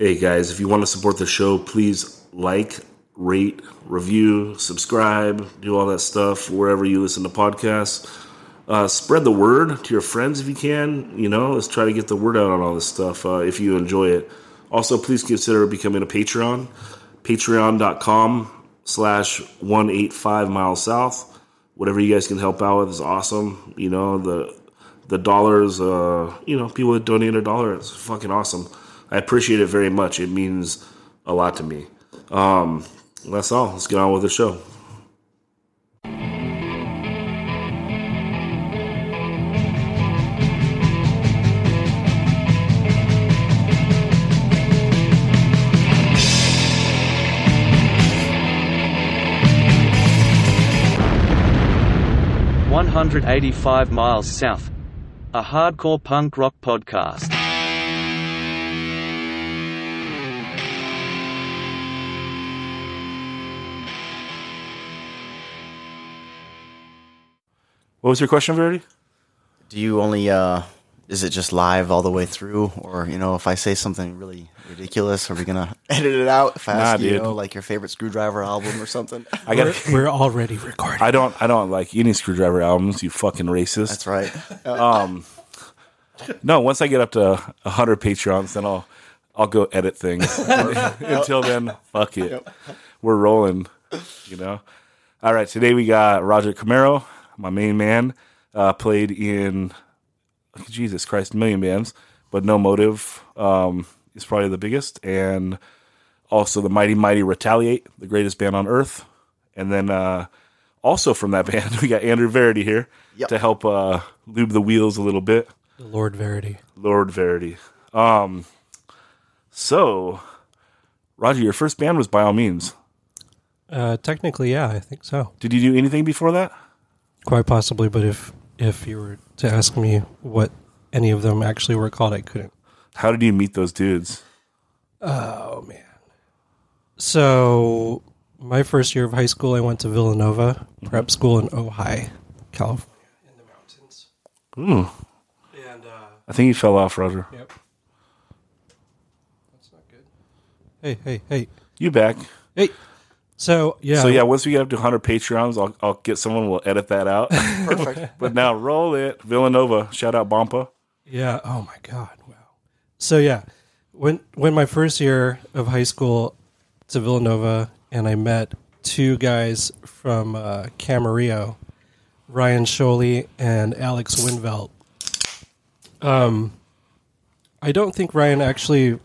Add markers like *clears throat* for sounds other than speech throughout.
Hey guys, if you want to support the show, please like, rate, review, subscribe, do all that stuff wherever you listen to podcasts. Uh, spread the word to your friends if you can. You know, let's try to get the word out on all this stuff uh, if you enjoy it. Also, please consider becoming a Patreon. Patreon.com slash 185 miles south. Whatever you guys can help out with is awesome. You know, the the dollars, uh, you know, people that donate a dollar, it's fucking awesome. I appreciate it very much. It means a lot to me. Um, that's all. Let's get on with the show. One hundred eighty-five miles south. A hardcore punk rock podcast. What was your question, Verity? Do you only uh is it just live all the way through or you know if I say something really ridiculous are we going *laughs* to edit it out if I Nah, ask you, you dude. know like your favorite Skrewdriver album or something? *laughs* I got. We're already recording. I don't. I don't like any Skrewdriver albums. You fucking racist. That's right. *laughs* Um, no, once I get up to hundred Patreons, then I'll I'll go edit things. Until then, fuck it. We're rolling. You know. All right. Today we got Roger Camero, my main man, uh, played in Jesus Christ, a million bands, but No Motive um, is probably the biggest, and also the Mighty Mighty Retaliate, the greatest band on earth, and then uh, also from that *laughs* band we got Andrew Verity here Yep. to help uh, lube the wheels a little bit. Lord Verity. Lord Verity. Um, so, Roger, your first band was By All Means. Uh, technically, yeah, I think so. Did you do anything before that? Quite possibly, but if if you were to ask me what any of them actually were called, I couldn't. How did you meet those dudes? Oh man. So my first year of high school, I went to Villanova Prep School in Ojai, California, in the mountains. Ooh, And uh, I think you fell off, Roger. yep, that's not good. Hey, hey, hey, You back? hey. So yeah, So yeah, once we get up to 100 Patreons, I'll, I'll get someone. We'll edit that out. *laughs* Perfect. *laughs* but now roll it, Villanova. Shout out Bompa. Yeah. Oh my God. Wow. So yeah, when when my first year of high school to Villanova, and I met two guys from uh, Camarillo, Ryan Sholey and Alex Winvelt. Um, I don't think Ryan actually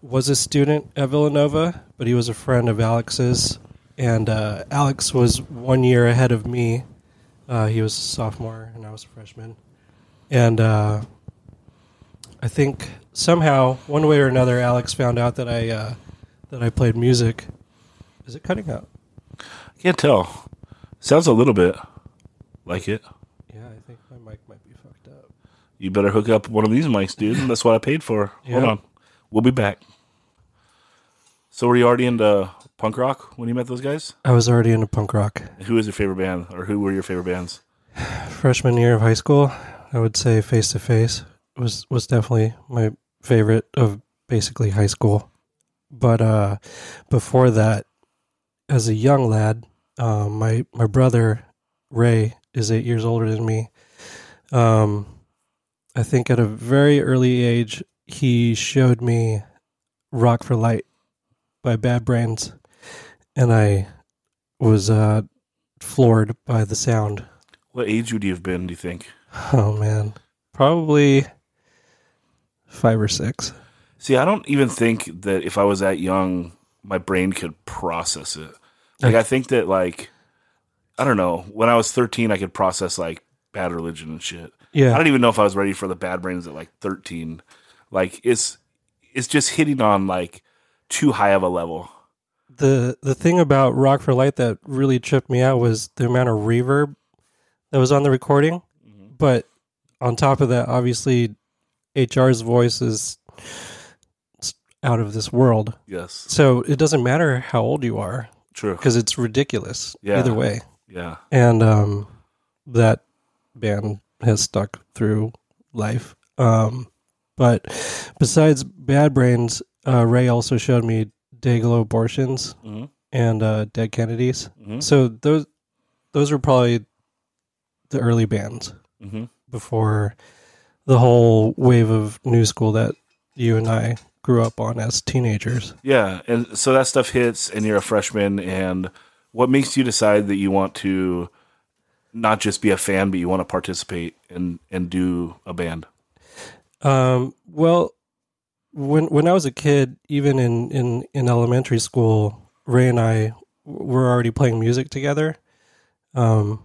was a student at Villanova, but he was a friend of Alex's, and uh, Alex was one year ahead of me. Uh, he was a sophomore, and I was a freshman, and. Uh, I think somehow, one way or another, Alex found out that I uh, that I played music. Is it cutting out? I can't tell. Sounds a little bit like it. Yeah, I think my mic might be fucked up. You better hook up one of these mics, dude. That's what I paid for. Hold on. We'll be back. So were you already into punk rock when you met those guys? I was already into punk rock. Who was your favorite band, or who were your favorite bands? *sighs* Freshman year of high school, I would say Face to Face was was definitely my favorite of basically high school. But uh, before that, as a young lad, um, my my brother Ray is eight years older than me. Um, I think at a very early age, he showed me "Rock for Light" by Bad Brains, and I was uh, floored by the sound. What age would you have been? Do you think? Oh man, probably five or six. See, I don't even think that if I was that young, my brain could process it. Like, I think that, like, I don't know. When I was 13, I could process, like, bad religion and shit. Yeah. I don't even know if I was ready for the bad brains at, like, 13. Like, it's, it's just hitting on, like, too high of a level. The the thing about Rock for Light that really tripped me out was the amount of reverb that was on the recording. But on top of that, obviously, HR's voice is out of this world. Yes. So it doesn't matter how old you are True. because it's ridiculous Yeah. either way. Yeah. and um, that band has stuck through life. Um, but besides Bad Brains, uh, Ray also showed me Dayglo Abortions Mhm. and uh, Dead Kennedys. Mhm. So those those were probably the early bands Mhm. before the whole wave of new school that you and I grew up on as teenagers. Yeah, and so that stuff hits, and you're a freshman. And what makes you decide that you want to not just be a fan, but you want to participate and and do a band? Um, well, when when I was a kid, even in, in, in elementary school, Ray and I were already playing music together. Um,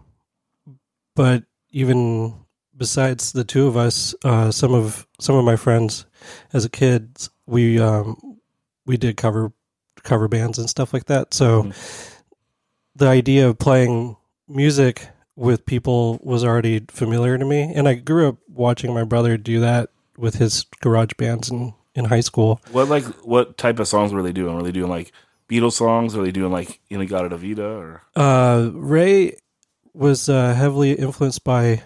but even besides the two of us, uh, some of some of my friends as a kid, we um, we did cover cover bands and stuff like that. So the idea of playing music with people was already familiar to me, and I grew up watching my brother do that with his garage bands in in high school. What like what type of songs were they doing? Were they doing like Beatles songs? Were they doing like Inagata Vida or Uh, Ray was uh, heavily influenced by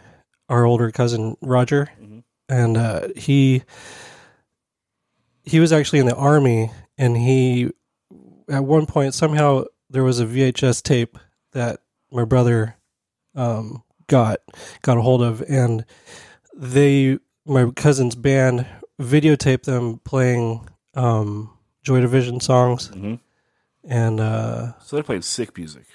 our older cousin Roger, Mhm. and uh, he he was actually in the army, and he at one point somehow there was a VHS tape that my brother um, got got a hold of, and they my cousin's band videotaped them playing um, Joy Division songs, Mhm. and uh, so they're playing sick music?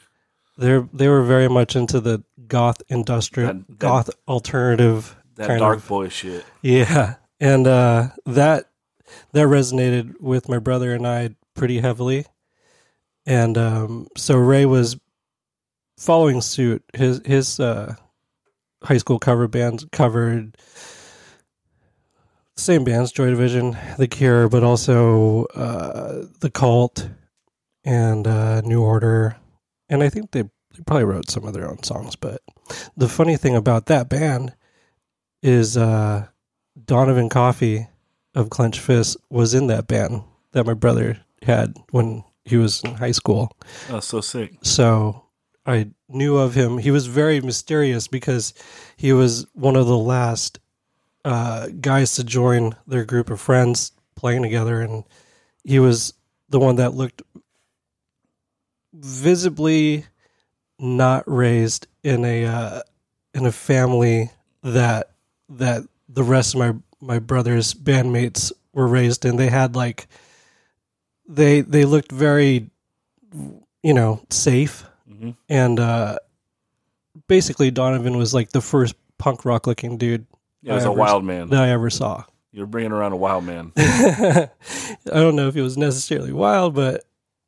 they they were very much into the goth industrial That- that- goth alternative That kind dark of boy shit. yeah and uh that that resonated with my brother and I pretty heavily and um so Ray was following suit his his uh high school cover band covered same bands Joy Division The Cure but also uh The Cult and uh New Order and I think they, they probably wrote some of their own songs. But the funny thing about that band is uh, Donovan Coffey of Clench Fist was in that band that my brother had when he was in high school. Oh, so sick. So I knew of him. He was very mysterious because he was one of the last uh, guys to join their group of friends playing together, and he was the one that looked visibly not raised in a uh, in a family that that the rest of my my brother's bandmates were raised in. They had like they they looked very you know safe Mhm. and uh basically Donovan was like the first punk rock looking dude it was I a ever- wild man. that I ever saw. You're bringing around a wild man. *laughs* I don't know if he was necessarily wild, but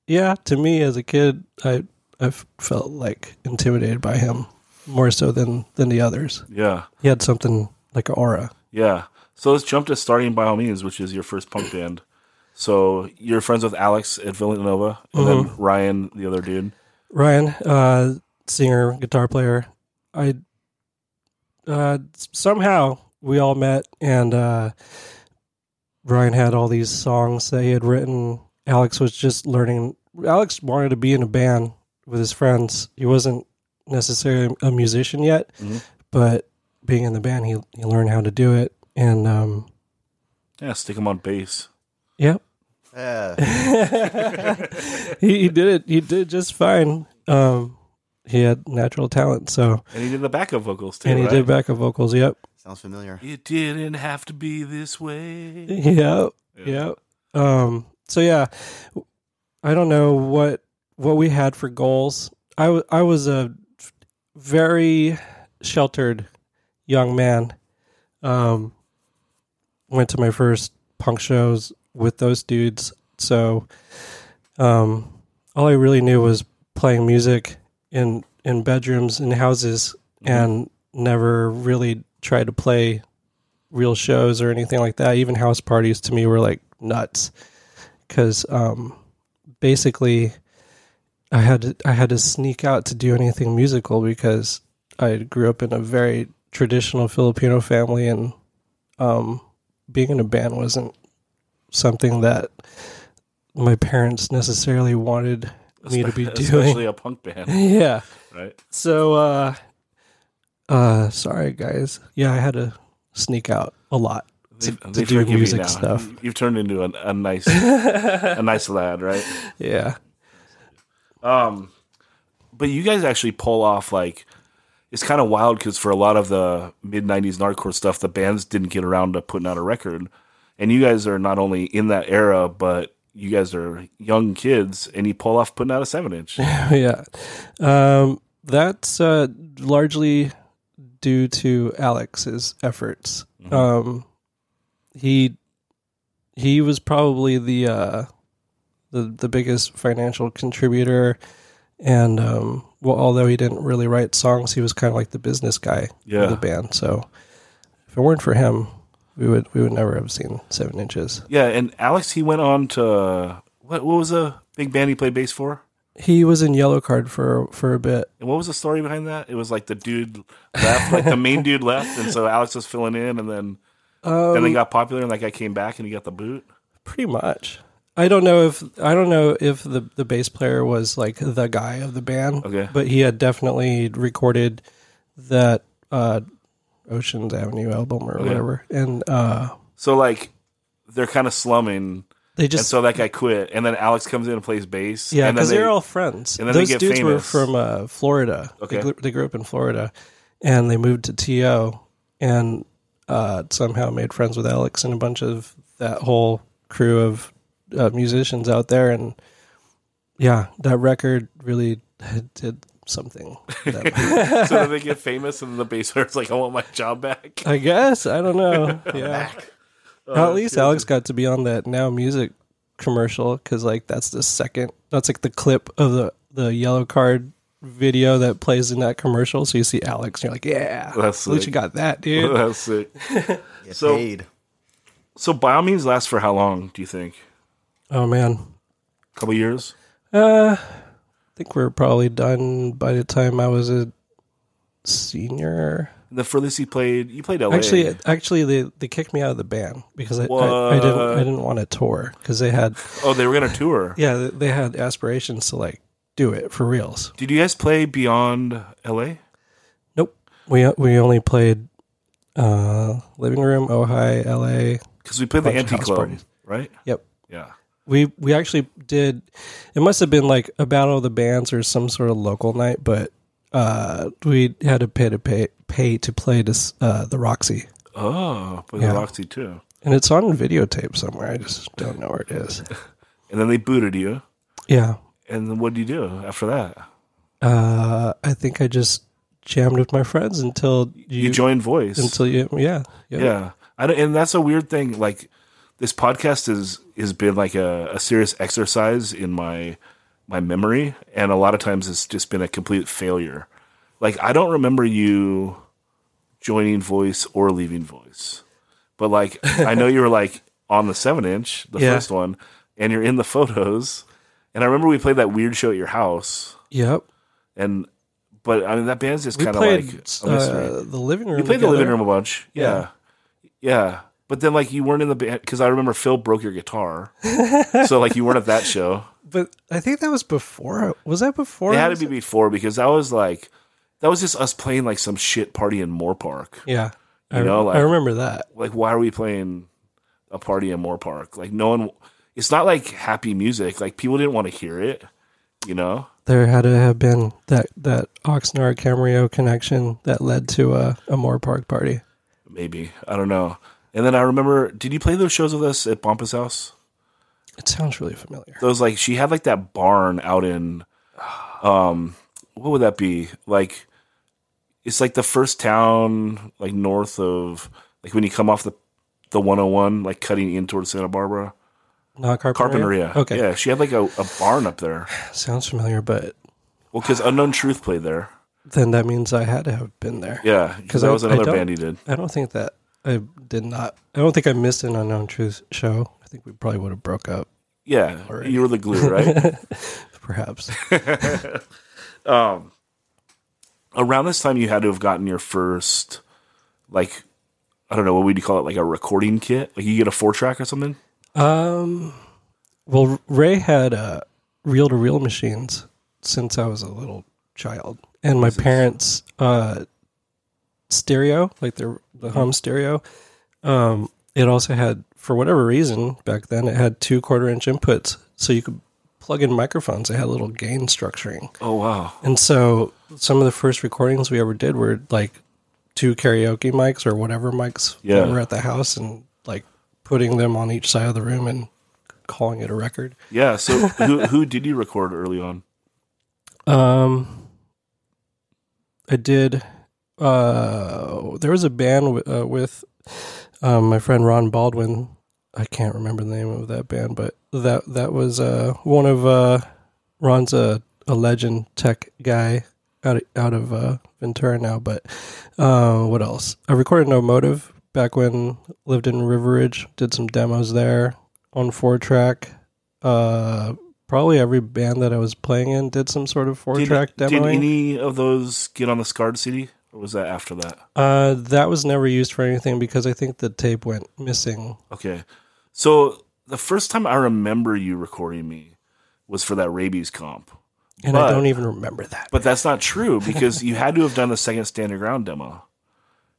yeah, to me as a kid, I I felt like intimidated by him more so than than the others. Yeah, He had something like an aura. yeah. So let's jump to starting by all means, which is your first punk band. So you're friends with Alex at Villanova, and then Mm-hmm. Ryan, the other dude. Ryan, uh, singer, guitar player. I uh, somehow we all met, and uh, Ryan had all these songs that he had written. Alex was just learning. Alex wanted to be in a band with his friends. He wasn't necessarily a musician yet, Mhm. but being in the band, he he learned how to do it. And um, Yeah, stick him on bass. yep, Yeah. *laughs* he, he did it. He did just fine. Um, he had natural talent, so And he did the backup vocals too. and he right? did backup vocals. Yep. Sounds familiar. It didn't have to be this way. Yep. Yeah. Yep. Um. So yeah, I don't know what what we had for goals. I wa- I was a very sheltered young man. Um. Went to my first punk shows with those dudes. So, um, all I really knew was playing music in in bedrooms and houses, and never really tried to play real shows or anything like that. Even house parties to me were like nuts because um, basically I had to, I had to sneak out to do anything musical because I grew up in a very traditional Filipino family and um, being in a band wasn't something that my parents necessarily wanted me to be *laughs* doing. Especially a punk band, *laughs* yeah. right? So, uh, uh, sorry guys. Yeah, I had to sneak out a lot. to, They- to they do you music stuff. You've turned into a, a nice, *laughs* a nice lad, right? Yeah. Um, but you guys actually pull off like it's kind of wild because for a lot of the mid '90s hardcore stuff, the bands didn't get around to putting out a record, and you guys are not only in that era, but you guys are young kids, and you pull off putting out a seven inch. *laughs* yeah. Um, that's uh, largely due to Alex's efforts. Um, he he was probably the uh, the the biggest financial contributor, and um, well, although he didn't really write songs, he was kind of like the business guy Yeah. of the band. So if it weren't for him, we would we would never have seen Seven Inches. yeah, and Alex, he went on to what? What was a big band he played bass for? He was in Yellowcard for for a bit. And what was the story behind that? It was like the dude left, like the main dude left, and so Alex was filling in, and then then Um, they got popular, and that guy came back, and he got the boot. Pretty much. I don't know if I don't know if the the bass player was like the guy of the band. Okay. But he had definitely recorded that uh Oceans Avenue album or whatever. And uh So like they're kind of slumming, they and just so that guy quit, and then Alex comes in and plays bass. yeah, and then because they, they're all friends. and then they Those get dudes were famous. from uh, Florida. Okay. They, grew, they grew up in Florida, and they moved to To, and uh, somehow made friends with Alex and a bunch of that whole crew of uh, musicians out there. And yeah, that record really did something. *laughs* So then they get famous, and the bass player's like, "I want my job back." I guess I don't know. *laughs* Yeah, Oh, at least Alex got to be on that Now Music commercial because like that's the second. That's like the clip of the the Yellowcard video that plays in that commercial. So you see Alex, and you're like, yeah, That's at least you got that, dude. *laughs* That's sick. Get So- paid. So by all means, last for how long do you think? oh man, A couple years? uh, I think we are probably done by the time I was a senior. The furthest you played, you played LA. Actually, actually, they they kicked me out of the band because I, I, I didn't I didn't want to tour because they had oh, they were gonna tour. *laughs* yeah they- had aspirations to like do it for reals. Did you guys play beyond LA? Nope. We we only played uh, living room, Ojai, L.A. Because we played the Anti Club, right? Yep. Yeah. We we actually did. It must have been like a battle of the bands or some sort of local night, but uh, we had to pay to pay pay to play this uh, the Roxy, Oh, Yeah. the Roxy too. and it's on videotape somewhere. I just don't know where it is. *laughs* And then they booted you. Yeah. And then what did you do after that? Uh, I think I just jammed with my friends until you, You, joined Voice. until you yeah yeah. I don't, and that's a weird thing. Like this podcast is has been like a, a serious exercise in my my memory, and a lot of times it's just been a complete failure. Like I don't remember you joining Voice or leaving Voice, but like I know you were like *laughs* on the seven inch, the Yeah. first one, and you're in the photos. And I remember we played that weird show at your house, Yep. and but I mean that band's just kind of like uh, the living room. You played the living room a bunch. Yeah. yeah. But then, like, you weren't in the band because I remember Phil broke your guitar. *laughs* so, like, you weren't at that show. but I think that was before. Was that before? It had to be before because that was like, that was just us playing like some shit party in Moorpark. Yeah, I, You know, like- I remember that. Like, why are we playing a party in Moorpark? Like, no one, it's not like happy music. Like, people didn't want to hear it, you know? There had to have been that that Oxnard Camarillo connection that led to a, a Moorpark party. Maybe. I don't know. And then I remember, did you play those shows with us at Pompous House? It sounds really familiar. those like she had like that barn out in um what would that be like it's like the first town like north of like when you come off the the 101 like cutting in towards santa barbara Not Carpinteria. carpinteria Okay, yeah she had like a, a barn up there sounds familiar, but well because unknown truth played there then that means I had to have been there. yeah because that I- was I another don't- band he did I don't think that I did not. I don't think I missed an Unknown Truth show. I think we probably would have broke up, yeah Alright. you were the glue right *laughs* perhaps. *laughs* um around this time you had to have gotten your first like i don't know what would you call it like a recording kit like you get a four track or something Um, well, Ray had uh, reel to reel machines since I was a little child, and my parents' uh, stereo, like the the home stereo, um, it also had, for whatever reason, back then, it had two quarter inch inputs, so you could plug in microphones. It had little gain structuring, Oh wow. and so some of the first recordings we ever did were like two karaoke mics or whatever mics Yeah. were at the house, and like putting them on each side of the room and calling it a record. Yeah. So *laughs* who who did you record early on? Um, I did. Uh, there was a band w- uh, with um, my friend Ron Baldwin. I can't remember the name of that band, but that that was uh, one of uh, Ron's a, a legend tech guy out of, out of uh, Ventura now. But uh, what else? I recorded No Motive back when lived in River Ridge. Did some demos there on four track. Uh, probably every band that I was playing in did some sort of four track did any of those get on the Scarred CD, or was that after that? uh, that was never used for anything because I think the tape went missing. Okay. So the first time I remember you recording me was for that Raybeez comp. And But- I don't even remember that. But that's not true because you had to have done the second Standing Ground demo.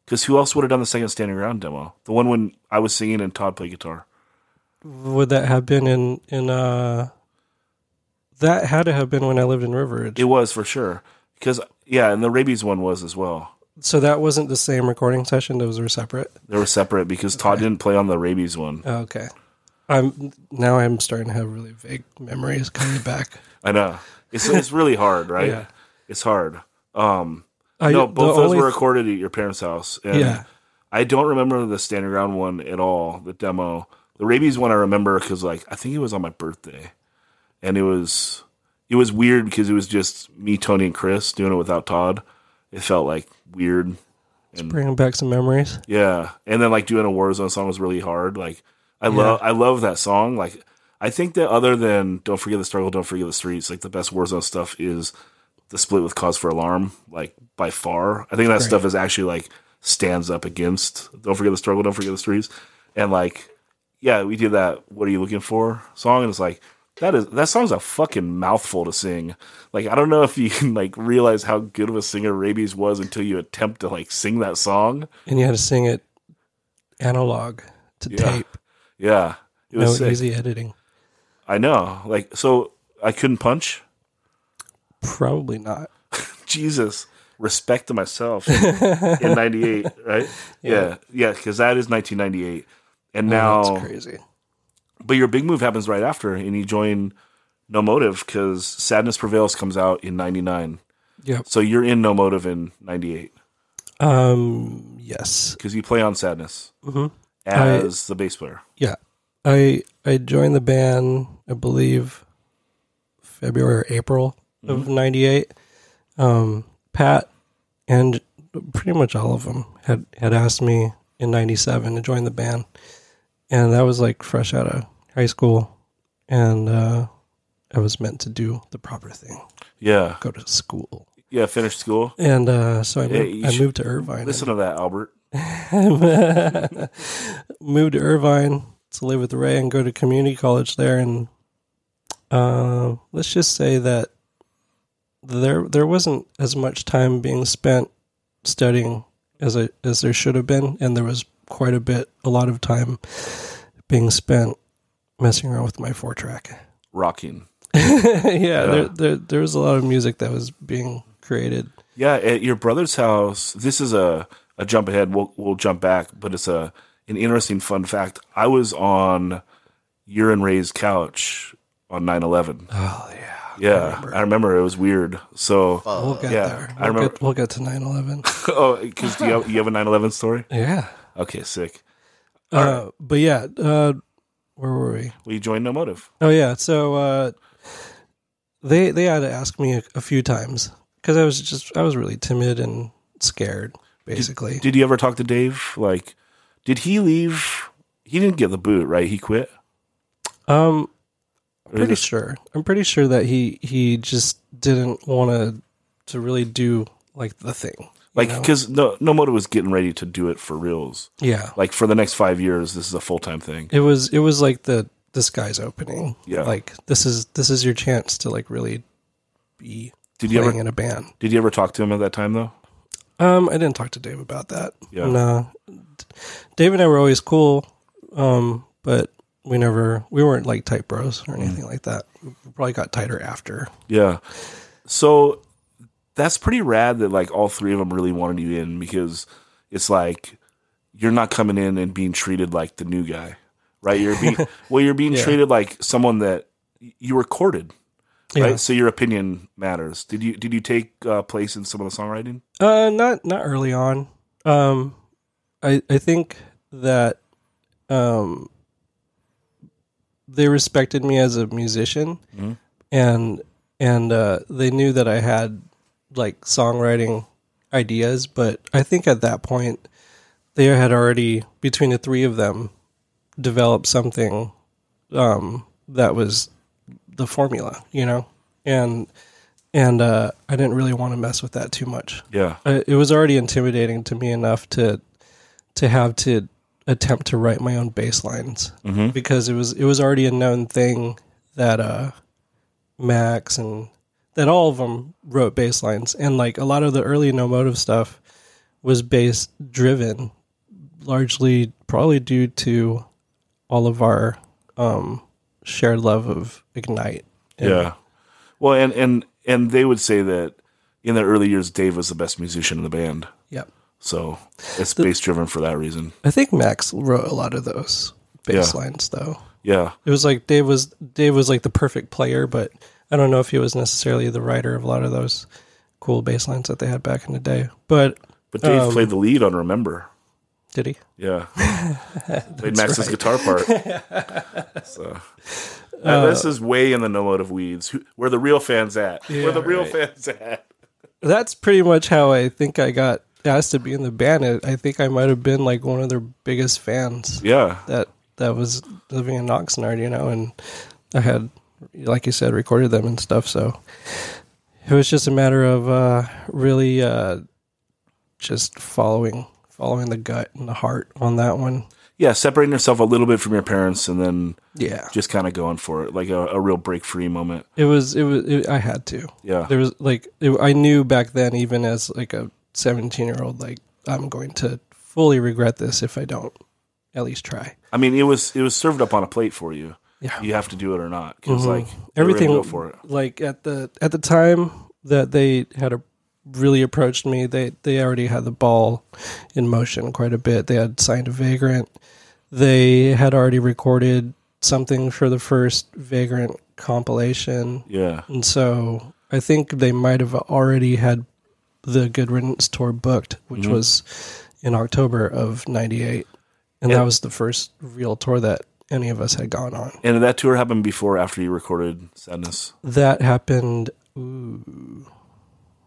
Because who else would have done the second Standing Ground demo? The one when I was singing and Todd played guitar. Would that have been in in uh that had to have been when I lived in River Ridge. It was for sure. Because yeah, and the Raybeez one was as well. so that wasn't the same recording session, those were separate. They were separate because Todd didn't play on the Raybeez one. Oh, okay. I'm now I'm starting to have really vague memories coming back. *laughs* I know. It's it's really hard, right? Yeah. It's hard. Um I, no, both those were recorded at your parents' house. Yeah. I don't remember the standing ground one at all, the demo. The Raybeez one I remember because like I think it was on my birthday. And it was it was weird because it was just me, Tony, and Chris doing it without Todd. It felt like weird. bringing back some memories. Yeah. And then like doing a Warzone song was really hard. Like I love I love that song. Like I think that other than Don't Forget the Struggle, Don't Forget the Streets, like the best Warzone stuff is the split with Cause for Alarm, like by far. I think that stuff is actually like stands up against Don't Forget the Struggle, Don't Forget the Streets. And like, yeah, we did that What Are You Looking For song, and it's like that is that song's a fucking mouthful to sing. Like I don't know if you can like realize how good of a singer Raybeez was until you attempt to like sing that song. And you had to sing it analog to Yeah. tape. Yeah. It was No sick. easy editing. I know. Like so I couldn't punch. Probably not. *laughs* Jesus. Respect to myself *laughs* in 98, right? Yeah. Yeah, cuz that is 1998. And oh, now That's crazy. But your big move happens right after and you join No Motive cuz Sadness Prevails comes out in 99. Yep. So you're in No Motive in 98 Um. Yes. cuz you play on Sadness Mm-hmm. as the bass player. Yeah. I I joined the band. I believe February or April of '98. Um, Pat and pretty much all of them had had asked me in '97 to join the band, and that was like fresh out of high school, and uh, I was meant to do the proper thing, Yeah. go to school, Yeah, finish school. and uh, so I moved, I moved to Irvine. Listen to that, Albert. *laughs* moved to Irvine to live with Ray and go to community college there. And uh, let's just say that there there wasn't as much time being spent studying as I, as there should have been, and there was quite a bit, a lot of time being spent messing around with my four track. Rocking. *laughs* yeah, There, there there was a lot of music that was being created. Yeah, at your brother's house. This is a, a jump ahead. We'll we'll jump back, but it's a an interesting fun fact. I was on your and Ray's couch on 9-11. Oh yeah, Yeah, I remember. it was weird. So, we'll get yeah, there. I We'll remember- get, we'll get to 9-11. *laughs* oh, because you have, you have a 9-11 story? *laughs* Yeah. Okay, sick. Uh, but yeah, uh, where were we? We joined No Motive. Oh yeah, so uh, they they had to ask me a, a few times because I was just I was really timid and scared, basically. Did you ever talk to Dave? Like, did he leave? He didn't get the boot, right? He quit. um, Or pretty sure. I'm pretty sure that he he just didn't want to to really do like the thing. Like, because no, no Motive was getting ready to do it for reals. yeah, Like for the next five years, this is a full time thing. it was it was like the the sky's opening. Yeah. like this is this is your chance to like really be Did you playing ever in a band. did you ever talk to him at that time though? Um, I didn't talk to Dave about that. Yeah. No, Dave and I were always cool. Um, but we never we weren't like tight bros or Mm. anything like that. We probably got tighter after. Yeah. So that's pretty rad that like all three of them really wanted you in because it's like you're not coming in and being treated like the new guy, right? You're being *laughs* well, you're being Yeah. treated like someone that you recorded, Yeah. right? So your opinion matters. Did you did you take uh, place in some of the songwriting? Uh, not not early on. Um, I I think that um they respected me as a musician, Mhm. and and uh, they knew that I had like songwriting ideas. But I think at that point they had already between the three of them developed something um, that was the formula, you know, and and uh, I didn't really want to mess with that too much Yeah. uh, it was already intimidating to me enough to to have to attempt to write my own bass lines Mhm. because it was it was already a known thing that uh Max and that all of them wrote bass lines and like a lot of the early no motive stuff was bass driven largely probably due to all of our um shared love of ignite And- Yeah. Well, and and and they would say that in the early years, Dave was the best musician in the band. yep So it's bass driven for that reason. i think max wrote a lot of those bass Yeah. lines though Yeah. It was like Dave was Dave was like the perfect player, but I don't know if he was necessarily the writer of a lot of those cool bass lines that they had back in the day. But But Dave Um, played the lead on Remember. did he? Yeah. *laughs* Played Max's guitar part. *laughs* so uh, this is way in the no motive weeds. Who- Where the real fans at? Where the real right. fans at? That's pretty much how I think I got asked to be in the band. I- I think I might have been like one of their biggest fans Yeah. that that was living in Oxnard, you know, and I had, like you said, recorded them and stuff. So it was just a matter of uh, really uh, just following following the gut and the heart on that one. Yeah. Separating yourself a little bit from your parents and then Yeah, just kind of going for it, like a, a real break free moment. it was. It was. It, I had to. Yeah. There was like it, I knew back then, even as like a seventeen year old, like I'm going to fully regret this if I don't at least try. I mean, it was it was served up on a plate for you. Yeah. You have to do it or not because Mhm. like they were gonna everything go for it. like at the at the time that they had a, really approached me they they already had the ball in motion quite a bit they had signed a vagrant they had already recorded something for the first vagrant compilation Yeah. and so i think they might have already had the good riddance tour booked which Mhm. was in october of 98 and Yeah. that was the first real tour that any of us had gone on And that tour happened before or after you recorded Sadness. That happened. Ooh,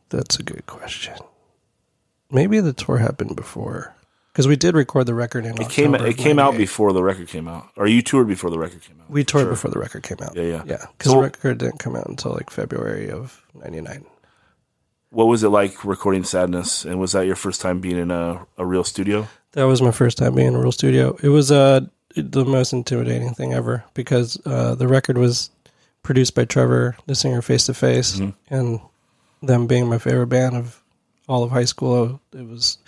that's a good question. Maybe the tour happened before because we did record the record in. It came it came out before the record came out, or you toured before the record came out. We toured Sure. before the record came out. Yeah, yeah. yeah. Because So- the record didn't come out until like February of '99. What was it like recording Sadness? And was that your first time being in a, a real studio? That was my first time being in a real studio. It was uh, the most intimidating thing ever because uh, the record was produced by Trever, the singer, face to face, and them being my favorite band of all of high school. It was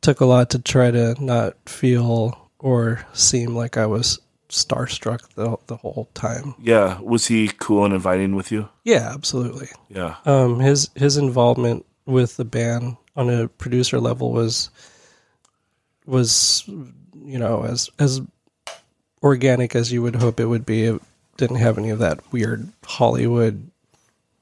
took a lot to try to not feel or seem like I was starstruck the the whole time. Yeah. Was he cool and inviting with you? Yeah, absolutely. Yeah. Um, his his involvement with the band on a producer level was was you know as as organic as you would hope it would be. It didn't have any of that weird Hollywood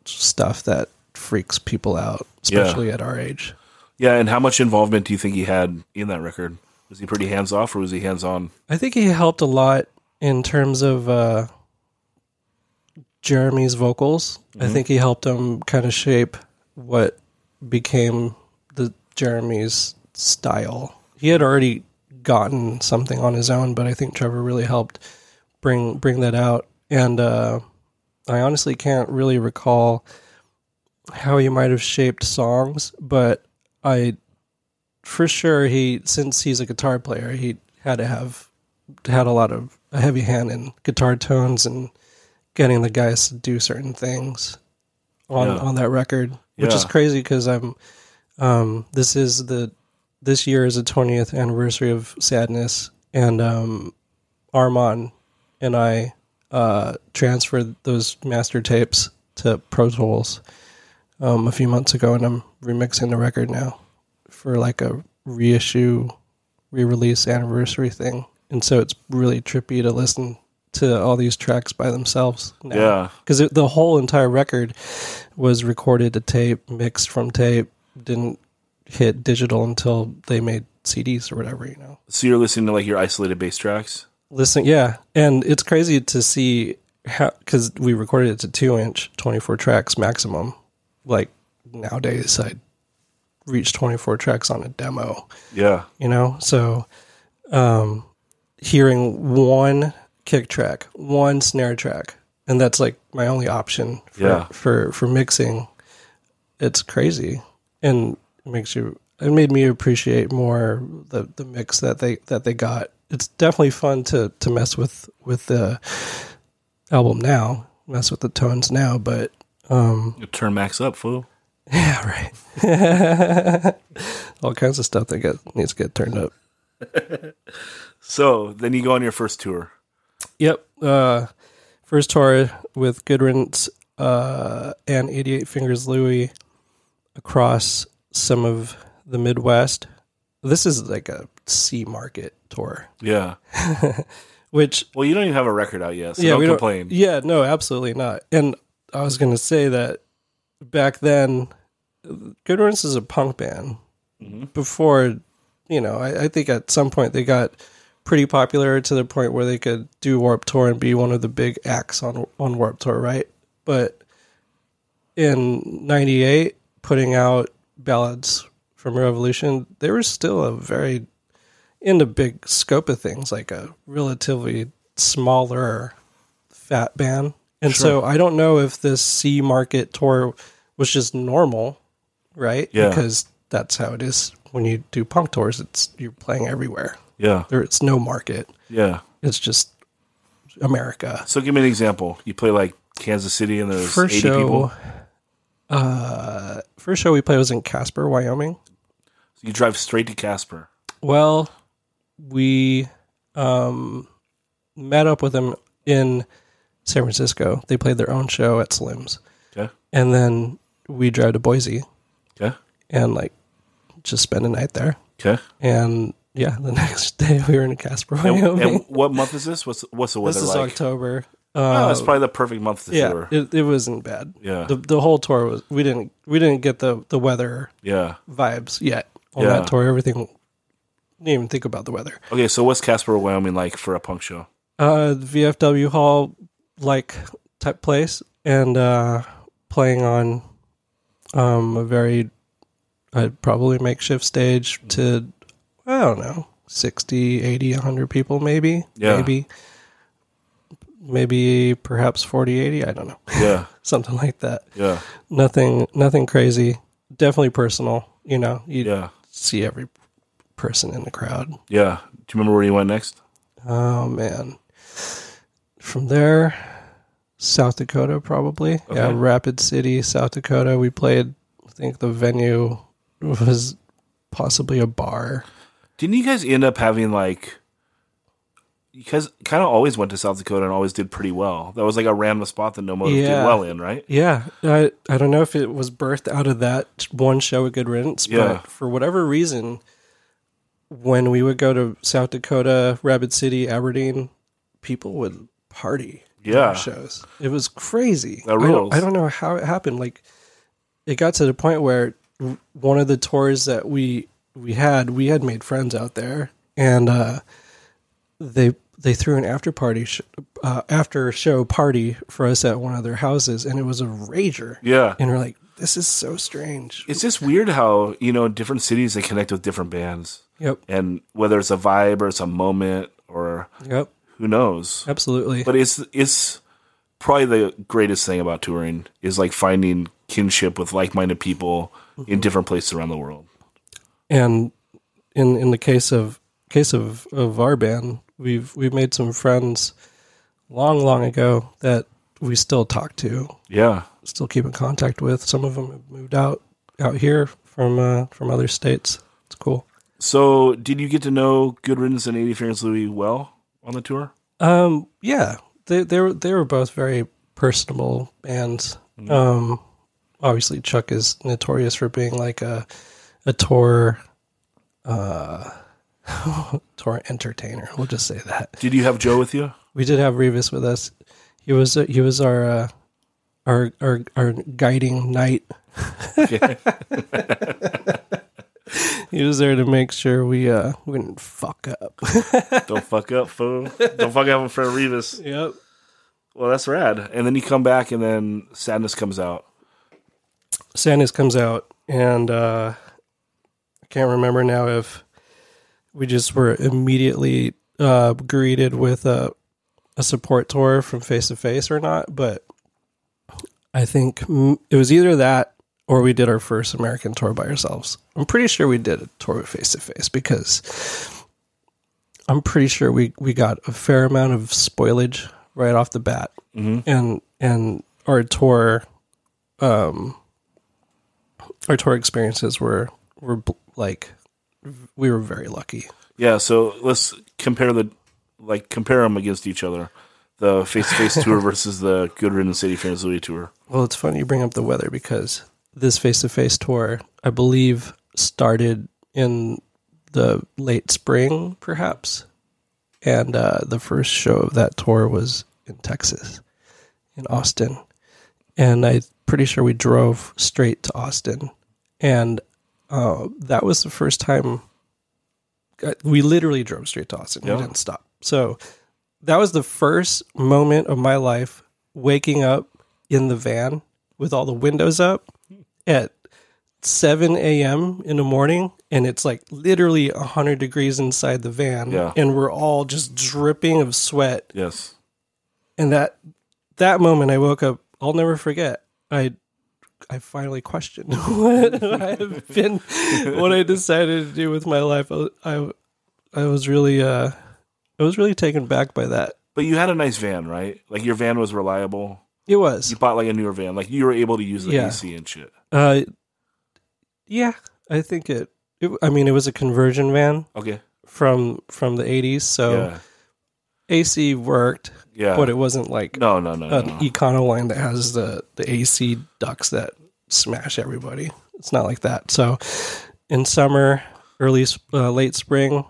stuff that freaks people out, Yeah. especially at our age. Yeah. And how much involvement do you think he had in that record? Was he pretty hands off or was he hands on? I think he helped a lot in terms of uh, Jeremy's vocals. I think he helped him kind of shape what became the Jeremy's style. He had already gotten something on his own, but I think Trever really helped bring bring that out. And uh, I honestly can't really recall how he might have shaped songs, but I for sure he since he's a guitar player, he had to have had a lot of a heavy hand in guitar tones and getting the guys to do certain things on Yeah. on that record, which is crazy because I'm um this is the this year is the 20th anniversary of Sadness and um Armand and I uh, transferred those master tapes to Pro Tools um, a few months ago, and I'm remixing the record now for like a reissue, re-release anniversary thing. And so it's really trippy to listen to all these tracks by themselves. Now. Yeah. because the whole entire record was recorded to tape, mixed from tape, didn't hit digital until they made CDs or whatever. You know, So you're listening to like your isolated bass tracks. listen, yeah, and it's crazy to see how because we recorded it to two inch, twenty four tracks maximum. Like nowadays, I reach twenty four tracks on a demo. Yeah. You know, so um, hearing one kick track, one snare track, and that's like my only option for Yeah. for for mixing. It's crazy, and makes you. It made me appreciate more the the mix that they that they got. It's definitely fun to to mess with with the album now, mess with the tones now, but um, You turn max up, fool. *laughs* yeah, right. *laughs* All kinds of stuff that get needs to get turned up. *laughs* So then you go on your first tour. Yep. Uh, first tour with Good Riddance uh, and 88 Fingers Louie across some of the Midwest. This is like a C market tour, Yeah. *laughs* which Well, you don't even have a record out yet, so yeah, don't we complain. don't. Yeah, no, absolutely not. And I was going to say that back then, Good Riddance is a punk band. Mm-hmm. Before, you know, I, I think at some point they got pretty popular to the point where they could do Warp Tour and be one of the big acts on on Warp Tour, right? But in '98, putting out ballads from Revolution, they were still a very in the big scope of things, like a relatively smaller fat band. And so I don't know if this C market tour was just normal, right? Yeah. Because that's how it is when you do punk tours. It's you're playing everywhere. Yeah. There it's no market. Yeah. It's just America. So give me an example. You play like Kansas City and there's First 80 show people. Uh first show we played was in Casper, Wyoming. So you drive straight to Casper. Well, we um, met up with them in San Francisco. They played their own show at Slim's, Okay. and then we drove to Boise Okay. and like just spend a night there. Okay. And yeah, the *laughs* next day we were in Casper, And, Wyoming. and what month is this? What's what's the weather this is like? October. Oh, Uh, it's probably the perfect month to yeah, tour. it, it wasn't bad. Yeah. the the whole tour was. We didn't we didn't get the the weather yeah. vibes yet on Yeah. that tour. Everything. Didn't even think about the weather. Okay, so what's Casper, Wyoming like for a punk show? uh, VFW hall like type place and uh, playing on um, a very I'd probably makeshift stage to I don't know 60 80 100 people maybe Yeah. maybe maybe perhaps 40 80 I don't know Yeah. *laughs* something like that Yeah. nothing nothing crazy definitely personal you know you Yeah. see every person in the crowd Yeah. Do you remember where you went next? Oh man. From there, South Dakota probably. Yeah, Rapid City, South Dakota. We played I think the venue was possibly a bar. Didn't you guys end up having like guys kind of always went to South Dakota and always did pretty well. That was like a random spot that no motive did well in, right? Yeah, I I don't know if it was birthed out of that one show at Good Riddance, Yeah. but for whatever reason, when we would go to South Dakota, Rapid City, Aberdeen, people would party. Yeah. shows. It was crazy. That I don't. I don't know how it happened. Like, it got to the point where one of the tours that we we had, we had made friends out there, and uh, they they threw an after party sh- uh, after show party for us at one of their houses, and it was a rager. Yeah. And we're like, this is so strange. It's just weird how, you know, different cities they connect with different bands. Yep. And whether it's a vibe or it's a moment or Yep. who knows. Absolutely. But it's it's probably the greatest thing about touring is like finding kinship with like-minded people in different places around the world. and in in the case of case of of our band, we've we've made some friends long long ago that we still talk to, Yeah. still keep in contact with. Some of them have moved out out here from uh, from other states. It's cool. So, did you get to know Good Riddance and 80 Fingers Louie well on the tour? Um, yeah, they they were they were both very personable bands. Um, obviously Chuck is notorious for being like a a tour uh *laughs* tour entertainer. We'll just say that. Did you have Joe with you? We did have Revis with us. He was he was our uh, our our our guiding knight. *laughs* he was there to make sure we uh we didn't fuck up. *laughs* Don't fuck up, fool. Don't fuck up in front of Revis. yep. Well, that's rad. And then you come back, and then Sadness comes out. Sadness comes out, and uh, I can't remember now if we just were immediately uh, greeted with a, a support tour from Face to Face or not, but I think it was either that or we did our first American tour by ourselves. I'm pretty sure we did a tour with Face to Face because I'm pretty sure we, we got a fair amount of spoilage right off the bat, and and our tour um our tour experiences were were bl- like we were very lucky. Yeah, so let's compare the like compare them against each other. The face to face tour *laughs* versus the Good Riddance City Fans Louis tour. Well, it's funny you bring up the weather because this face to face tour, I believe, started in the late spring, perhaps, and uh, the first show of that tour was in Texas, in Austin, and I'm pretty sure we drove straight to Austin, and uh, that was the first time uh, we literally drove straight to Austin. Yeah. We didn't stop. So that was the first moment of my life waking up in the van with all the windows up at 7 a.m. in the morning, and it's like literally 100 degrees inside the van, Yeah. and we're all just dripping of sweat. Yes. And that that moment, I woke up. I'll never forget. I I finally questioned *laughs* what I have been, what I decided to do with my life. I I, I was really uh I was really taken back by that. But you had a nice van, right? Like your van was reliable. It was. You bought like a newer van. Like you were able to use the Yeah. AC and shit. Uh, yeah, I think it, it. I mean, it was a conversion van Okay. from from the '80s, so Yeah. AC worked, Yeah. but it wasn't like no, no, no, an no. Econoline that has the the AC ducts that smash everybody. It's not like that. So, in summer, early uh, late spring,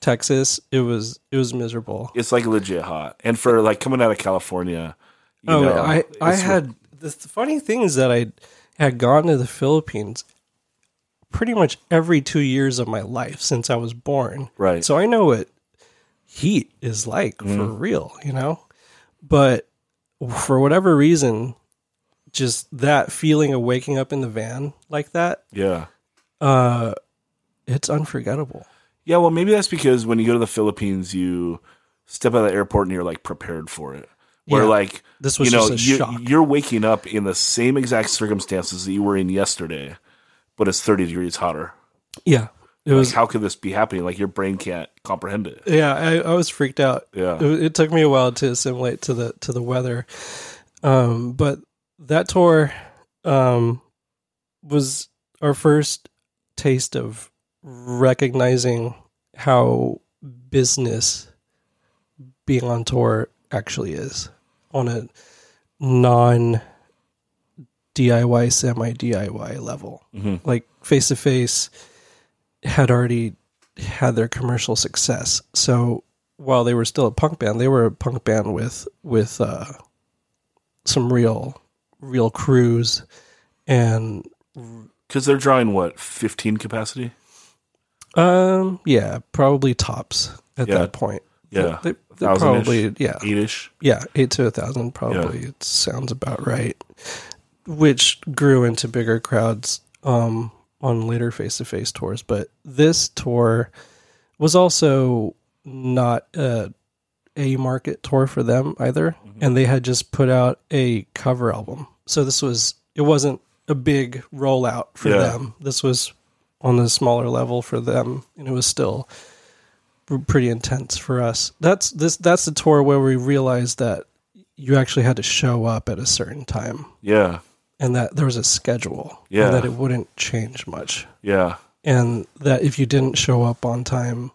Texas, it was it was miserable. It's like legit hot. And for like coming out of California, you oh, know, I I had the, funny thing is that I had gone to the Philippines pretty much every two years of my life since I was born. Right. So I know what heat is like for real, you know? But for whatever reason, just that feeling of waking up in the van like that, yeah. uh, it's unforgettable. Yeah, well, maybe that's because when you go to the Philippines, you step out of the airport and you're like prepared for it. Where Yeah. like This was you know just a you're, shock. you're waking up in the same exact circumstances that you were in yesterday, but it's 30 degrees hotter. Yeah. It Like, was how could this be happening? Like your brain can't comprehend it. Yeah, I, I was freaked out. Yeah. it, it took me a while to assimilate to the to the weather, um, but that tour um, was our first taste of recognizing how business being on tour actually is on a non DIY semi DIY level. Like face to face had already had their commercial success. So while they were still a punk band, they were a punk band with with uh, some real real crews and Because they're drawing what 15 capacity. um yeah, probably tops at Yeah. that point. Yeah, they, they're probably yeah eight-ish. yeah eight to a thousand probably it sounds about right. Which grew into bigger crowds um, on later face to face tours, but this tour was also not a a market tour for them either, Mm-hmm. and they had just put out a cover album. So this was it wasn't a big rollout for Yeah. them. This was on a smaller level for them, and it was still pretty intense for us. That's this that's the tour where we realized that you actually had to show up at a certain time Yeah, and that there was a schedule Yeah. and that it wouldn't change much yeah, and that if you didn't show up on time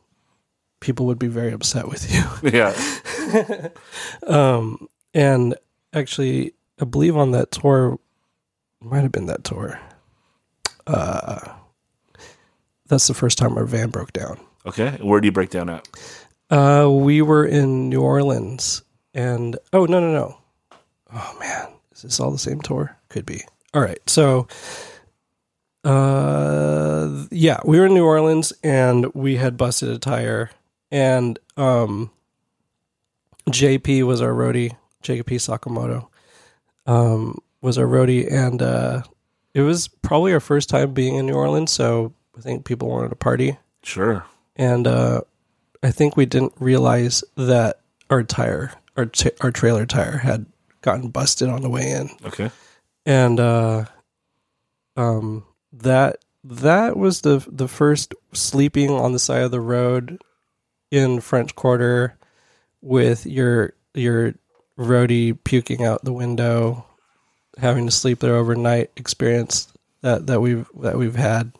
people would be very upset with you. *laughs* Yeah. *laughs* Um, And actually, I believe on that tour, might have been that tour. Uh, that's the first time our van broke down. Okay. Where do you break down at? Uh, we were in New Orleans, and oh no no no, oh man, is this all the same tour? Could be. All right, so, uh, yeah, we were in New Orleans, and we had busted a tire, and um, JP was our roadie, JP Sakamoto, um, was our roadie, and uh, it was probably our first time being in New Orleans, so I think people wanted to party Sure. and uh, I think we didn't realize that our tire, our t- our trailer tire, had gotten busted on the way in, Okay. and uh, um, that that was the the first sleeping on the side of the road in French Quarter with your your roadie puking out the window, having to sleep there overnight experience that that we've that we've had.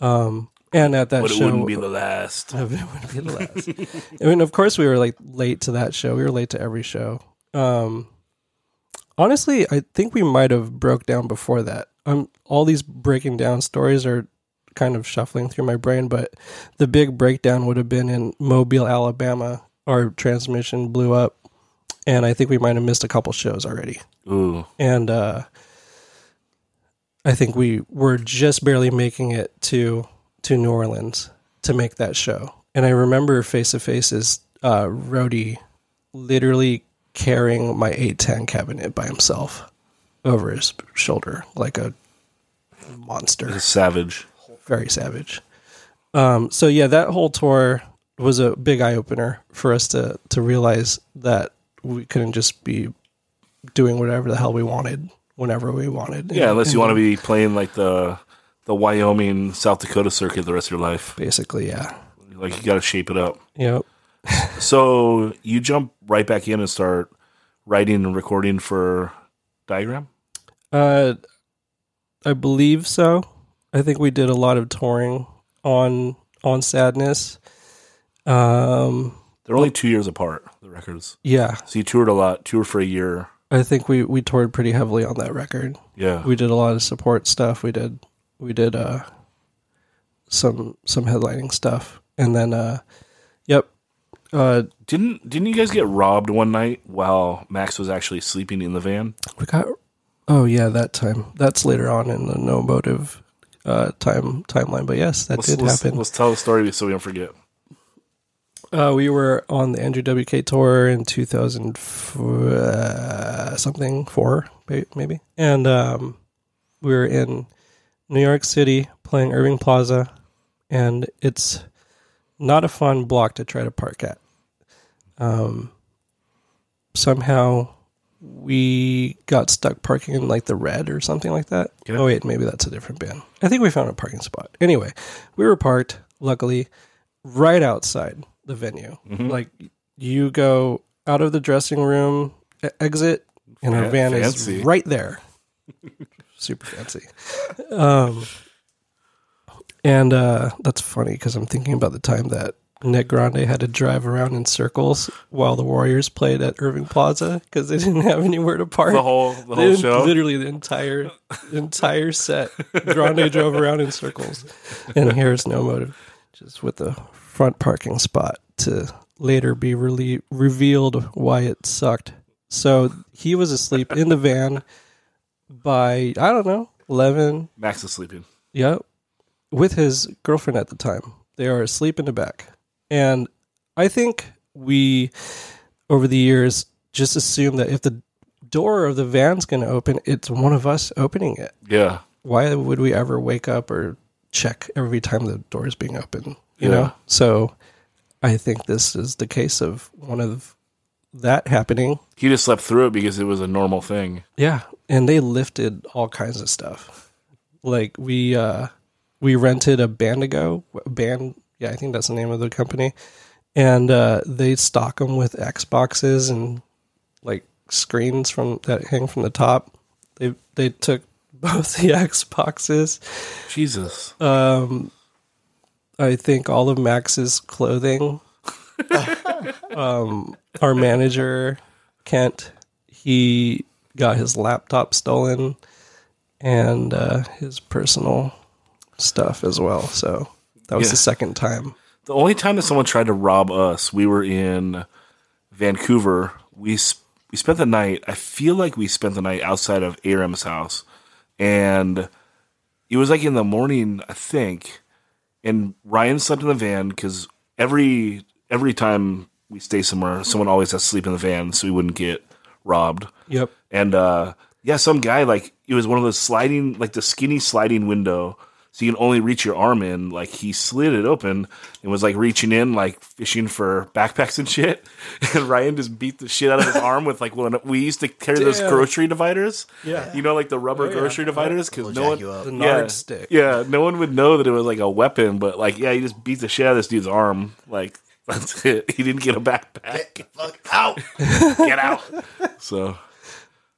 Um, and at that But it show, wouldn't be the last. *laughs* it wouldn't be the last. *laughs* I mean, of course, we were like late to that show. We were late to every show. Um, honestly, I think we might have broke down before that. Um, all these breaking down stories are kind of shuffling through my brain, but the big breakdown would have been in Mobile, Alabama. Our transmission blew up, and I think we might have missed a couple shows already Ooh. and uh, I think we were just barely making it to to New Orleans to make that show. And I remember face to face's uh, roadie literally carrying my 810 cabinet by himself over his shoulder like a monster It's savage. very savage. Um, so yeah, that whole tour was a big eye opener for us to to realize that we couldn't just be doing whatever the hell we wanted whenever we wanted. Yeah, unless you want to be playing like the the Wyoming, South Dakota circuit the rest of your life. basically, yeah, Like you got to shape it up. yep. *laughs* So you jump right back in and start writing and recording for Diagram. Uh, I believe so. I think we did a lot of touring on on Sadness. Um, They're only two years apart. The records. yeah, So you toured a lot. Toured for a year. I think we we toured pretty heavily on that record. Yeah. we did a lot of support stuff. We did we did uh some some headlining stuff, and then uh, yep, uh, Didn't didn't you guys get robbed one night while Max was actually sleeping in the van? we got oh yeah that time. That's later on in the no motive uh time timeline, but yes, that Let's, did let's, happen. let's tell the story so we don't forget. Uh, we were on the Andrew WK tour in 2000 uh, something four maybe, and um, we were in New York City playing Irving Plaza, and it's not a fun block to try to park at. Um, somehow we got stuck parking in like the red or something like that. Oh wait, maybe that's a different band. I think we found a parking spot. Anyway, we were parked, luckily, right outside the venue. Like you go out of the dressing room, exit, and our Fa- van fancy. is right there. *laughs* Super fancy. Um, and uh, that's funny because I'm thinking about the time that Nick Grande had to drive around in circles while the Warriors played at Irving Plaza because they didn't have anywhere to park. The whole the whole show. Literally the entire entire set. Grande drove around in circles. And here's no motive. Just with the front parking spot to later be rele- revealed why it sucked. So he was asleep in the van by I don't know, eleven. Max is sleeping. Yep. With his girlfriend at the time. They are asleep in the back. And I think we over the years just assume that if the door of the van's going to open, it's one of us opening it. Yeah. Why would we ever wake up or check every time the door is being opened? You Yeah. know? So I think this is the case of one of that happening. He just slept through it because it was a normal thing. Yeah, and they lifted all kinds of stuff. Like we uh we rented a Bandago band. Yeah, I think that's the name of the company, and uh, they stock them with Xboxes and like screens from that hang from the top. They they took *laughs* both the Xboxes. Jesus. Um, I think all of Max's clothing *laughs* um, our manager Kent, he got his laptop stolen and uh, his personal stuff as well. So that was Yeah. the second time. The only time that someone tried to rob us, we were in Vancouver. We s- we spent the night. I feel like we spent the night outside of Aram's house, and it was like in the morning, I think. And Ryan slept in the van because every every time we stay somewhere, someone always has to sleep in the van so we wouldn't get robbed. Yep. And uh yeah, some guy like it was one of those sliding like the skinny sliding window so you can only reach your arm in. Like he slid it open and was like reaching in, like fishing for backpacks and shit. *laughs* And Ryan just beat the shit out of his arm with like one. We used to carry those grocery dividers. Yeah. you know, like the rubber Oh, yeah. grocery dividers, because Will no one, you up. Yeah, stick. yeah, no one would know that it was like a weapon. But like, yeah, he just beat the shit out of this dude's arm. Like *laughs* that's it. He didn't get a backpack. Fuck out. *laughs* Get out. So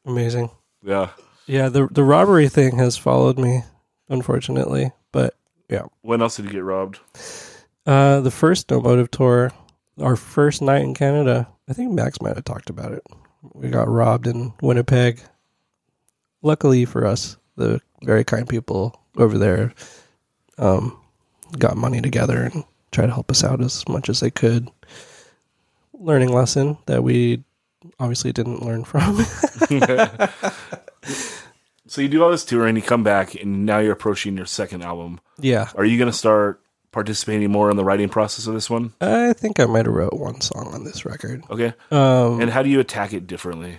Amazing. yeah. Yeah, the the robbery thing has followed me, unfortunately. But yeah. When else did you get robbed? Uh, the first No Motive tour, our first night in Canada, I think Max might have talked about it. We got robbed in Winnipeg. Luckily for us, the very kind people over there um, got money together and tried to help us out as much as they could. Learning lesson that we obviously didn't learn from. *laughs* *laughs* So you do all this tour and you come back and now you're approaching your second album. yeah, Are you going to start participating more in the writing process of this one? I think I might have wrote one song on this record. Okay. Um, And how do you attack it differently?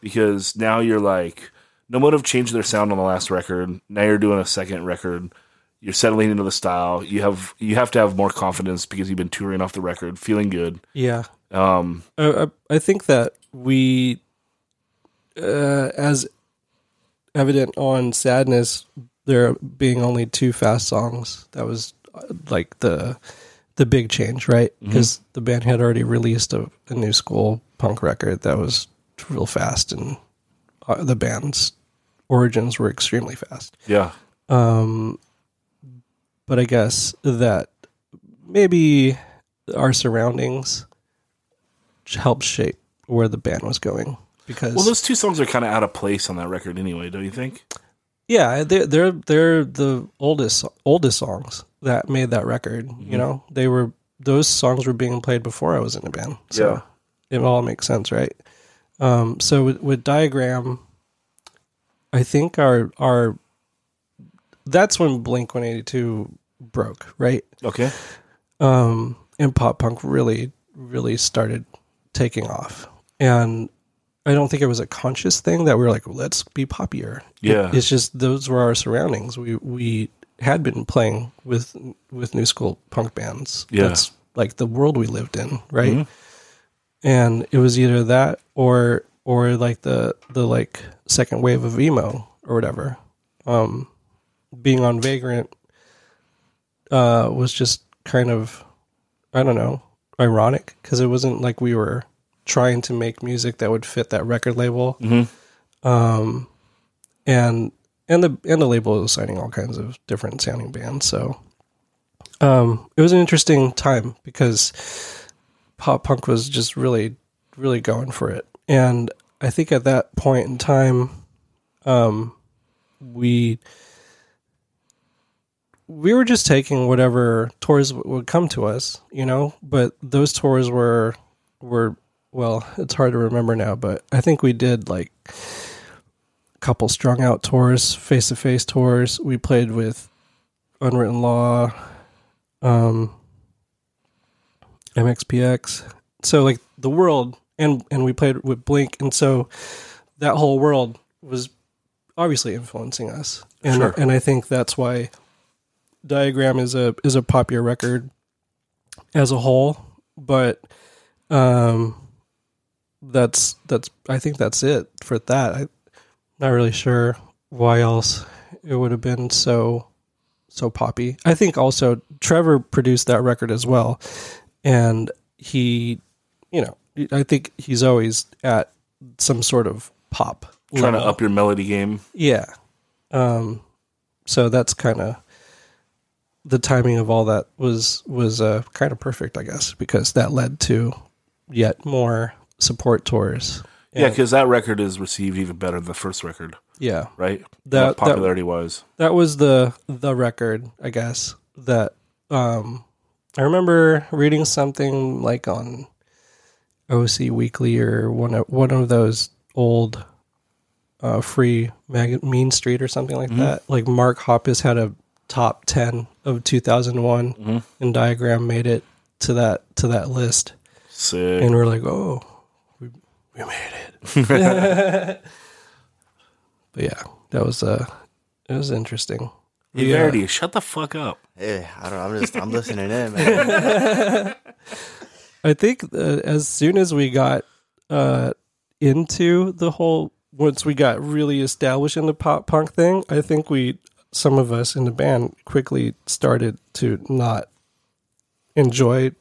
Because now you're like, No Motive changed their sound on the last record. Now you're doing a second record. You're settling into the style. You have you have to have more confidence because you've been touring off the record, feeling good. yeah, Um, I, I I think that we, uh, as evident on Sadness, there being only two fast songs, that was uh, like the the big change, right? Because the band had already released a, a new school punk record that was real fast, and uh, the band's origins were extremely fast. yeah. Um, but I guess that maybe our surroundings helped shape where the band was going because Well, those two songs are kind of out of place on that record anyway, don't you think? yeah they're, they're they're the oldest oldest songs that made that record Mm-hmm. you know they were those songs were being played before I was in the band so it all makes sense right um so with, with diagram I think our our that's when Blink 182 broke right Okay. um, and pop punk really, really started taking off. And I don't think it was a conscious thing that we were like, let's be poppier. Yeah. It- it's just those were our surroundings. We we had been playing with with new school punk bands. Yeah. That's like the world we lived in, right? And it was either that or or like the the like second wave of emo or whatever. Um, being on Vagrant uh, was just kind of, I don't know, ironic because it wasn't like we were trying to make music that would fit that record label. Um, and and the and the label was signing all kinds of different sounding bands. So, um, it was an interesting time because pop punk was just really really going for it, and I think at that point in time, um, we we were just taking whatever tours would come to us, you know. But those tours were were well, it's hard to remember now, but I think we did like a couple strung out tours, face to face tours. We played with Unwritten Law, um, MXPX. So like the world, and and we played with Blink, and so that whole world was obviously influencing us, and Sure. and I think that's why Diagram is a is a popular record as a whole, but um, that's that's I think that's it for that. I'm not really sure why else it would have been so so poppy. I think also Trever produced that record as well, and he, you know, I think he's always at some sort of pop Trying to up your melody game. Yeah. Um, so that's kind of the timing of all that was was uh, kind of perfect, I guess, because that led to yet more support tours. Yeah, because that record is received even better than the first record, yeah, right? That- that- popularity wise. that was the the record, I guess. That um, I remember reading something like on OC Weekly or one of one of those old uh, free mag- Mean Street or something like that. Like Mark Hoppus had a top ten of two one, and Diagram made it to that to that list, Sick. and we're like, oh, we we made it. *laughs* *laughs* but yeah, that was uh, it was interesting. Hey, Verity, shut the fuck up. Hey, I don't. I'm just. I'm listening in, man. *laughs* I think uh, as soon as we got uh, into the whole, once we got really established in the pop punk thing, I think we, some of us in the band, quickly started to not enjoy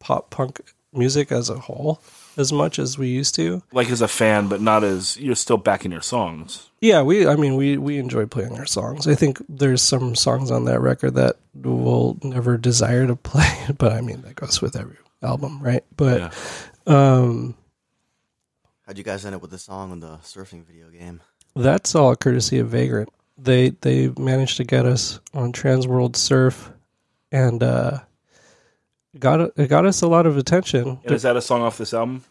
pop punk music as a whole as much as we used to. Like as a fan, but not as you're still backing your songs. Yeah, we. I mean, we we enjoy playing our songs. I think there's some songs on that record that we'll never desire to play, *laughs* but I mean that goes with every album, right? But Yeah. um, How'd you guys end up with the song on the surfing video game? that's all courtesy of Vagrant. They they managed to get us on Transworld Surf, and uh, got it got us a lot of attention. And is that a song off this album?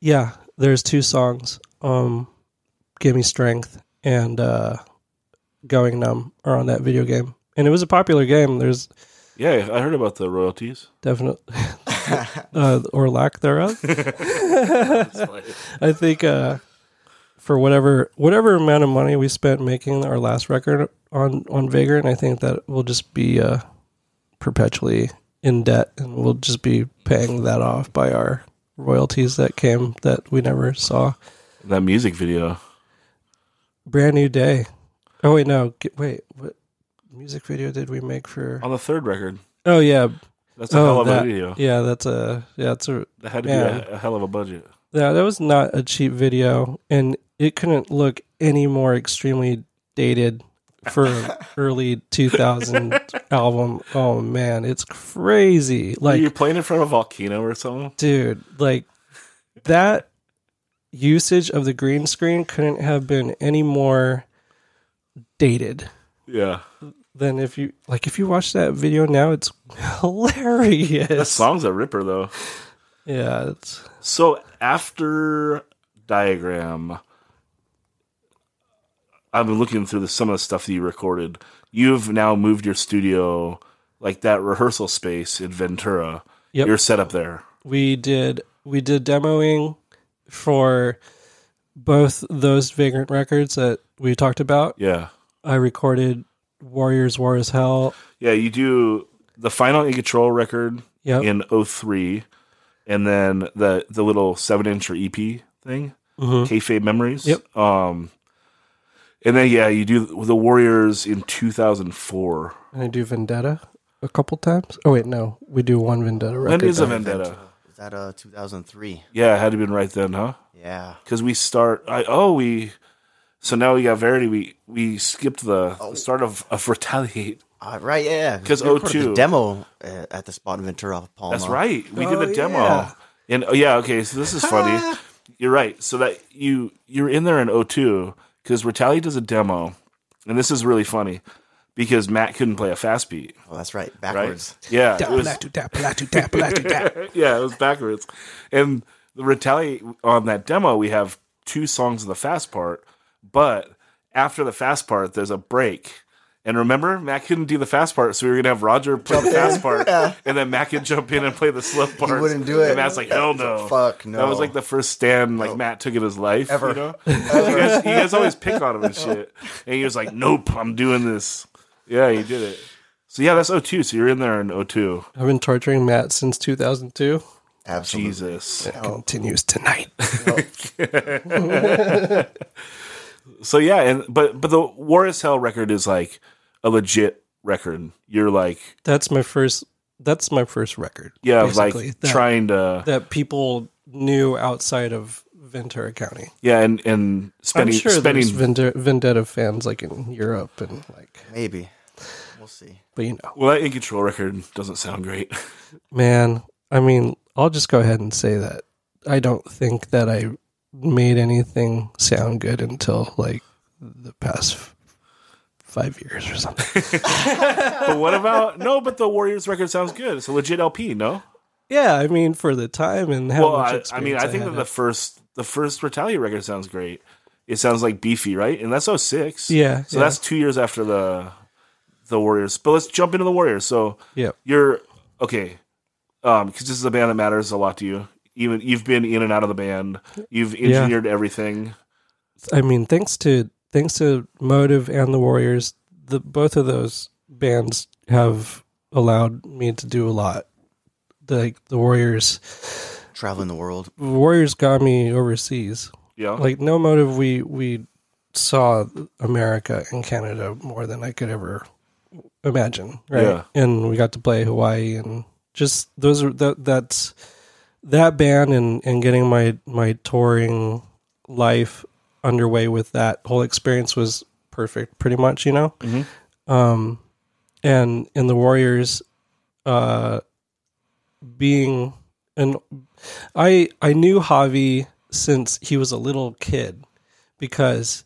Yeah, there's two songs. Um, "Give Me Strength" and uh, "Going Numb" are on that video game, and it was a popular game. There's Yeah, I heard about the royalties. definitely *laughs* uh, or lack thereof. *laughs* *laughs* I think uh, for whatever whatever amount of money we spent making our last record on on Vagrant, I think that we'll just be uh, perpetually in debt, and we'll just be paying that off by our royalties that came that we never saw. that music video. Brand new day. Oh wait, no, G- wait, what music video did we make for? On the third record. Oh yeah, That's a oh hell of that, a video. yeah, that's a yeah, it's a That had to Yeah. be a, a hell of a budget. Yeah, that was not a cheap video, and it couldn't look any more extremely dated for early 2000 *laughs* album. Oh man, it's crazy. Like, you're playing in front of a volcano or something. dude, like that usage of the green screen couldn't have been any more dated Yeah, than if you like if you watch that video now. It's hilarious. that song's a ripper though. Yeah, it's So after Diagram, I've been looking through the, some of the stuff that you recorded. You've now moved your studio, like that rehearsal space in Ventura. Yep. You're set up there. we did we did demoing for both those vagrant records that we talked about Yeah, i recorded warriors war as hell yeah. You do the final in control record Yep. in 03, and then the the little seven inch or EP thing, kayfabe memories. Yep. Um, and then yeah, you do the Warriors in 2004. and i do vendetta a couple times oh wait no we do one vendetta record When is a vendetta? Was that uh 2003? Yeah, it had to have been right then, huh? Yeah. Because we start. I, oh, we. So now we got Verity. We we skipped the, the start of, of Retaliate. Uh, right. Yeah. 'Cause we recorded 02. demo uh, at the spot in Ventura off Palma. That's right. We Oh, did a demo. yeah. And oh yeah, okay. So this is funny. *laughs* You're right. So that you you're in there in 02 because Retaliate does a demo, and this is really funny because Matt couldn't play a fast beat. Oh, that's right. Right? Backwards. Yeah. It was, yeah, it was backwards. And the retaliate on that demo, we have two songs of the fast part, but after the fast part, there's a break. And remember, Matt couldn't do the fast part, so we were gonna have Roger play the fast part, and then Matt could jump in and play the slow part. He wouldn't do it. And Matt's like, "Hell no, Fuck, no. That was like the first stand like Matt took in his life. Ever. You, know? *laughs* you, guys, you guys always pick on him and shit, and he was like, "Nope, I'm doing this." Yeah, he did it. So yeah, that's 02. So you're in there in 02. i've been torturing matt since 2002 Absolutely. Jesus. it continues tonight *laughs* *laughs* So yeah, and but but the War is Hell record is like a legit record. You're like that's my first that's my first record yeah, basically, like that, trying to that people knew outside of ventura county yeah, and and spending I'm sure spending there's Vende- Vendetta fans like in Europe and like Maybe. We'll see. but you know, Well, that In Control record doesn't sound great. *laughs* man. I mean, I'll just go ahead and say that I don't think that I made anything sound good until like the past f- five years or something. *laughs* but what about no? But the Warriors record sounds good. It's a legit LP, no? yeah, I mean, for the time and how Well, much I, I mean, experience I think had that the first the first Retaliate record sounds great. It sounds like beefy, right? And that's 06. Yeah, So yeah. that's two years after the the Warriors. But let's jump into the Warriors. So yeah, you're okay, um, because this is a band that matters a lot to you. Even you've been in and out of the band. You've engineered everything. I mean, thanks to thanks to Motive and the Warriors, the both of those bands have allowed me to do a lot. The the Warriors Traveling the world. Warriors got me overseas. Yeah. Like no motive, we we saw America and Canada more than I could ever imagine. Right, Yeah. and we got to play Hawaii and just those are that that's that band and and getting my my touring life underway with that whole experience was perfect. Pretty much, you know. Mhm. Um, and in the Warriors, uh, being and I I knew Javi since he was a little kid because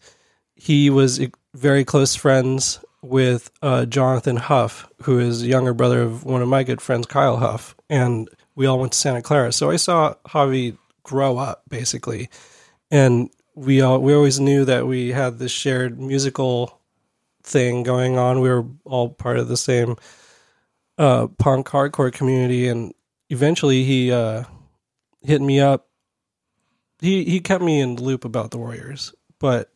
he was very close friends with uh, Jonathan Huff, who is younger brother of one of my good friends, Kyle Huff, and we all went to Santa Clara. So I saw Javi grow up basically, and we all we always knew that we had this shared musical thing going on. We were all part of the same uh, punk hardcore community, and eventually he uh, hit me up. He he kept me in the loop about the Warriors, but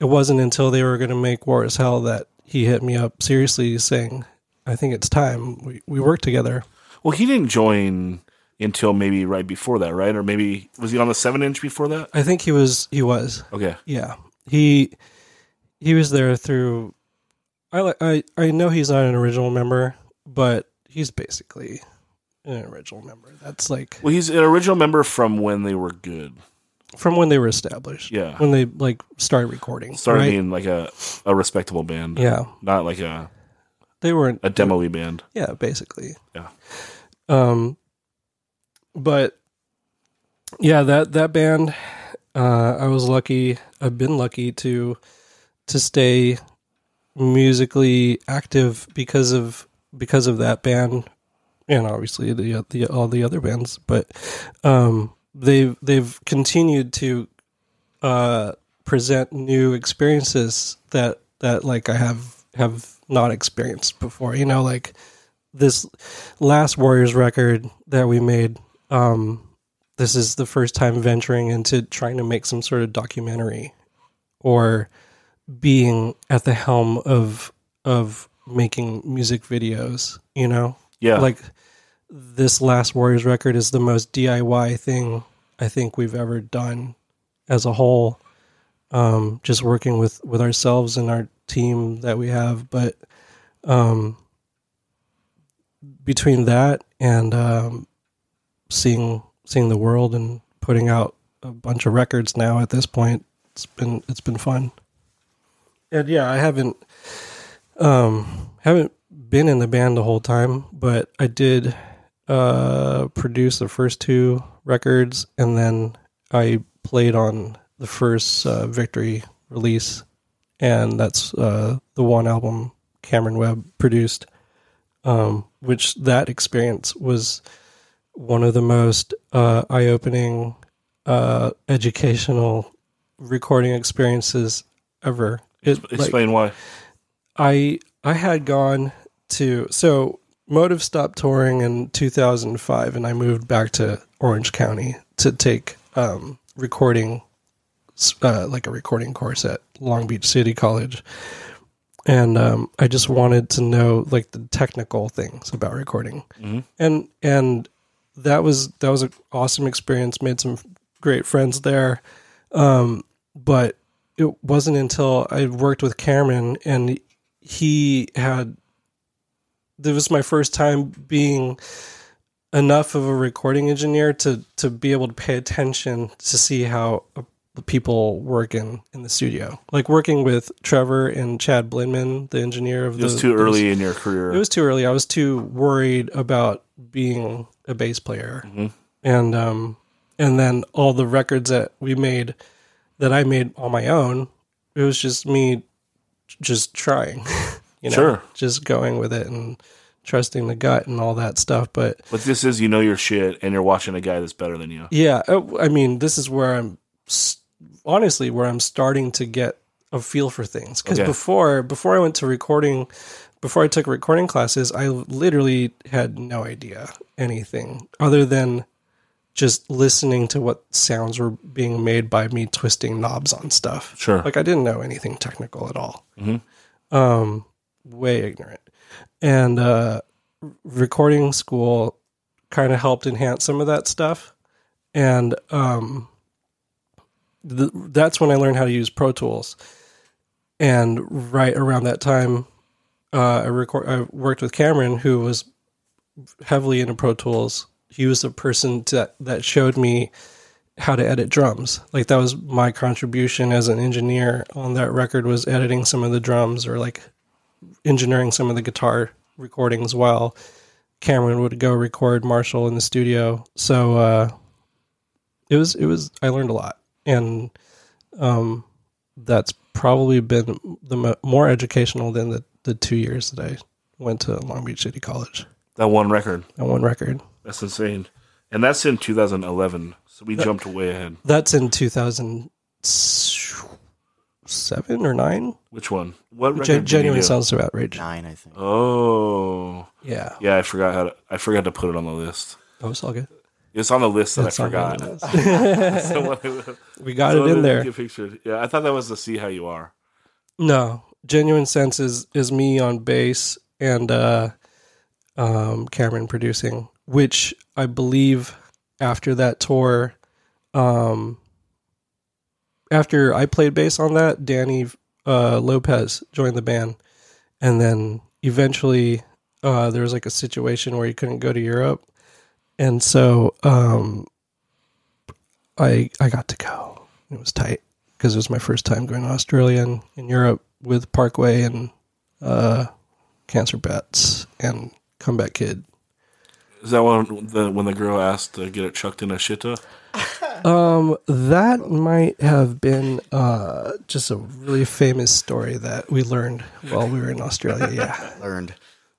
it wasn't until they were going to make War is Hell that he hit me up seriously, saying, "I think it's time we we work together." Well, he didn't join until maybe right before that, right? Or maybe was he on the seven inch before that? I think he was he was Okay. yeah he he was there through. I I I know he's not an original member, but he's basically an original member. That's like Well, he's an original member from when they were good. from when they were established. Yeah. when they like started recording. Started right? being like a, a respectable band. yeah, Not like a, they weren't a demo band. Yeah, basically. Yeah. Um, but yeah, that that band, uh, I was lucky. I've been lucky to to stay musically active because of because of that band, and obviously the the all the other bands. But um, they've they've continued to uh, present new experiences that that like I have have not experienced before. You know, like this last Warriors record that we made. Um, this is the first time venturing into trying to make some sort of documentary or being at the helm of of making music videos. You know, Yeah. like this last Warriors record is the most DIY thing I think we've ever done as a whole. Um, just working with with ourselves and our team that we have, but um, between that and um, seeing seeing the world and putting out a bunch of records now at this point, it's been it's been fun. And yeah, I haven't um, haven't been in the band the whole time, but I did uh, produce the first two records, and then I played on the first uh, Victory release, and that's uh, the one album Cameron Webb produced. Um, which that experience was one of the most uh, eye-opening, uh, educational recording experiences ever. It, like, Explain why. I I had gone to so Motive stopped touring in 2005, and I moved back to Orange County to take um, recording, uh, like a recording course at Long Beach City College, and um, I just wanted to know like the technical things about recording, and and that was that was an awesome experience. Made some great friends there, um, but it wasn't until I worked with Cameron and he had this was my first time being enough of a recording engineer to to be able to pay attention to see how uh, the people working in the studio, like working with Trever and Chad Blinman, the engineer of It was the. too early in your career. It was too early. I was too worried about being a bass player, and um, and then all the records that we made, that I made on my own, it was just me, just trying, *laughs* you know, Sure. just going with it and trusting the gut and all that stuff. But but this is you know your shit, and you're watching a guy that's better than you. yeah, uh, I mean, this is where I'm honestly where I'm starting to get a feel for things because Okay. before before I went to recording, before I took recording classes, I literally had no idea anything other than just listening to what sounds were being made by me twisting knobs on stuff. Sure. like I didn't know anything technical at all. Um, way ignorant, and uh, recording school kind of helped enhance some of that stuff and um, th- that's when I learned how to use Pro Tools. And right around that time, uh, I record. I worked with Cameron, who was heavily into Pro Tools. He was the person to, that showed me how to edit drums. Like that was my contribution as an engineer on that record was editing some of the drums or like engineering some of the guitar recordings while Cameron would go record Marshall in the studio. So uh, it was it was I learned a lot, and um, that's probably been the mo- more educational than the the two years that I went to Long Beach City College. That one record. That one record. That's insane. And that's in 2011. So we jumped way ahead. That's in two thousand seven or nine. Which one? What record? Gen- did genuine sounds of outrage. Nine, I think. Oh, Yeah, yeah. I forgot how to. I forgot to put it on the list. oh, it's all good. It's on the list that It's I forgot. *laughs* *laughs* *laughs* We got it in there. Pictured. Yeah, I thought that was the see how you are. No, genuine sense is is me on bass and uh, um, Cameron producing, which I believe after that tour, um, after I played bass on that, Danny uh, Lopez joined the band, and then eventually uh, there was like a situation where he couldn't go to Europe, and so um, I I got to go. It was tight because it was my first time going to Australia and in Europe with Parkway and uh, Cancer Bats and Comeback Kid. Is that when the when the girl asked to get it chucked in a shitta? *laughs* Um, that might have been uh, just a really famous story that we learned while we were in Australia. Yeah, *laughs* Learned.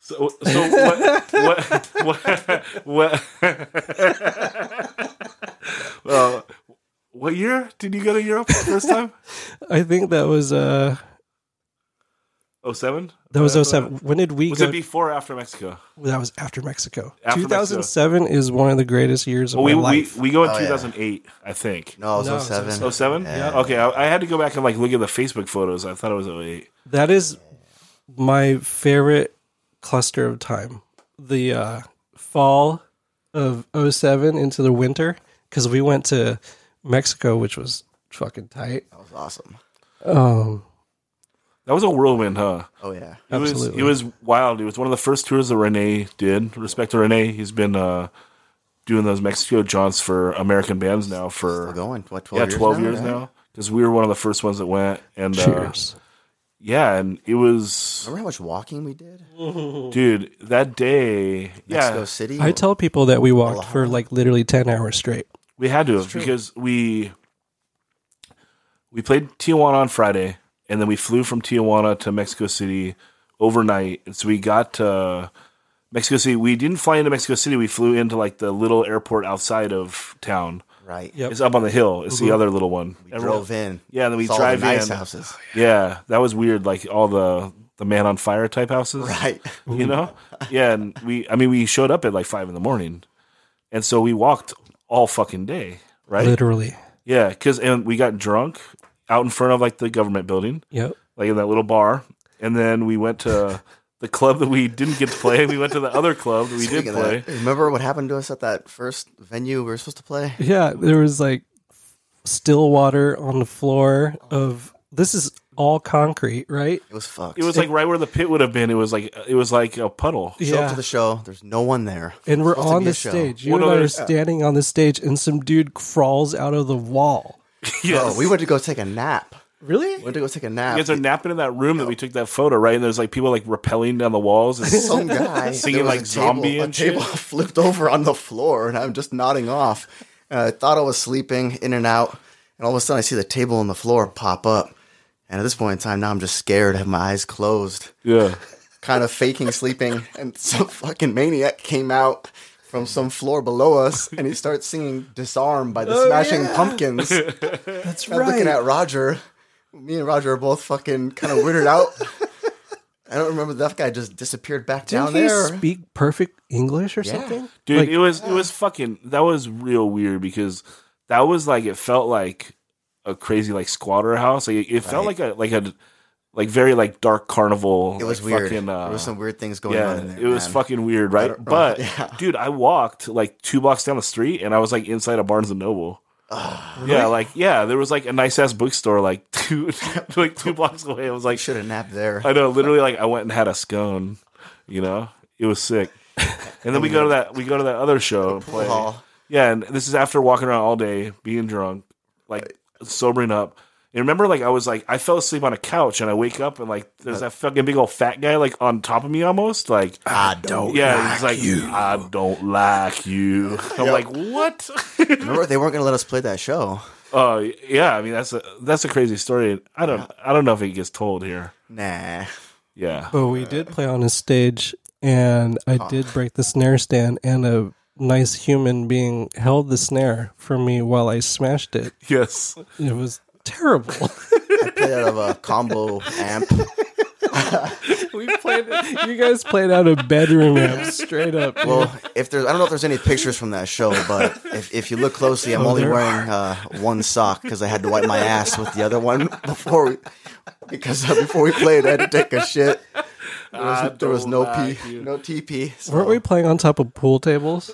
So, so what? What? What? what uh, what year did you go to Europe the first time? *laughs* I think that was uh Oh seven. that was 07. When did we Was go? it before or after Mexico? that was after Mexico. After 2007 is one of the greatest years of Well, we, my life. we go in Oh, yeah. 2008, I think. No, it was No, it was 07. Oh seven. Yeah. Okay, I, I had to go back and like look at the Facebook photos. I thought it was 08. That is my favorite cluster of time. The uh, fall of 07 into the winter because we went to Mexico, which was fucking tight. That was awesome. Um, That was a whirlwind, huh? Oh, yeah. It was it was wild. It was one of the first tours that Renee did. Respect to Renee. He's been uh, doing those Mexico jaunts for American bands now Still for going. What, 12 yeah years twelve now? years Yeah. now. Because we were one of the first ones that went, and uh, cheers. Yeah, and it was Remember how much walking we did? *laughs* dude that day. Mexico Yeah, City? I tell people that we walked for like literally 10 hours straight. we had to have because we we played Tijuana on Friday, and then we flew from Tijuana to Mexico City overnight. And so we got to Mexico City. We didn't fly into Mexico City. We flew into like the little airport outside of town. Right. Yep. It's up on the hill. It's the mm-hmm. other little one. We Everyone- drove in. Yeah, and then we Saw all drive the nice in. houses. Yeah, that was weird. Like all the the man on fire type houses. Right. *laughs* you know yeah and we i mean we showed up at like five in the morning and so we walked all fucking day right Literally. yeah because and we got drunk out in front of like the government building Yep. like in that little bar and then we went to the club that we didn't get to play we went to the other club that we did Speaking of play that, remember what happened to us at that first venue we were supposed to play? Yeah, there was like still water on the floor of this is all concrete, right? It was fucked. it was like right where the pit would have been it was like it was like a puddle Show up to the show. There's no one there. And we're on the a show. stage. You Well, and I are standing on the stage, and some dude crawls out of the wall. *laughs* Yes. Oh, we went to go take a nap. Really? We went to go take a nap. You guys are napping in that room that we took that photo, right? And there's like people like rappelling down the walls. And *laughs* some guy *laughs* Singing, like, a zombie table, and a table flipped over on the floor, and I'm just nodding off. And I thought I was sleeping in and out, and all of a sudden I see the table on the floor pop up. And at this point in time, now I'm just scared. I have my eyes closed, yeah. *laughs* kind of faking sleeping, and some fucking maniac came out from some floor below us, and he starts singing "Disarm" by the oh, Smashing Pumpkins. That's right. I'm looking at Roger. Me and Roger are both fucking kind of weirded out. I don't remember that guy just disappeared back Didn't down he there. speak perfect English or Yeah. something? Dude, Like- it was it was fucking that was real weird because that was like it felt like a crazy like squatter house. Like it, it felt Right. like a like a like very like dark carnival. It was like, weird. Fucking, uh, there was some weird things going yeah, on in there. it was man. fucking weird, right? But *laughs* Yeah. dude, I walked like two blocks down the street and I was like inside a Barnes and Noble. Ah, Yeah, like yeah, there was like a nice ass bookstore like *laughs* two like two blocks away. I was like, Should have napped there. I know, literally, like I went and had a scone. You know, it was sick. And then we go to that we go to that other show play. hall. Yeah, and this is after walking around all day, being drunk, like sobering up. And remember, like I was like I fell asleep on a couch, and I wake up and like there's that fucking big old fat guy like on top of me almost. Like I don't. yeah, he's like you. I don't like you. *laughs* I'm like what? *laughs* Remember, they weren't going to let us play that show. Oh yeah, I mean that's a that's a crazy story. I don't I don't know if it gets told here. Nah. Yeah. But we did play on a stage, and I did break the snare stand, and a nice human being held the snare for me while I smashed it. *laughs* Yes. It was terrible. *laughs* I played out of a combo amp. *laughs* we played. You guys played out of a bedroom amp straight up. Well, if there's, I don't know if there's any pictures from that show, but if, if you look closely, I'm Oh, only wearing uh, one sock because I had to wipe my ass with the other one before we, because uh, before we played, I had to take a shit. There was, there was no like pee, you. no TP. So. Weren't we playing on top of pool tables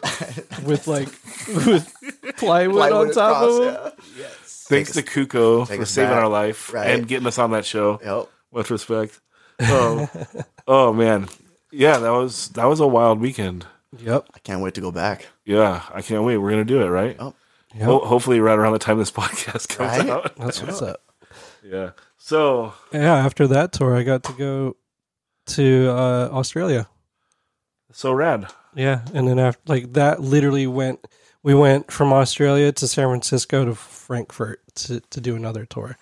with like *laughs* with plywood, Plywood on top across, of them? yeah. Thanks to Kuko for saving back. our life Right. and getting us on that show. Yep. Much respect. Oh, *laughs* oh man, yeah, that was that was a wild weekend. Yep. I can't wait to go back. Yeah, I can't wait. We're gonna do it, right? Oh. Yep. Ho- hopefully, right around the time this *laughs* podcast comes Right? out. That's what's up. Yeah. So Yeah. After that tour, I got to go to uh, Australia. so rad. Yeah, and then after like that, literally went. We went from Australia to San Francisco to Frankfurt to to do another tour.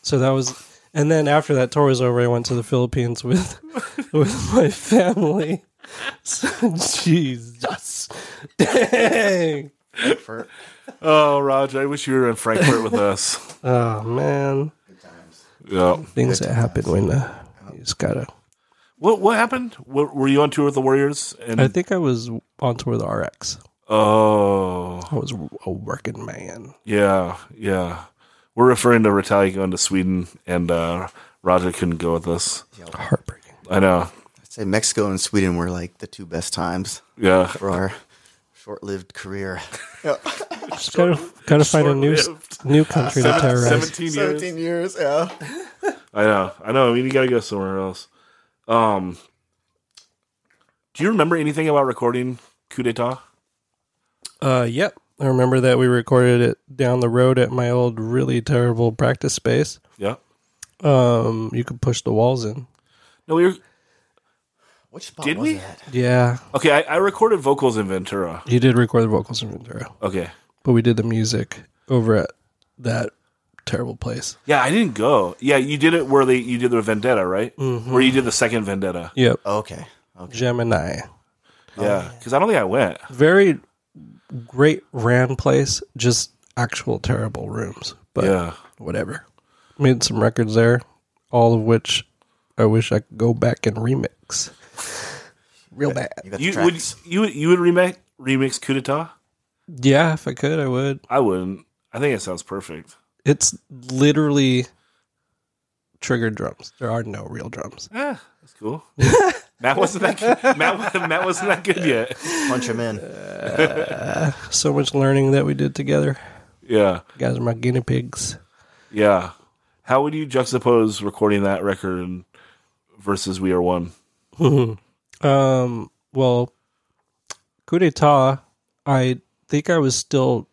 So that was, and then after that tour was over, I went to the Philippines with *laughs* with my family. So, Jesus, dang! For, Oh, Roger, I wish you were in Frankfurt with us. *laughs* Oh man, Yeah. things that happen when uh, you just gotta. What what happened? Were you on tour with the Warriors? And I think I was on tour with the RX. Oh, I was a working man. yeah, yeah. We're referring to Retaliate going to Sweden, and uh, Roger couldn't go with us. Heartbreaking. I know. I'd say Mexico and Sweden were like the two best times Yeah. for our short-lived career. *laughs* Just gotta gotta find a new new country to *laughs* terrorize. 17 years. 17 years, yeah. *laughs* I know. I know. I mean, you got to go somewhere else. Um, do you remember anything about recording Coup d'etat? Uh, yep. I remember that we recorded it down the road at my old, really terrible practice space. Yeah. Um, you could push the walls in. No, we were. Which spot Did was we? that? Yeah, Okay, I, I recorded vocals in Ventura. you did record the vocals in Ventura, Okay. but we did the music over at that terrible place. Yeah, I didn't go. Yeah, you did it where they you did the Vendetta, right? Mm-hmm. Where you did the second Vendetta. Yep, Okay. Okay. Gemini. Yeah, because I don't think I went. Very great ran place, just actual terrible rooms. But yeah. whatever. Made some records there, all of which I wish I could go back and remix. *laughs* Real bad. You got the You would tracks. you would you would remix remix Coup d'etat? Yeah, if I could, I would. I wouldn't. I think it sounds perfect. It's literally triggered drums. There are no real drums. Yeah, that's cool. *laughs* Matt wasn't that good. Matt, Matt wasn't that good yet. Punch him in. So much learning that we did together. Yeah, You guys are my guinea pigs. yeah. How would you juxtapose recording that record versus We Are One? *laughs* Um, well, coup d'etat, I think I was still,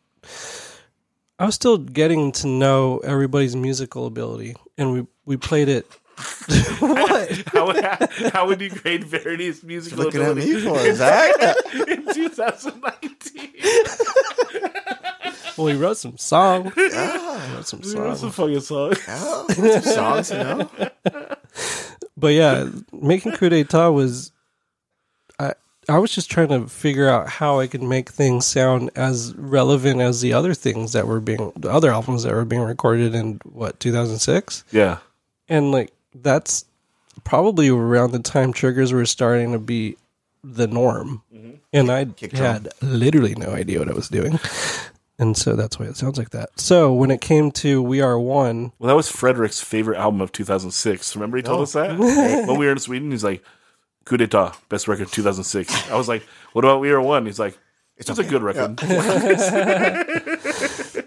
I was still getting to know everybody's musical ability, and we we played it. *laughs* what? How, how would you grade Verity's musical Looking at ability me for Zach. *laughs* in 2019? Well, he wrote some songs. *laughs* Ah, wrote some That's songs. some fucking songs. oh, some songs, you know. But yeah, making coup d'etat was. I I was just trying to figure out how I could make things sound as relevant as the other things that were being the other albums that were being recorded in what 2006, Yeah. and like that's probably around the time triggers were starting to be the norm, mm-hmm. and I had literally no idea what I was doing. And so that's why it sounds like that. So when it came to We Are One, Well, that was Frederick's favorite album of 2006. Remember he told us that *laughs* when we were in Sweden. He's like, "Coup d'etat, best record 2006." I was like, "What about We Are One?" He's like, "It's, just a good record." *laughs* *laughs*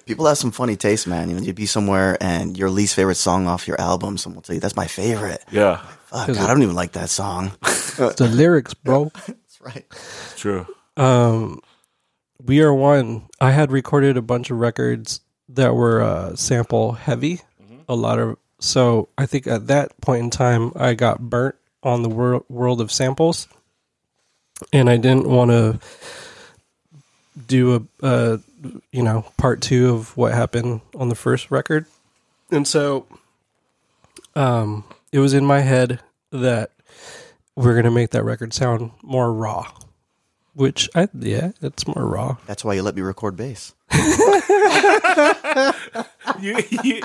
People have some funny taste, man. You know, you'd be somewhere and your least favorite song off your album, someone will tell you that's my favorite. Yeah, Fuck, God, I don't even like that song. *laughs* the lyrics, bro. That's right. true. um we are one i had recorded a bunch of records that were uh sample heavy a lot of so i think at that point in time i got burnt on the wor- world of samples and i didn't want to do a uh you know part two of what happened on the first record. And so um it was in my head that we're gonna make that record sound more raw which I yeah, that's more raw. That's why you let me record bass. *laughs* You, you,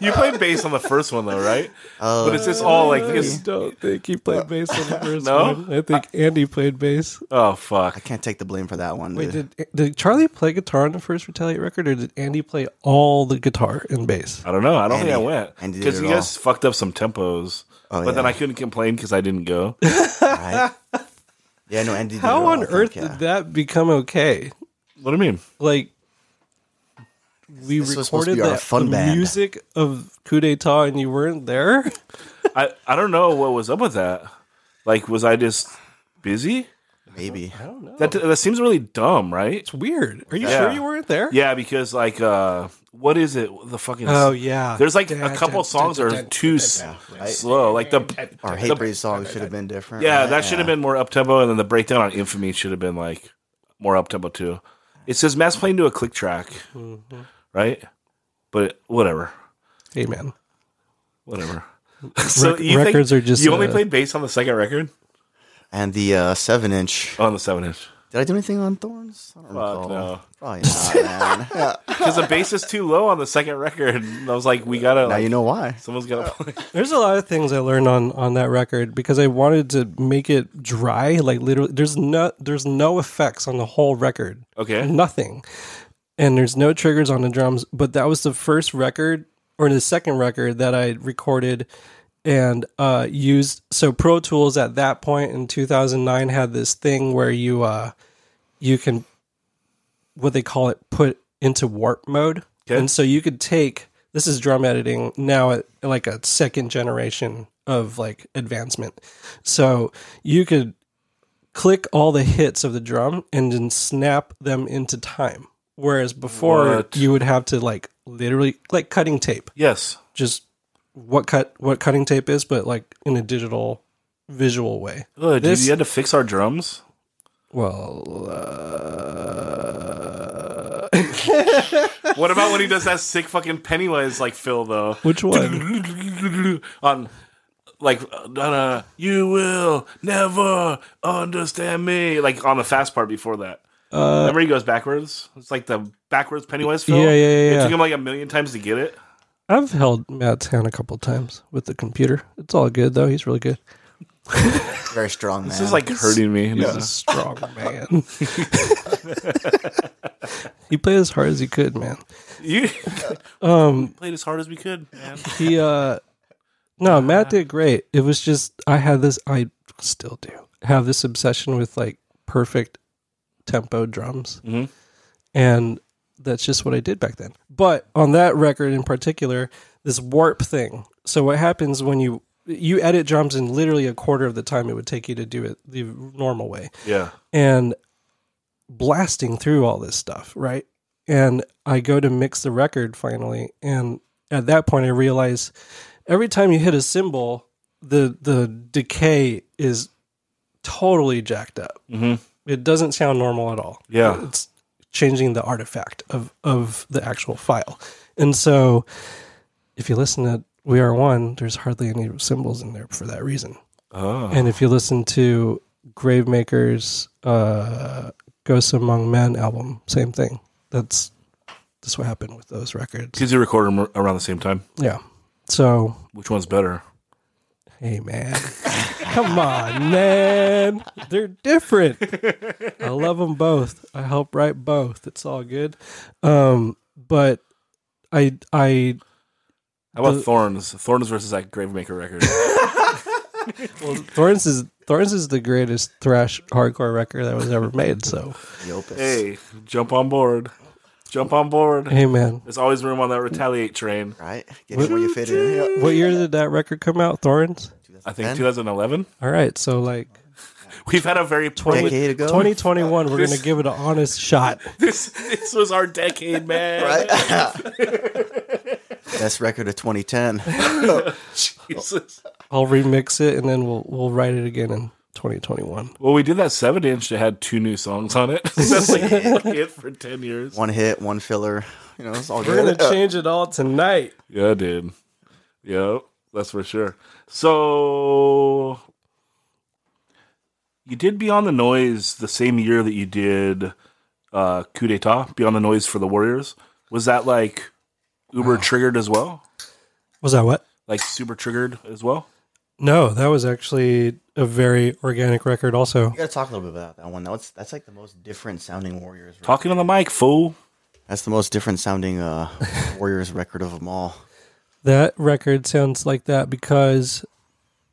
you played bass on the first one though, right? Oh, But it's just all like it's, don't think he played bass on the first No? one. I think Andy played bass. oh fuck! I can't take the blame for that one. Wait, dude. did did Charlie play guitar on the first Retaliate record, or did Andy play all the guitar and bass? I don't know. I don't think I went Andy did because it you guys fucked up some tempos. Oh, but then. I couldn't complain because I didn't go. *laughs* right? Yeah, no, Andy. How on I think, earth yeah. did that become okay? what do you mean? Like we This was supposed to recorded be that fun the band. music of Coup d'etat, and you weren't there. *laughs* I I don't know what was up with that. Like, was I just busy? Maybe. I don't know. That that seems really dumb, right? it's weird. Are you Yeah. sure you weren't there? Yeah, because like, uh what is it? The fucking Oh yeah. There's like a couple songs that are too right. slow. Like the Our hate breed song should have been different. yeah, that should have been more up tempo, and then the breakdown on Infamy should have been like more up tempo too. It says Mass playing to a click track, right? But whatever, Hey man. whatever. Rec- *laughs* records are just, you only played bass on the second record. And the uh, seven inch. Oh, on the seven inch. Did I do anything on Thorns? I don't Fuck recall. no, Probably not, man. *laughs* Yeah. because the bass is too low on the second record. And I was like, we gotta. Now like, you know why. Someone's gotta play. There's a lot of things I learned on on that record because I wanted to make it dry, like literally. There's no there's no effects on the whole record, Okay. nothing, and there's no triggers on the drums. But that was the first record or the second record that I recorded and uh, used. So Pro Tools at that point in 2009 had this thing where you uh, you can what they call it put into warp mode, Okay. and so you could take this is drum editing now at like a second generation of like advancement. So you could click all the hits of the drum and then snap them into time. Whereas before What? you would have to like literally like cutting tape, Yes. just what cut what cutting tape is, but like in a digital visual way. Ugh, dude, you had to fix our drums. Well, uh, *laughs* What about when he does that sick fucking Pennywise like fill though? which one? *laughs* on like uh, you will never understand me like on the fast part before that remember he goes backwards it's like the backwards pennywise fill Uh, Yeah, yeah, yeah, it took him like a million times to get it I've held Matt's hand a couple times with the computer. It's all good though. He's really good. *laughs* Very strong, man. this is like hurting me He's a strong man. *laughs* he played as hard as he could, man. you *laughs* Um, played as hard as we could man he uh, no, Matt did great. It was just I had this. I still do have this obsession with like perfect tempo drums, Mhm. and that's just what I did back then. But on that record in particular, this warp thing. So what happens when you you edit drums in literally a quarter of the time it would take you to do it the normal way, yeah and blasting through all this stuff, right? and I go to mix the record finally, and at that point I realize every time you hit a cymbal, the the decay is totally jacked up. Mm-hmm. It doesn't sound normal at all. Yeah. it's changing the artifact of of the actual file, and so if you listen to We Are One, there's hardly any symbols in there for that reason. Oh. And if you listen to Gravemaker's uh, Ghosts Among Men album, same thing. That's that's what happened with those records. Because you record them around the same time. Yeah. So, Which one's better? hey man, *laughs* come on, man, they're different. I love them both. I help write both. It's all good. Um, but I I How about The- Thorns? Thorns versus that Gravemaker record. *laughs* well, Thorns is Thorns is the greatest thrash hardcore record that was ever made. So, The hey, jump on board. Jump on board. hey man, There's always room on that retaliate train. Right? Get in where you fit in. What year did that record come out? Thorns. I think 2010? 2011. All right, so like We've had a very public. Decade ago. 2021, we're gonna give it an honest shot. *laughs* This this was our decade, man. Right? *laughs* Best record of 2010. *laughs* Jesus. I'll remix it and then we'll we'll write it again in 2021. Well, we did that seven inch that had two new songs on it. That's like one hit for ten years. One hit, one filler. You know, it's all We're good. gonna change it all tonight. Yeah, dude. Yeah, that's for sure. So you did Beyond the Noise the same year that you did uh Coup d'etat, Beyond the Noise for the Warriors. Was that like uber triggered as well? Was that what? Like super triggered as well? No, that was actually a very organic record. Also, You gotta talk a little bit about that one. That's that's like the most different sounding Warriors. record. Talking on the mic, fool. That's the most different sounding uh, *laughs* Warriors record of them all. That record sounds like that because,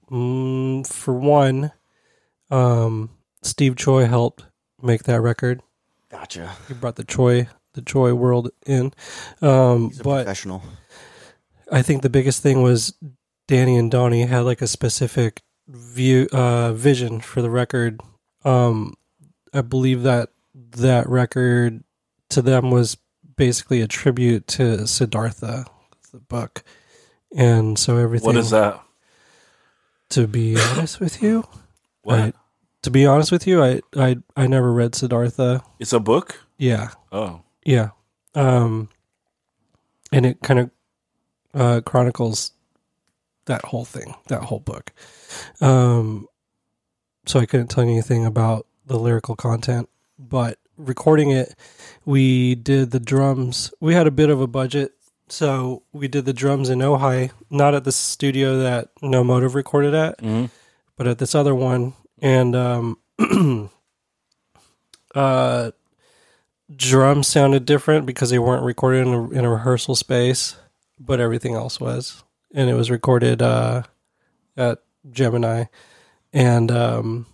mm, for one, um, Steve Choi helped make that record. Gotcha. He brought the Choi the Choi world in. Um, He's a but professional. I think the biggest thing was Danny and Donnie had like a specific view uh, vision for the record. Um, I believe that that record to them was basically a tribute to Siddhartha, the book, and so everything. What is that? To be honest with you, *coughs* What? I, to be honest with you, I I I never read Siddhartha. It's a book? Yeah, Oh. yeah. Um, and it kind of uh, chronicles that whole thing, that whole book. Um, so I couldn't tell you anything about the lyrical content, but recording it, we did the drums. We had a bit of a budget, so we did the drums in Ojai, not at the studio that No Motive recorded at, Mhm. but at this other one. And um, *clears throat* uh, drums sounded different because they weren't recorded in a, in a rehearsal space, but everything else was, and it was recorded uh, at Gemini, and um,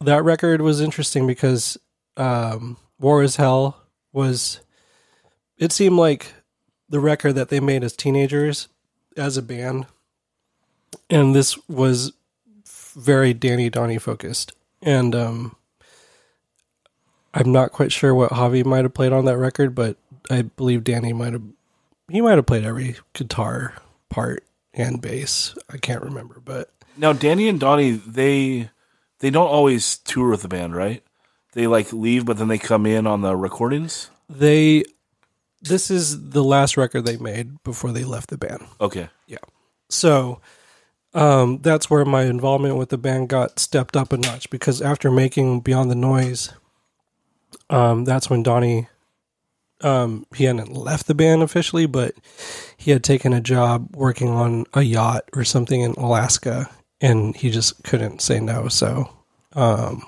that record was interesting because um, War is Hell was. It seemed like the record that they made as teenagers, as a band, and this was very Danny Donnie focused, and um, I'm not quite sure what Javi might have played on that record, but I believe Danny might have he might have played every guitar part and bass. I can't remember, but Now Danny and Donnie, they they don't always tour with the band, right? They like leave, but then they come in on the recordings. they this is the last record they made before they left the band. Okay. Yeah. So um, that's where my involvement with the band got stepped up a notch because after making Beyond the Noise, um, that's when Donnie um, he hadn't left the band officially, but he had taken a job working on a yacht or something in Alaska, and he just couldn't say no. So um,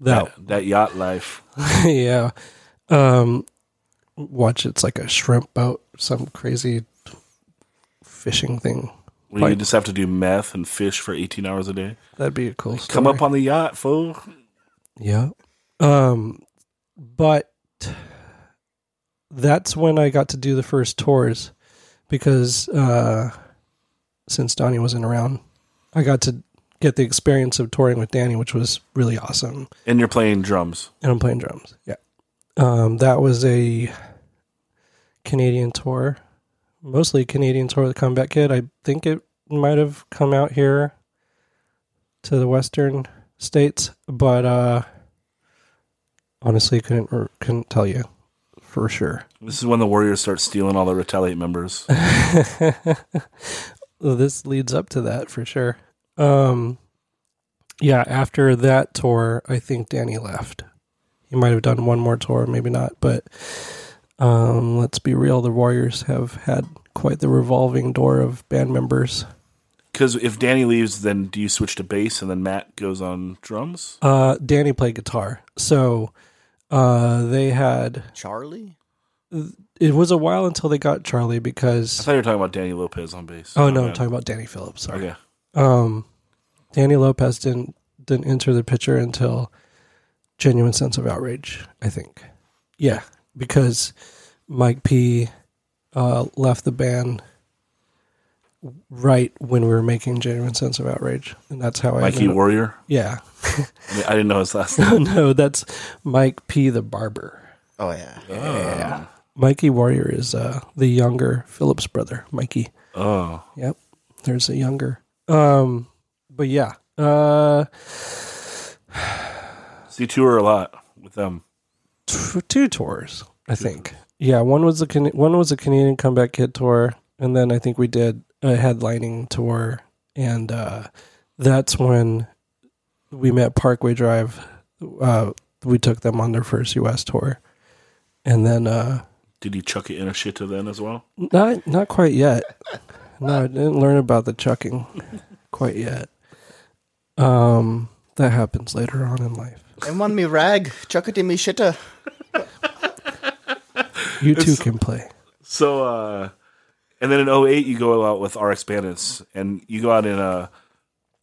that That, that yacht life. *laughs* yeah. Um, watch it's like a shrimp boat, some crazy fishing thing. Where you just have to do meth and fish for 18 hours a day. That'd be a cool story. Come up on the yacht, fool. Yeah. Um, but that's when I got to do the first tours because uh, since Donnie wasn't around, I got to get the experience of touring with Danny, which was really awesome. And you're playing drums. And I'm playing drums. Yeah. Um, that was a Canadian tour, mostly Canadian tour with Comeback Kid. I think it might have come out here to the western states, but uh, honestly, couldn't couldn't tell you for sure. This is when the Warriors start stealing all the Retaliate members. *laughs* this leads up to that for sure. Um, yeah, after that tour, I think Danny left. He might have done one more tour, maybe not, but um, let's be real, the Warriors have had quite the revolving door of band members. Because if Danny leaves, then do you switch to bass and then Matt goes on drums? Uh, Danny played guitar, so uh, they had. Charlie? It was a while until they got Charlie because. I because. thought you were talking about Danny Lopez on bass. Oh no, man. I'm talking about Danny Phillips. Sorry. Okay. Um, Danny Lopez didn't didn't enter the picture until genuine sense of outrage. I think, yeah, because Mike P uh, left the band right when we were making genuine sense of outrage, and that's how I Mikey ended up- Warrior. Yeah, I, *laughs* mean, I didn't know his last *laughs* name. no, that's Mike P the barber. Oh, yeah. Yeah. Mikey Warrior is uh, the younger Phillips brother, Mikey. Oh. Yep. There's a younger. Um, but yeah. Uh, So you tour a lot with them. t- two tours, I think. Yeah, one was a Can- one was a Canadian comeback kid tour, and then I think we did a headlining tour, and uh, that's when we met Parkway Drive. Uh, we took them on their first U.S. tour, and then uh, Did you chuck it in a shit to them as well? not not quite yet. No, I didn't learn about the chucking quite yet. Um, that happens later on in life. And one me rag, chuck it in me shitter. You too can play. So, uh, and then in 08, you go out with RX Bandits and you go out in a,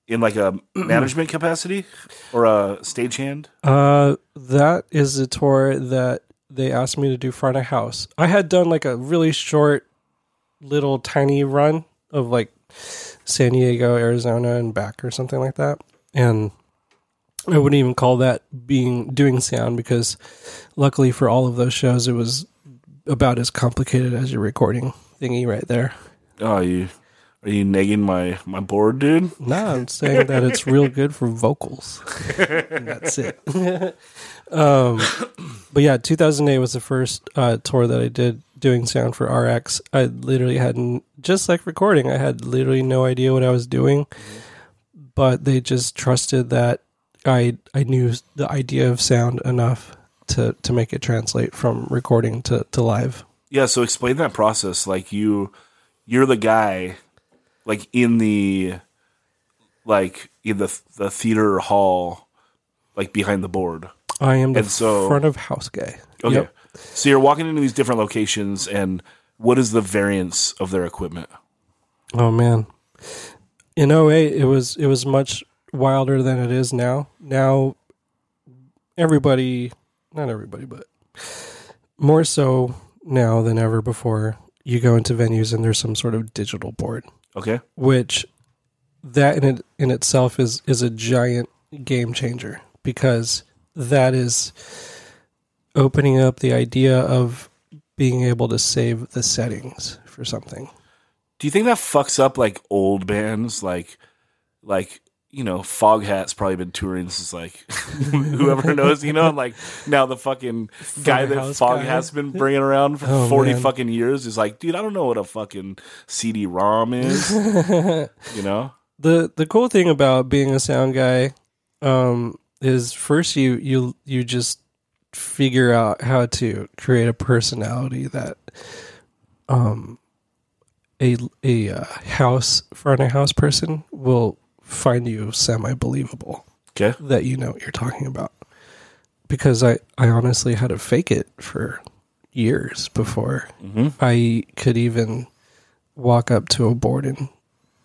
in like a *clears throat* management capacity or a stagehand. Uh, that is a tour that they asked me to do front of house. I had done like a really short, little tiny run of like San Diego, Arizona, and back or something like that, and I wouldn't even call that being doing sound because, luckily for all of those shows, it was about as complicated as your recording thingy right there. Oh, you, are you negging my, my board, dude? No, I'm saying that it's real good for vocals. And *laughs* that's it. *laughs* um, but yeah, 2008 was the first uh, tour that I did doing sound for RX. I literally hadn't, just like recording, I had literally no idea what I was doing. But they just trusted that I I knew the idea of sound enough to to make it translate from recording to, to live. Yeah. So explain that process. Like you, you're the guy, like in the, like in the the theater hall, like behind the board. I am the so- front of house guy. Okay. Yep. So you're walking into these different locations, and what is the variance of their equipment? Oh man. In 08 it was it was much wilder than it is now. Now everybody not everybody but more so now than ever before you go into venues and there's some sort of digital board Okay. which that in it, in itself is is a giant game changer because that is opening up the idea of being able to save the settings for something. Do you think that fucks up like old bands, like, like you know, Foghat's probably been touring since like *laughs* whoever knows, you know, and like now the fucking guy that Foghat's guy. been bringing around for forty man. fucking years is like, dude, I don't know what a fucking CD-ROM is, *laughs* you know? the the cool thing about being a sound guy um, is first you you you just figure out how to create a personality that um a a uh, house front of house person will find you semi believable Okay. that you know what you're talking about because I I honestly had to fake it for years before mm-hmm. I could even walk up to a board and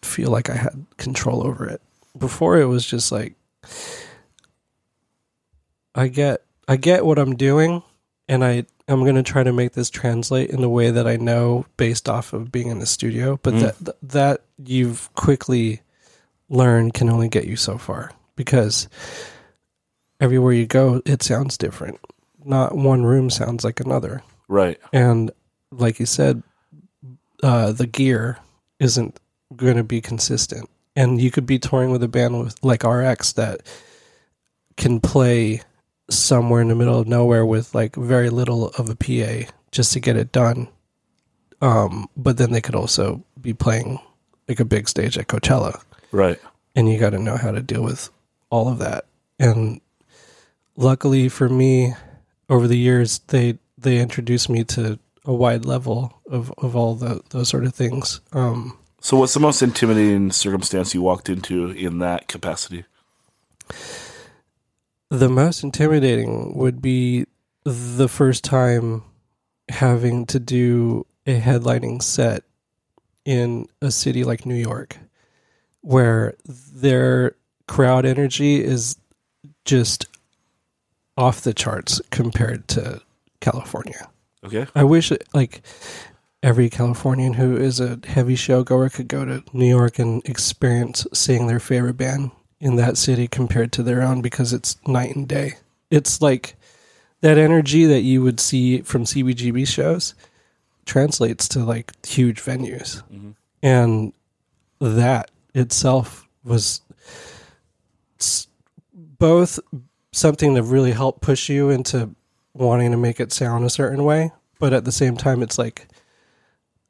feel like I had control over it. Before it was just like I get I get what I'm doing and I I'm going to try to make this translate in a way that I know based off of being in the studio, but mm. that that you've quickly learned can only get you so far because everywhere you go it sounds different. Not one room sounds like another Right. and like you said, uh, the gear isn't going to be consistent, and you could be touring with a band with like RX that can play somewhere in the middle of nowhere with like very little of a PA just to get it done. Um, but then they could also be playing like a big stage at Coachella Right. and you got to know how to deal with all of that. And luckily for me, over the years, they they introduced me to a wide level of of all the those sort of things. Um, So, what's the most intimidating circumstance you walked into in that capacity? the most intimidating would be the first time having to do a headlining set in a city like New York, where their crowd energy is just off the charts compared to California. Okay. I wish like every Californian who is a heavy show goer could go to New York and experience seeing their favorite band in that city compared to their own because it's night and day. It's like that energy that you would see from CBGB shows translates to like huge venues. Mm-hmm. And that itself was both something that really helped push you into wanting to make it sound a certain way, but at the same time, it's like,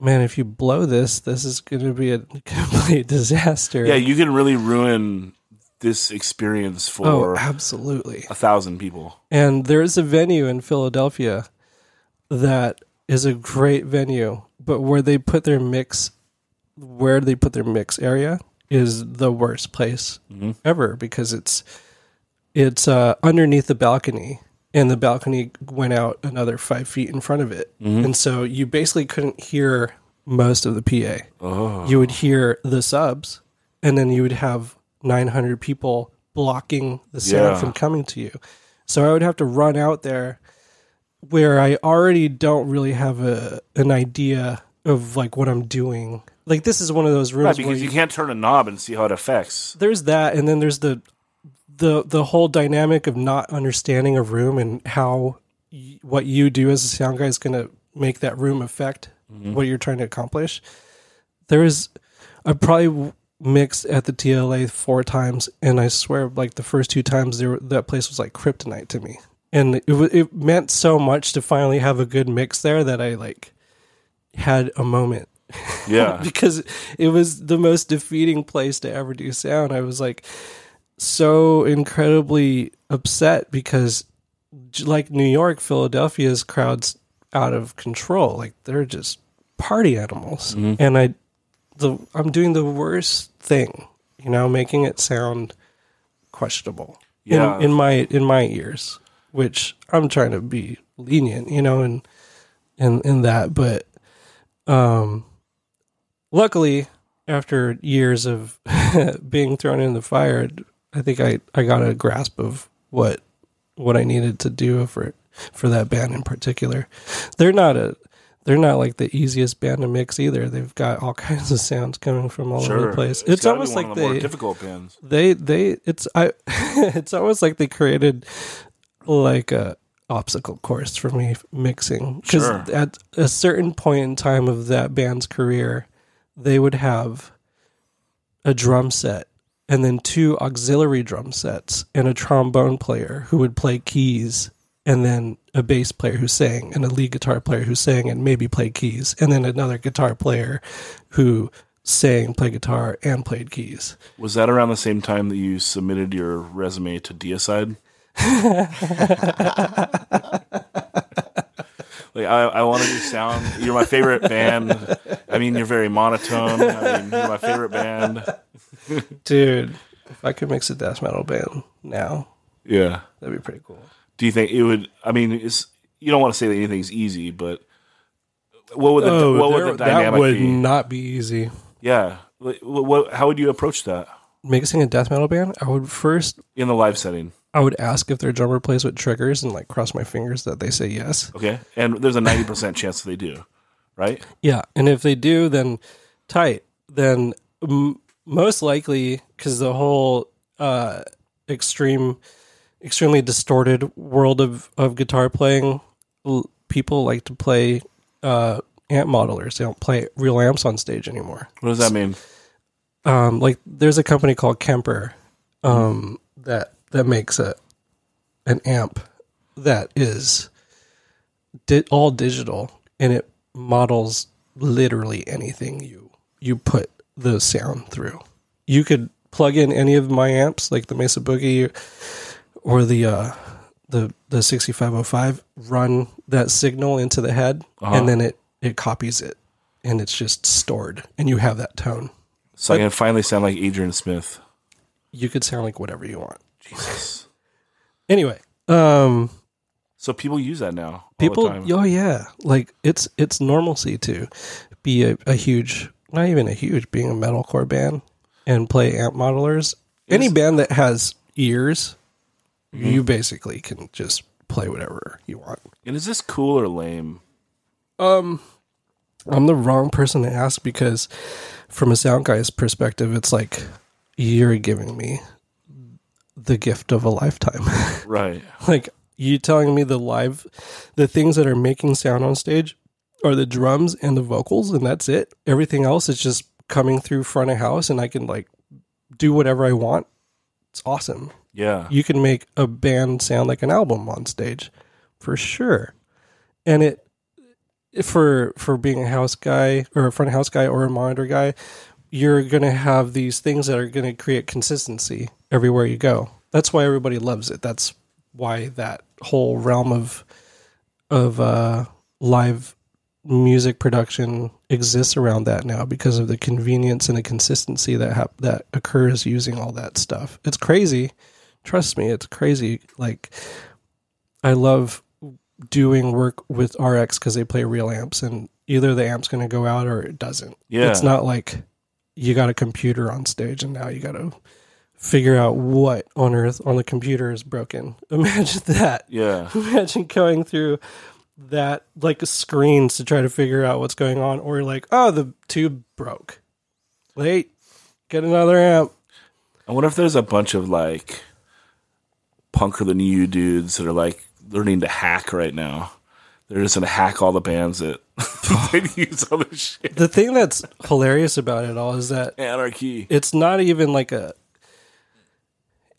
man, if you blow this, this is going to be a *laughs* complete disaster. Yeah, you can really ruin this experience for oh, for absolutely. a thousand people. And there is a venue in Philadelphia that is a great venue, but where they put their mix, where do they put their mix area is the worst place ever because it's it's uh, underneath the balcony, and the balcony went out another five feet in front of it, and so you basically couldn't hear most of the PA. Oh. You would hear the subs, and then you would have 900 people blocking the sound Yeah. from coming to you. So I would have to run out there where I already don't really have a an idea of like what I'm doing. Like this is one of those rooms Right, where because you you- can't turn a knob and see how it affects. there's that, and then there's the the the whole dynamic of not understanding a room and how y- what you do as a sound guy is going to make that room affect mm-hmm. what you're trying to accomplish. There is, I probably mixed at the TLA four times, and I swear, like the first two times, there that place was like kryptonite to me, and it it meant so much to finally have a good mix there that I like had a moment Yeah. *laughs* because it was the most defeating place to ever do sound. I was like so incredibly upset because like New York, Philadelphia's crowds out of control. Like they're just party animals. And I the I'm doing the worst thing, you know, making it sound questionable. in- Yeah. In, my in my ears, which I'm trying to be lenient, you know, and in in that, but um luckily after years of *laughs* being thrown in the fire i think i i got a grasp of what what i needed to do for for that band in particular. They're not a they're not like the easiest band to mix either. They've got all *laughs* kinds of sounds coming from all over the place. It's, be almost like the they difficult bands. they they it's i *laughs* it's almost like they created like a obstacle course for me mixing. Because Sure. at a certain point in time of that band's career they would have a drum set and then two auxiliary drum sets and a trombone player who would play keys and then a bass player who sang and a lead guitar player who sang and maybe played keys and then another guitar player who sang played guitar and played keys Was that around the same time that you submitted your resume to Deicide? *laughs* like I, I wanted to do sound. You're my favorite band. I mean, you're very monotone. I mean, you're my favorite band. Dude, if I could mix a death metal band now, Yeah. that'd be pretty cool. Do you think it would? I mean, it's you don't want to say that anything's easy, but what would the oh, what would the Oh, that would be? not be easy. Yeah. What, what, how would you approach that Mixing a death metal band, I would first, in the live setting? I would ask if their drummer plays with triggers and like cross my fingers that they say yes. Okay, and there's a ninety percent chance that they do, right? Yeah, and if they do, then tight. Then m- most likely, because the whole uh, extreme, extremely distorted world of of guitar playing, l- people like to play uh, amp modelers. They don't play real amps on stage anymore. What does that mean? Um, like there's a company called Kemper um, that that makes a an amp that is di- all digital and it models literally anything you you put the sound through. You could plug in any of my amps, like the Mesa Boogie or the uh, the the 6505, run that signal into the head, and then it it copies it, and it's just stored, and you have that tone. So I can finally sound like Adrian Smith. You could sound like whatever you want. Jesus. Anyway, um, So people use that now. all the people, oh yeah, like it's it's normalcy to be a, a huge, not even a huge, being a metalcore band and play amp modelers. Any band that has ears, Mm-hmm. you basically can just play whatever you want. And is this cool or lame? Um, I'm the wrong person to ask because, from a sound guy's perspective, it's like you're giving me the gift of a lifetime. *laughs* Right. like you telling me the live, the things that are making sound on stage are the drums and the vocals, and that's it. Everything else is just coming through front of house, and I can like do whatever I want. It's awesome. Yeah. You can make a band sound like an album on stage, for sure. And it for for being a house guy or a front of house guy or a monitor guy, you're gonna have these things that are gonna create consistency everywhere you go. That's why everybody loves it. That's why that whole realm of of uh, live music production exists around that now because of the convenience and the consistency that hap- that occurs using all that stuff. It's crazy. Trust me, it's crazy. Like I love doing work with RX because they play real amps, and either the amp's going to go out or it doesn't. Yeah. It's not like you got a computer on stage and now you got to figure out what on earth on the computer is broken. *laughs* Imagine that. Yeah. *laughs* Imagine going through that like screens to try to figure out what's going on, or like, oh, the tube broke. Wait, get another amp. I wonder if there's a bunch of like punker than you dudes that are like learning to hack right now. They're just gonna hack all the bands that *laughs* *laughs* use all this shit. The thing that's hilarious about it all is that Anarchy. it's not even like a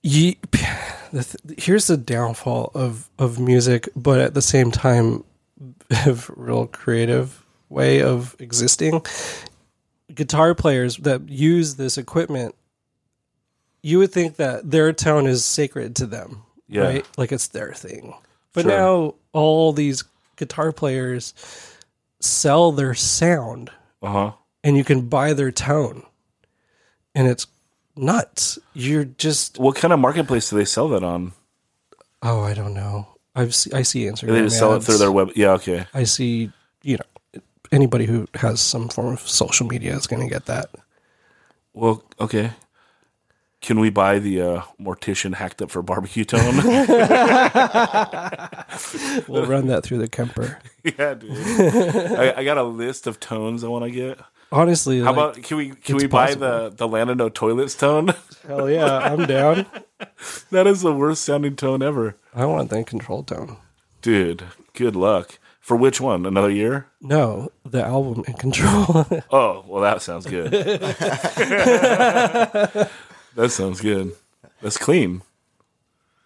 ye, *sighs* the th- here's the downfall of of music but at the same time *laughs* a real creative way of existing guitar players that use this equipment you would think that their tone is sacred to them Yeah. right like it's their thing but Sure. now all these guitar players sell their sound Uh huh. and you can buy their tone and it's nuts you're just What kind of marketplace do they sell that on? oh i don't know i've se- i see instagram They just sell it through their web. Yeah. Okay. i see you know anybody who has some form of social media is going to get that Well. Okay. Can we buy the uh, mortician hacked up for barbecue tone? *laughs* *laughs* we'll run that through the kemper *laughs* yeah, dude. I, I got a list of tones I want to get. honestly How like, about can we can we buy possible. the the Lana No Toilets tone? hell yeah i'm down that is the worst sounding tone ever, i want the control tone dude. Good luck for which one? Another year? no the album in control Oh, well, that sounds good. That sounds good. That's clean.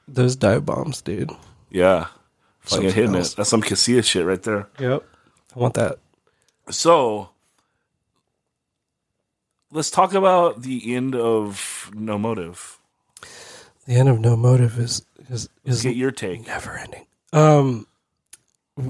those dive bombs dude Yeah, fucking Something hitting else. it. That's some Casilla shit right there. yep i want that So let's talk about the end of No Motive. the end of no motive is is is Get your take. never ending um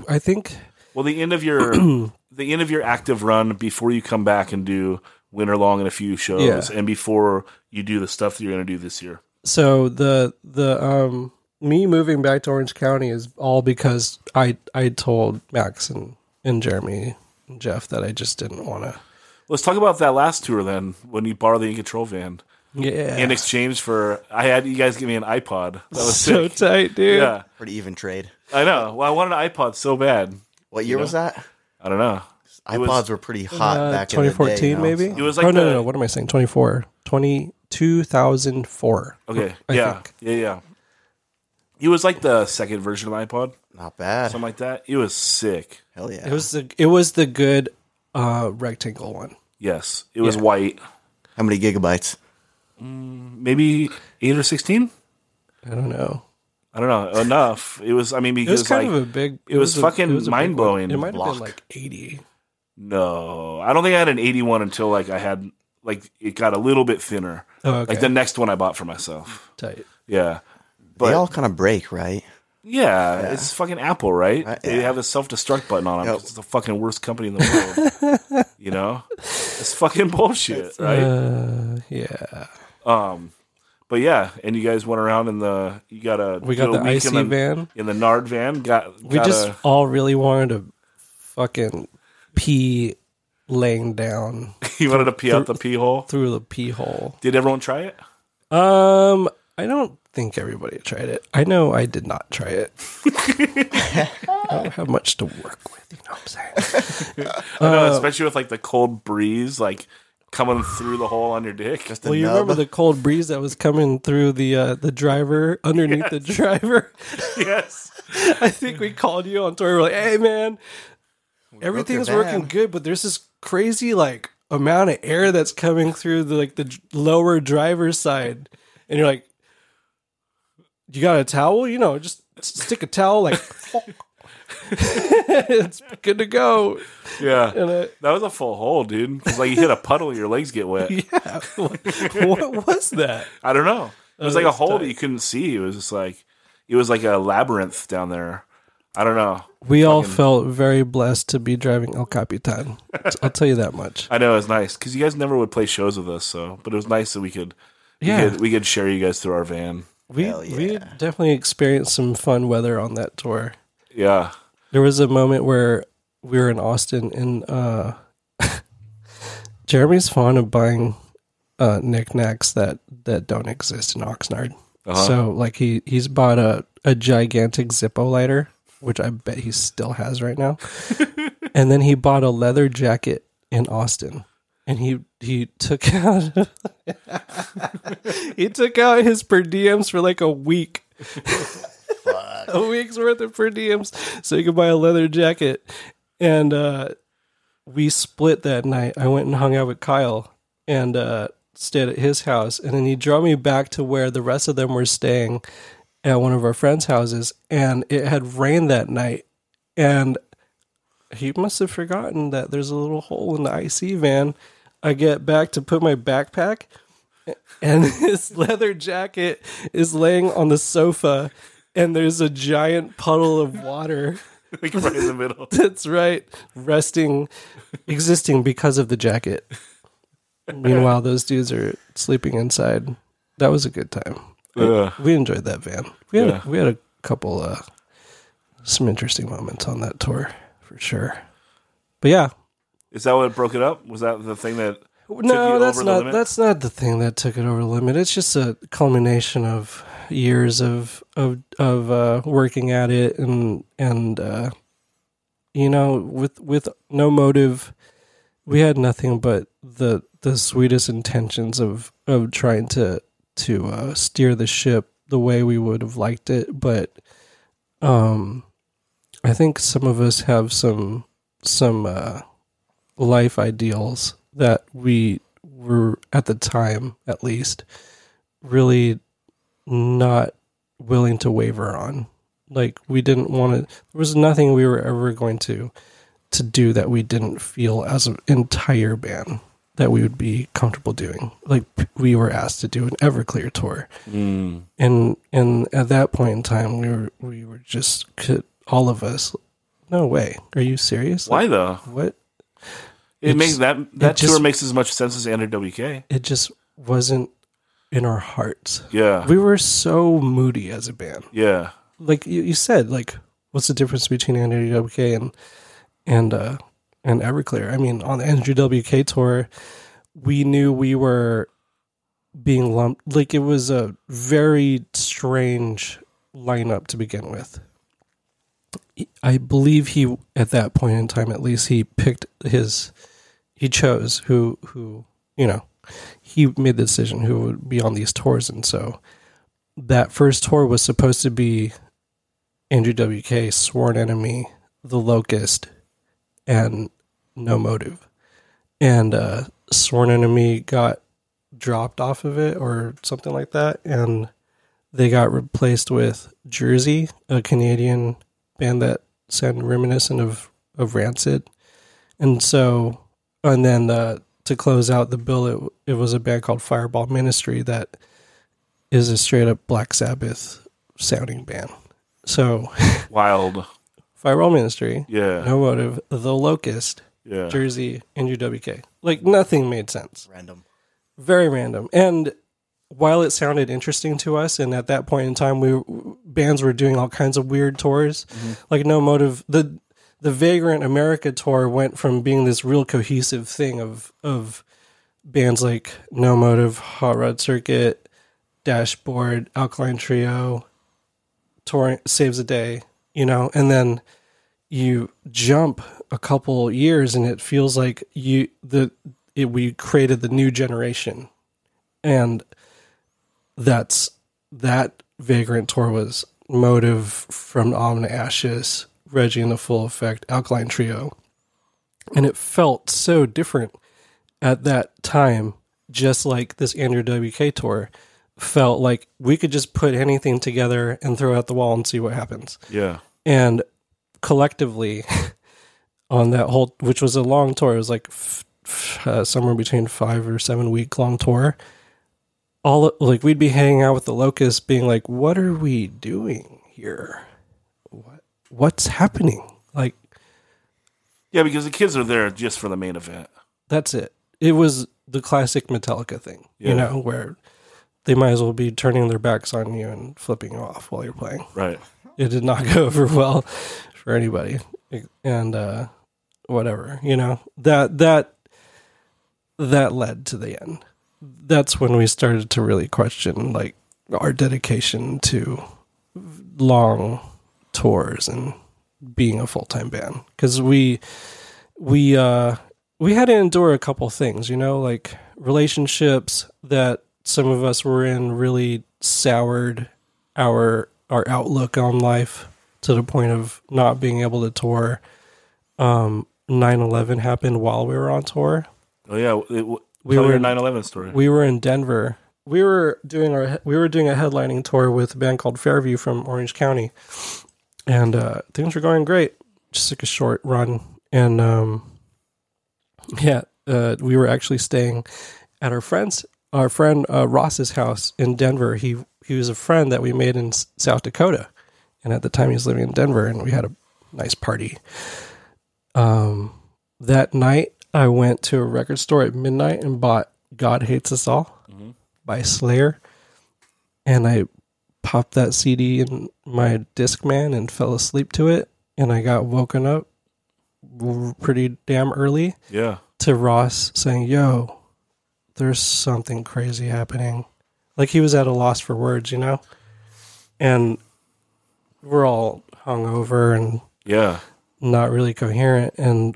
i think Well, the end of your *clears throat* the end of your active run before you come back and do winter long and a few shows, Yeah. and before you do the stuff that you're going to do this year. so the the um me moving back to Orange County is all because I I told Max and, and Jeremy and Jeff that I just didn't want to. Let's talk about that last tour then, when you borrowed the In Control van Yeah, in exchange for I had you guys give me an iPod. That was so sick. tight, dude. Yeah, Pretty even trade. I know. Well, I wanted an iPod so bad. What year was that? I don't know. It was- iPods were pretty hot Uh, back in the day. 2014 you know, maybe. so- It was like oh no, the- no no what am I saying 24 20 2004 Okay. I yeah. think. Yeah. Yeah. It was like the second version of iPod. Not bad. something like that. It was sick. Hell yeah. It was the it was the good uh, rectangle one. Yes, it was Yeah. white. How many gigabytes? Maybe eight or sixteen. I don't know. I don't know enough. It was. I mean, because It was kind like of a big. it was a- fucking a big mind-blowing It might have block. been like eighty. No, I don't think I had an eighty-one until like I had like it got a little bit thinner. Oh, okay. Like the next one I bought for myself. Tight. Yeah, they all kind of break, right? yeah, it's fucking Apple, right? Right, They have the self-destruct button on them. Yep. 'cause It's the fucking worst company in the world. *laughs* you know, it's fucking *laughs* bullshit, right? Uh, yeah. Um, but yeah, and you guys went around in the you got a We got did the week IC in the, van. in the Nard van. Got We just a- all really wanted to fucking pee laying down *laughs* you wanted to pee out the pee hole. through the pee hole. Did everyone try it? Um, I don't think everybody tried it. I know I did not try it. *laughs* I don't have much to work with. You know what I'm saying? *laughs* I know, Uh, especially with like the cold breeze, like coming through the hole on your dick. Just a Well, you nub. remember the cold breeze that was coming through the uh, the driver underneath the driver. yes, I think we called you on tour. We're like, "Hey, man, everything's van." working good, but there's this crazy like amount of air that's coming through the like the lower driver's side," and you're like, "You got a towel? You know, just stick a towel like." *laughs* it's good to go. yeah, that was a full hole, dude. It's like you hit a puddle, your legs get wet. *laughs* yeah, what, what was that? *laughs* I don't know. It was Oh, like a hole tight. that you couldn't see. It was just like it was like a labyrinth down there. I don't know. We all felt very blessed to be driving El Capitan. I'll tell you that much. *laughs* I know it was nice because you guys never would play shows with us, so but it was nice that we could. we Yeah. could- we could share you guys through our van. We Hell we definitely experienced some fun weather on that tour. Yeah, There was a moment where we were in Austin and uh *laughs* Jeremy's fond of buying uh knickknacks that that don't exist in Oxnard. Uh-huh. So like he he's bought a a gigantic Zippo lighter, which I bet he still has right now. *laughs* and then he bought a leather jacket in Austin. And he he took *laughs* out he took out his per diems for like a week. *laughs* a week's worth of per diems so he could buy a leather jacket. And uh, we split that night. I went and hung out with Kyle and uh, stayed at his house. And then he drove me back to where the rest of them were staying at one of our friends' houses. And it had rained that night. And he must have forgotten that there's a little hole in the IC van. I get back to put my backpack, and *laughs* his leather jacket is laying on the sofa, and there's a giant puddle of water *laughs* like right in the middle. *laughs* that's right resting, existing because of the jacket. Meanwhile, those dudes are sleeping inside. That was a good time. Ugh. We enjoyed that van. We had Yeah. a, we had a couple uh, some interesting moments on that tour for sure. But yeah, Is that what broke it up? Was that the thing that? took no, that's over the not that's not the thing that took it over the limit. It's just a culmination of years of of of uh, working at it and and uh, you know with with no motive. We had nothing but the the sweetest intentions of of trying to to uh, steer the ship the way we would have liked it, but um, I think some of us have some some uh, life ideals that we were at the time at least really not willing to waver on. Like we didn't want to there was nothing we were ever going to to do that we didn't feel as an entire band that we would be comfortable doing like we were asked to do an everclear tour Mm. and and at that point in time we were we were just could all of us no way are you serious Why though? what It It's- makes that that just- tour makes as much sense as Andrew WK. it just wasn't in our hearts. Yeah, We were so moody as a band. yeah, Like you, you said, like what's the difference between Andrew WK and and uh and Everclear? I mean, on the NWK tour, we knew we were being lumped like it was a very strange lineup to begin with. I believe he at that point in time at least he picked his he chose who who you know he made the decision who would be on these tours and so that first tour was supposed to be Andrew WK, Sworn Enemy, The Locust, and No Motive. And uh, Sworn Enemy got dropped off of it or something like that. And they got replaced with Jersey, a Canadian band that sounded reminiscent of, of Rancid. And so, and then uh, to close out the bill, it, it was a band called Fireball Ministry that is a straight up Black Sabbath sounding band. So, *laughs* Wild. Fireball Ministry, Yeah. No Motive, The Locust, Yeah. Jersey, and UWK. Like nothing made sense. Random. Very random. And while it sounded interesting to us, and at that point in time, we bands were doing all kinds of weird tours, mm-hmm. like No Motive. The the Vagrant America tour went from being this real cohesive thing of of bands like No Motive, Hot Rod Circuit, Dashboard, Alkaline Trio, touring Saves the Day, you know, and then you jump a couple years and it feels like you the it, we created the new generation and that's that vagrant tour was motive from Autumn to Ashes, Reggie and the Full Effect, Alkaline Trio, and it felt so different at that time. Just like this Andrew WK tour felt like we could just put anything together and throw it at the wall and see what happens Yeah. and collectively *laughs* on that whole which was a long tour it was like f- f- uh, somewhere between five or seven week long tour all like we'd be hanging out with the locust being like what are we doing here what what's happening like Yeah, because the kids are there just for the main event. that's it it was the classic metallica thing Yeah. you know where they might as well be turning their backs on you and flipping you off while you're playing. Right. it did not *laughs* go over well for anybody. And uh whatever you know that that that led to the end. That's when we started to really question like our dedication to long tours and being a full-time band. Cuz we we uh we had to endure a couple things you know like relationships that some of us were in really soured our our outlook on life to the point of not being able to tour. Um, 9/11 happened while we were on tour. Oh yeah. It, we We tell were your in- 9/11 story. We were in Denver. We were doing our we were doing a headlining tour with a band called Fairview from Orange County, and uh, things were going great. Just like a short run, and um, *laughs* yeah, uh, we were actually staying at our friend's our friend uh, Ross's house in Denver. He he was a friend that we made in South Dakota, and at the time he was living in Denver, and we had a nice party. Um, that night I went to a record store at midnight and bought "God Hates Us All" by Slayer, and I popped that CD in my Discman and fell asleep to it, and I got woken up pretty damn early yeah. to Ross saying, "Yo, there's something crazy happening." Like he was at a loss for words, you know. And we're all hungover and Yeah. not really coherent, and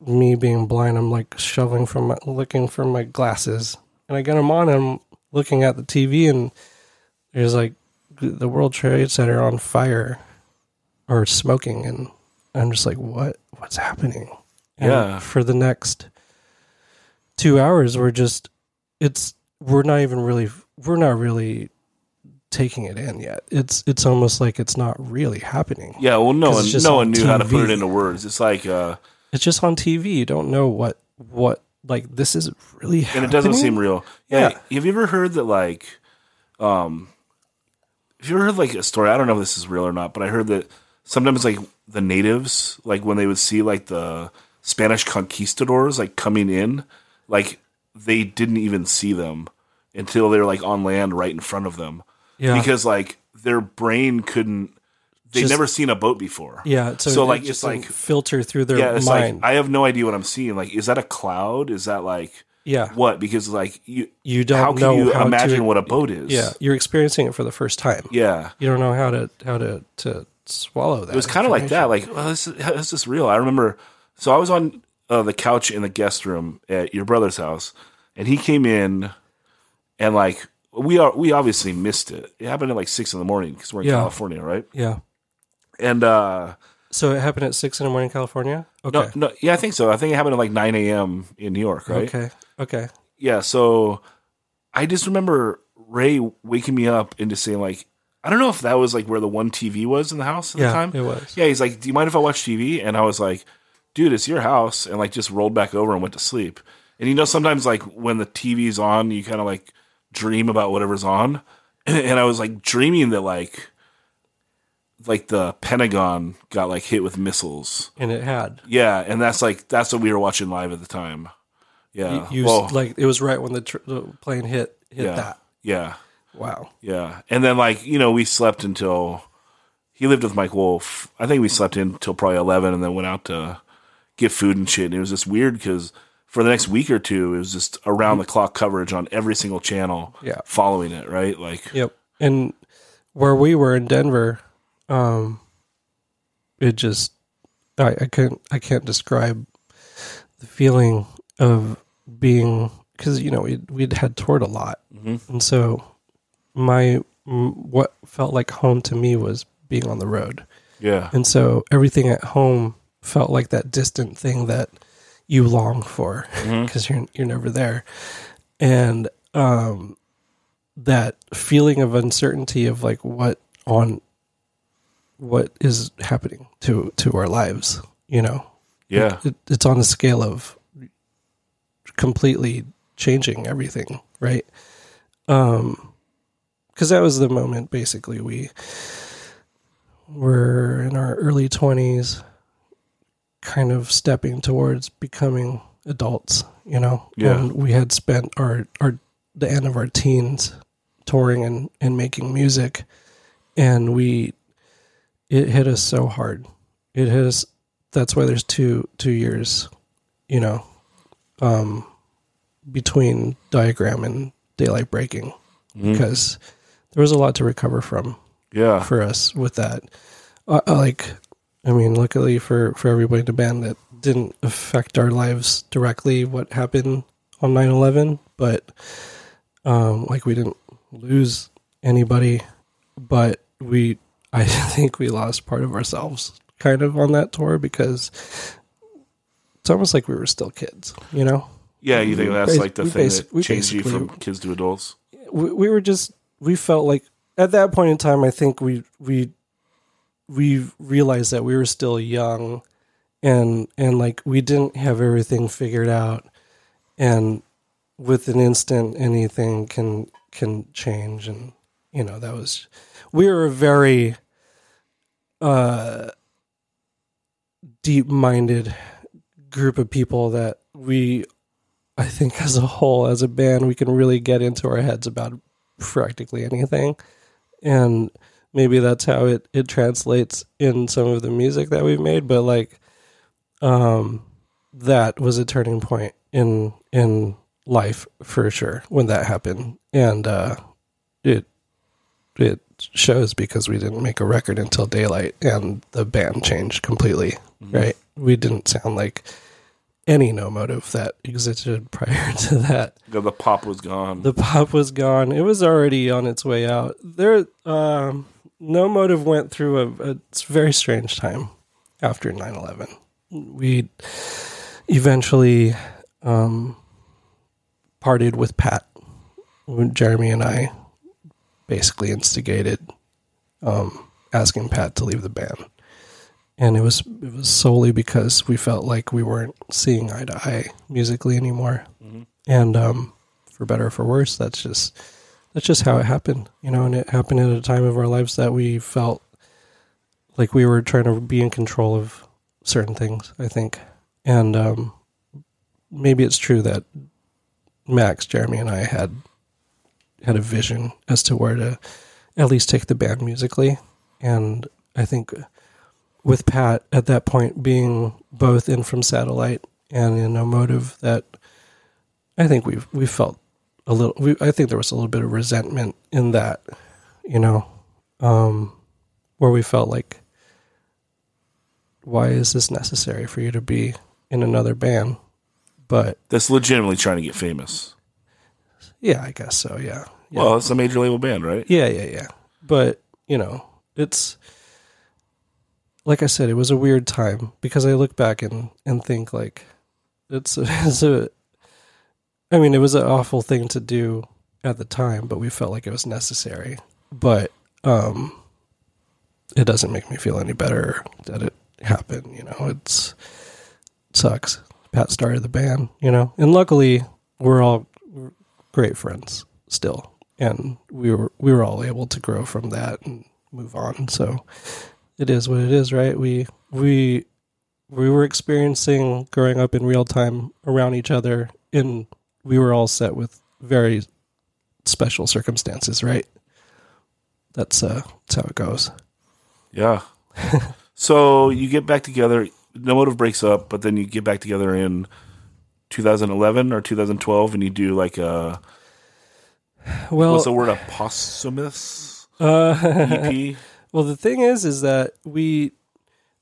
me being blind, I'm like shoveling from my, looking for my glasses, and I get them on. And I'm looking at the TV, and there's like the World Trade Center on fire or smoking, and I'm just like, what? What's happening? And Yeah. For the next two hours, we're just it's we're not even really we're not really taking it in yet. It's it's almost like it's not really happening. Yeah. Well, no one, no on one knew how to put it into words. It's like, uh, It's just on TV. You don't know what what like this is really happening? and it doesn't seem real. Yeah. Yeah. Have you ever heard that, like, um, have you ever heard like a story? I don't know if this is real or not, but I heard that sometimes like the natives, like when they would see like the Spanish conquistadors like coming in, like they didn't even see them until they were like on land right in front of them. Yeah. Because like their brain couldn't they'd Just- never seen a boat before. Yeah, so, So, like, just it's like- filter through their yeah, it's mind. like I have no idea what I'm seeing. Like, is that a cloud? Is that like yeah, what? Because like you, you don't how can know you how imagine to, what a boat is? Yeah, you're experiencing it for the first time. yeah. You don't know how to how to to swallow that. It was kind of like that. Like, well, this is, *laughs* is this real? I remember. So I was on uh, the couch in the guest room at your brother's house, and he came in, and like we are we obviously missed it. It happened at like six in the morning because we're in Yeah. California, right? Yeah, And uh, So it happened at six in the morning, California. Okay. no, no, yeah, I think so. I think it happened at like 9 a.m. in New York, right? Okay. Okay. Yeah. So I just remember Ray waking me up and just saying like, I don't know if that was like where the one TV was in the house at Yeah, the time. it was. Yeah, he's like, "Do you mind if I watch TV?" And I was like, "Dude, it's your house," and like just rolled back over and went to sleep. And you know, sometimes like when the TV's on, you kind of like dream about whatever's on, *laughs* and I was like dreaming that like like the Pentagon got like hit with missiles. And it had. Yeah, and that's like that's what we were watching live at the time. Yeah, You, you well, like it was right when the, tr- the plane hit hit yeah, that. yeah. Wow. Yeah. And then like, you know, we slept until he lived with Mike Wolf. I think we slept in until probably 11 and then went out to get food and shit. And it was just weird because for the next week or two, it was just around the clock coverage on every single channel Yeah. following it, right? Like, Yep. And where we were in Denver, um, it just I, I can't I can't describe the feeling of being because you know we we'd had toured a lot, and so my what felt like home to me was being on the road, yeah. and so everything at home felt like that distant thing that you long for *laughs* because you're you're never there, and um, that feeling of uncertainty of like what on what is happening to to our lives, you know, Yeah. it, it's on a scale of completely changing everything, right? Um, because that was the moment basically we were in our early twenties, kind of stepping towards becoming adults, you know. Yeah. And we had spent our our the end of our teens touring and and making music, and we it hit us so hard. It hit us. That's why there's two two years, you know, um, between diagram and daylight breaking, because there was a lot to recover from Yeah. for us with that. Uh, uh, like, I mean, luckily for for everybody in the band, that didn't affect our lives directly. What happened on 9-11, but um, like we didn't lose anybody, but we, I *laughs* think we lost part of ourselves kind of on that tour because it's almost like we were still kids, you know. Yeah. You think that's like the thing that changed you from kids to adults? we, we were just we felt like at that point in time i think we we we realized that we were still young and and like we didn't have everything figured out and with an instant anything can can change and you know that was we were a very uh deep minded group of people that we I think as a whole, as a band, we can really get into our heads about practically anything. And maybe that's how it, it translates in some of the music that we've made. But like, um, that was a turning point in, in life for sure when that happened. And, uh, it, it shows because we didn't make a record until daylight and the band changed completely. Right. We didn't sound like, any no motive that existed *laughs* prior to that. The, the pop was gone. The pop was gone. It was already on its way out. There, um, no motive went through a, a very strange time after 9-11. We eventually um, partied with Pat. When Jeremy and I basically instigated um, asking Pat to leave the band and it was it was solely because we felt like we weren't seeing eye to eye musically anymore. And um, for better or for worse, that's just that's just how it happened, you know. And it happened at a time of our lives that we felt like we were trying to be in control of certain things. I think, and um, maybe it's true that Max, Jeremy, and I had had a vision as to where to at least take the band musically, and I think with Pat at that point being both in from satellite and in a motive that I think we we felt a little. We, I think there was a little bit of resentment in that, you know, um, where we felt like, why is this necessary for you to be in another band? But That's legitimately trying to get famous. yeah, I guess so. Yeah, yeah. Well, it's a major label band, right? Yeah, yeah, yeah. But you know, it's. like I said, it was a weird time because I look back and and think like it's a, *laughs* it's a I mean, it was an awful thing to do at the time, but we felt like it was necessary. But um it doesn't make me feel any better that it happened, you know. It's sucks. Pat started the band, you know. And luckily, we're all great friends still. And we were we were all able to grow from that and move on. So it is what it is, right? We we we were experiencing growing up in real time around each other and we were all set with very special circumstances, right? That's uh that's how it goes. Yeah. *laughs* so you get back together. No Motive breaks up, but then you get back together in 2011 or 2012, and you do like a Well, what's the word? A posthumous *laughs* uh, EP. *laughs* well, the thing is, is that we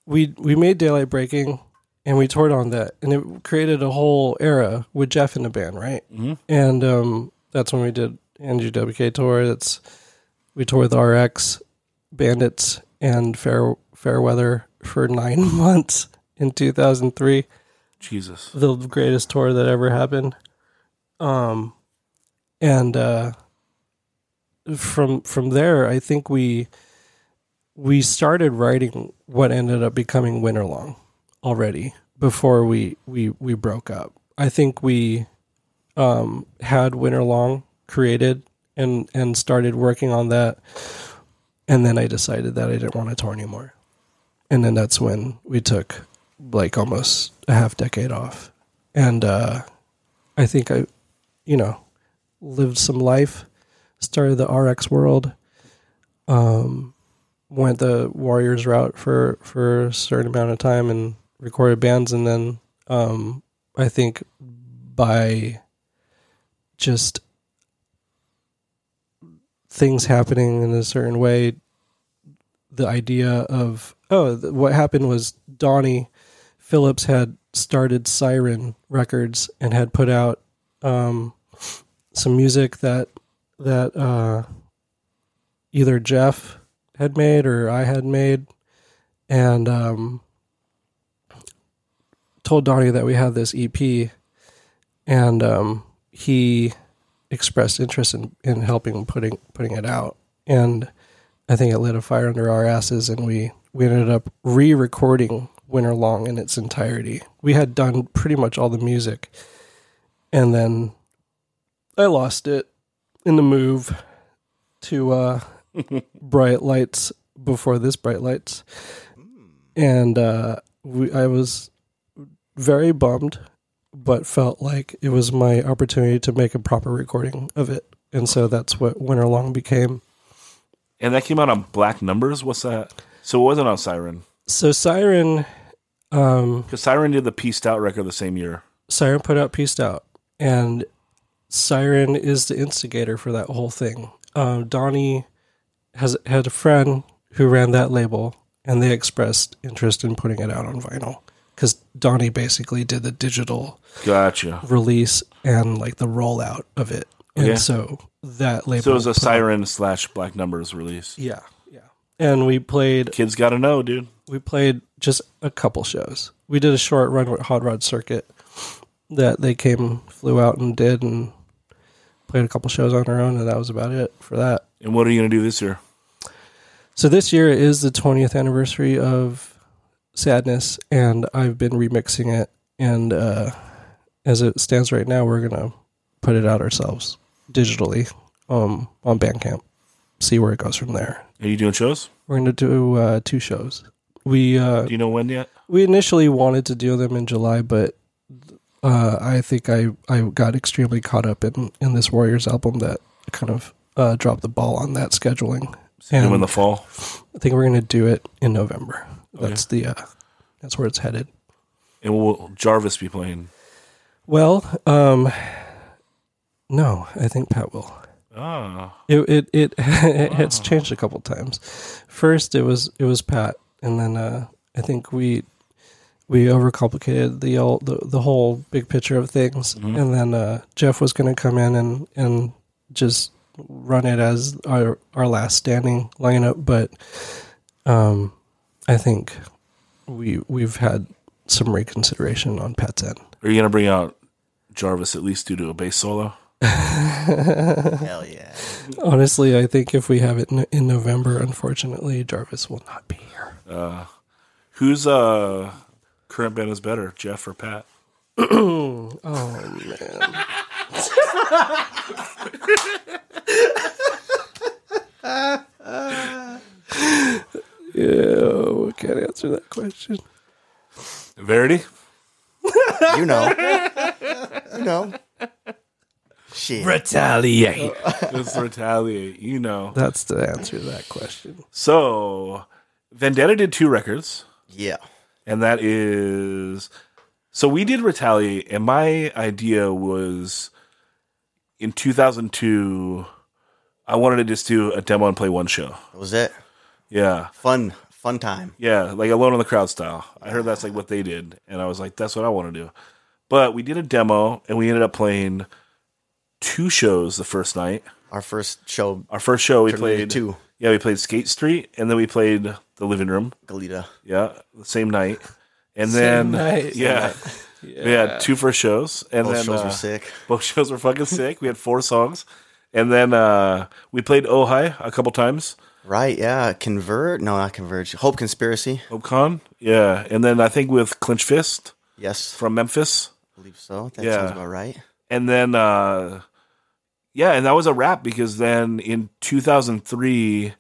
we we made Daylight Breaking and we toured on that, and it created a whole era with Jeff in the band, right? Mm-hmm. And um, that's when we did NGWK tour. That's we toured with RX, Bandits, and Fair Fairweather for *laughs* nine *laughs* months in 2003 Jesus. the greatest tour that ever happened. Um, and uh, from from there, I think we we started writing what ended up becoming Winterlong already before we we we broke up. I think we um, had Winterlong created and and started working on that, and then I decided that I didn't want to tour anymore, and then that's when we took like almost a half decade off, and uh, I think I, you know, lived some life, started the RX world, um, went the Warriors route for for a certain amount of time and recorded bands, and then um, I think by just things happening in a certain way, the idea of oh, what happened was Donnie Phillips had started Siren Records and had put out um, some music that that uh, either Jeff had made or I had made, and um, told Donnie that we had this EP, and um, he expressed interest in, in helping putting putting it out, and I think it lit a fire under our asses, and we we ended up re-recording Winter Long in its entirety. We had done pretty much all the music, and then I lost it in the move to uh, *laughs* Bright Lights before this Bright Lights, and uh, we, I was very bummed, but felt like it was my opportunity to make a proper recording of it, and so that's what Winter Long became. And that came out on Black Numbers. What's that? So it wasn't on Siren So Siren, um, because Siren did the Pieced Out record the same year. Siren put out Pieced Out, and Siren is the instigator for that whole thing. Um, Donnie has had a friend who ran that label, and they expressed interest in putting it out on vinyl because Donnie basically did the digital Gotcha. release and like the rollout of it, and Okay. so that label. So it was a put out- Siren slash Black Numbers release. yeah, yeah. And we played Kids got to know, dude. we played just a couple shows. We did a short run with Hot Rod Circuit that they came, flew out and did, and played a couple shows on our own, and that was about it for that. And what are you gonna do this year? So this year is the 20th anniversary of Sadness, and I've been remixing it. And uh, as it stands right now, we're gonna put it out ourselves digitally um, on Bandcamp. See where it goes from there. Are you doing shows? We're gonna do uh, two shows. We uh, Do you know when yet? we initially wanted to do them in July, but uh, I think I, I got extremely caught up in, in this Warriors album that kind of uh, dropped the ball on that scheduling. Do them in the fall. I think we're going to do it in November. That's the uh, that's where it's headed. And will Jarvis be playing? Well, um, no, I think Pat will. Ah, It it it *laughs* it's changed a couple times. First, it was it was Pat, and then uh, I think we we overcomplicated the all the the whole big picture of things, and then uh, Jeff was going to come in and and just run it as our our last standing lineup, but um, I think we we've had some reconsideration on Pat's end. Are you gonna bring out Jarvis at least due to a bass solo? *laughs* Hell yeah. Honestly, I think if we have it in, in November, unfortunately, Jarvis will not be here. Who's uh current band is better, Jeff or Pat? *clears throat* *laughs* *laughs* Yeah, I can't answer that question. Verity? You know. you know. Shit. Retaliate. *laughs* Let's retaliate. You know. That's the answer to that question. So Vendetta did two records, Yeah. and that is so we did retaliate, and my idea was in 2002. I wanted to just do a demo and play one show. That was it. Yeah, Fun, fun time. yeah, like Alone in the Crowd style. I heard that's like what they did, and I was like, that's what I want to do. But we did a demo, and we ended up playing two shows the first night. Our first show, Our first show we played two. Yeah, we played Skate Street, and then we played the living room. Galita. Yeah, the same night, and then night. *laughs* yeah, *laughs* we had two first shows, and Both then shows uh, were sick. Both shows were fucking *laughs* sick. We had four songs, and then uh, we played Ojai a couple times. Right, yeah. Convert? No, not Converge. Hope Conspiracy. HopeCon, yeah, and then I think with Clenched Fist Yes. from Memphis, I believe so. That Yeah. sounds about right. and then uh, yeah, and that was a wrap because then in 2003,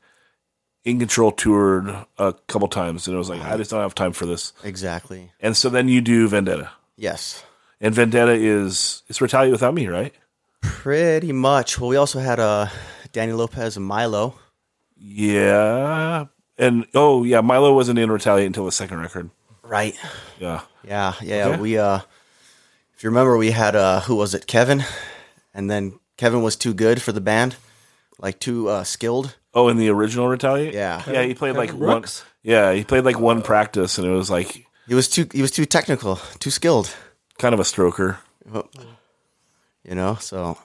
In Control toured a couple times, and it was like I just don't have time for this, Exactly. and so then you do Vendetta. Yes. And Vendetta is it's Retaliate Without Me, right? Pretty much. Well, we also had uh, Danny Lopez and Milo. Yeah. And oh yeah, Milo wasn't in Retaliate until the second record. Right. Yeah. Yeah, yeah. Okay. We uh if you remember we had uh who was it? Kevin. And then Kevin was too good for the band. Like too uh skilled. Oh, in the original Retaliate? Yeah. Yeah, he played like Kevin one Yeah, he played like one practice and it was like He was too he was too technical, too skilled. kind of a stroker. You know, so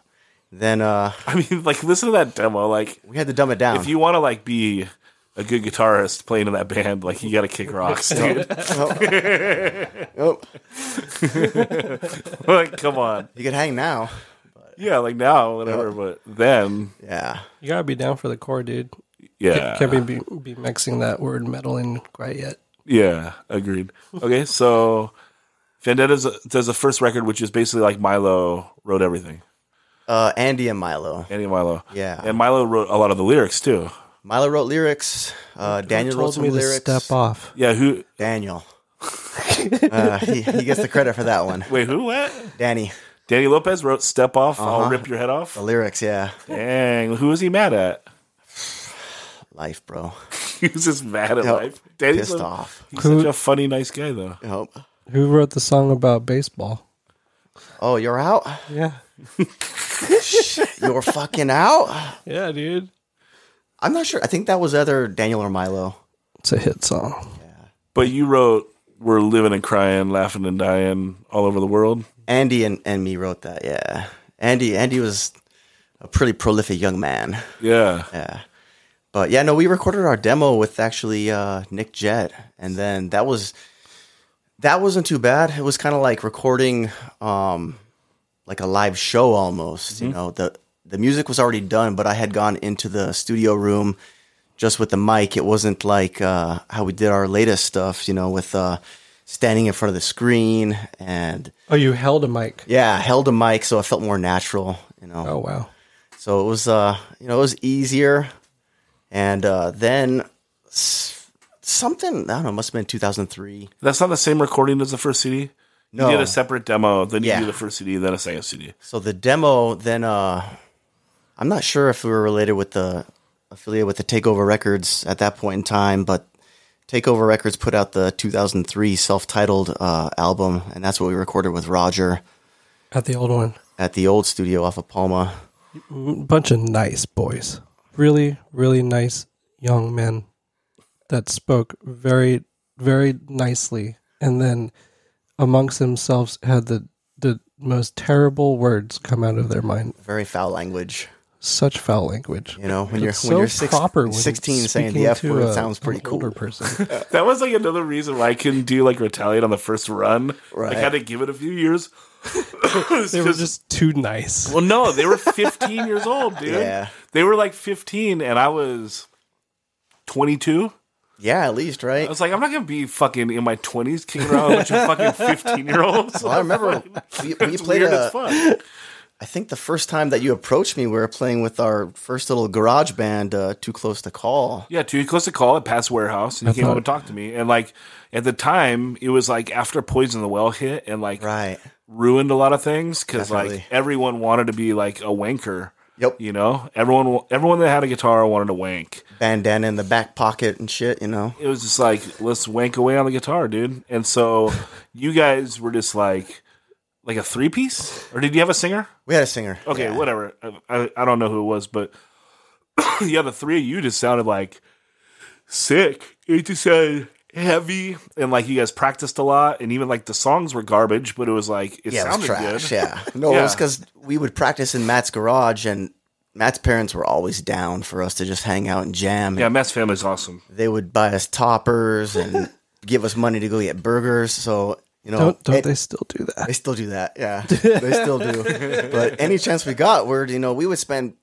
then uh I mean, like listen to that demo. Like we had to dumb it down. if you want to like be a good guitarist playing in that band, like you got to kick rocks, *laughs* dude. oh, *laughs* like, come on. you could hang now. Yeah, like now, whatever. But then, Yeah. You gotta be down for the core, dude. yeah, Can't be, be be mixing that word metal in quite yet. Yeah, agreed. Okay, so Vendetta does the first record, which is basically like Milo wrote everything. Uh Andy and Milo. Andy and Milo. Yeah. And Milo wrote a lot of the lyrics too. Milo wrote lyrics. Uh Daniel wrote some me lyrics. to step off. Yeah, who Daniel. *laughs* uh, he, he gets the credit for that one. wait, who what? Danny. Danny Lopez wrote Step Off, I'll Uh-huh. rip your head off. The lyrics, yeah. Dang, who was he mad at? *sighs* Life, bro. *laughs* He was just mad at Yep. life. Danny's Pissed a- off. He's Who- such a funny, nice guy though. Yep. Who wrote the song about baseball? Oh, you're out? Yeah. *laughs* You're fucking out? Yeah, dude. I'm not sure. I think that was either Daniel or Milo. It's a hit song. Yeah. But you wrote We're living and crying, laughing and dying all over the world. Andy and, and me wrote that, yeah. Andy Andy was a pretty prolific young man. Yeah. Yeah. But yeah, no, we recorded our demo with actually uh, Nick Jett, and then that was that wasn't too bad. It was kind of like recording um, like a live show almost. You know, the the music was already done, but I had gone into the studio room just with the mic. It wasn't like uh, how we did our latest stuff. You know, with uh, standing in front of the screen and Oh, you held a mic. yeah, I held a mic so it felt more natural. You know, Oh wow. so it was, uh, you know, it was easier. And uh, then s- something, I don't know, must have been 2003. That's not the same recording as the first CD. No. You did a separate demo, then you Yeah. do the first CD, then a second CD. So the demo, then uh, I'm not sure if we were related with the affiliate with the Takeover Records at that point in time, but Takeover Records put out the 2003 self-titled uh, album, and that's what we recorded with Roger At the old one. at the old studio off of Palma. bunch of nice boys. Really, really nice young men that spoke very, very nicely, and then amongst themselves had the the most terrible words come out of their mind. Very foul language. such foul language. You know, when you're It's when so you're six, proper when 16 saying the F word a- sounds pretty an cool. Older person. *laughs* That was like another reason why I couldn't do like retaliate on the first run. Right. I had to give it a few years. It's *coughs* they were just- just too nice. well, no, they were 15 years old, dude. Yeah. They were like 15, and I was 22. Yeah, at least, right? I was like, I'm not gonna be fucking in my 20s kicking around with a bunch of fucking *laughs* 15 year olds. Well, I remember *laughs* we, we played weird a. I think the first time that you approached me, we were playing with our first little garage band, uh, Too Close to Call. Yeah, too close to call at Pass Warehouse, and he came up and talked to me. And like at the time, it was like after Poison the Well hit and like Right. ruined a lot of things because like everyone wanted to be like a wanker. Yep. You know, everyone everyone that had a guitar wanted to wank. Bandana in the back pocket and shit, you know? It was just like let's wank away on the guitar, dude. And so you guys were just like like a three piece, or did you have a singer? We had a singer. Okay, Yeah. whatever. I, I, I don't know who it was, but *coughs* yeah, the three of you just sounded like sick. It just sounded heavy, and like you guys practiced a lot, and even like the songs were garbage, but it was like it Yeah, it was sounded trash. good. Yeah. *laughs* No, it was because we would practice in Matt's garage, and Matt's parents were always down for us to just hang out and jam. Yeah, And Matt's family's awesome. They would buy us toppers and *laughs* give us money to go get burgers. So, you know, Don't don't it- they still do that? They still do that. Yeah, *laughs* they still do. But any chance we got, where you know we would spend,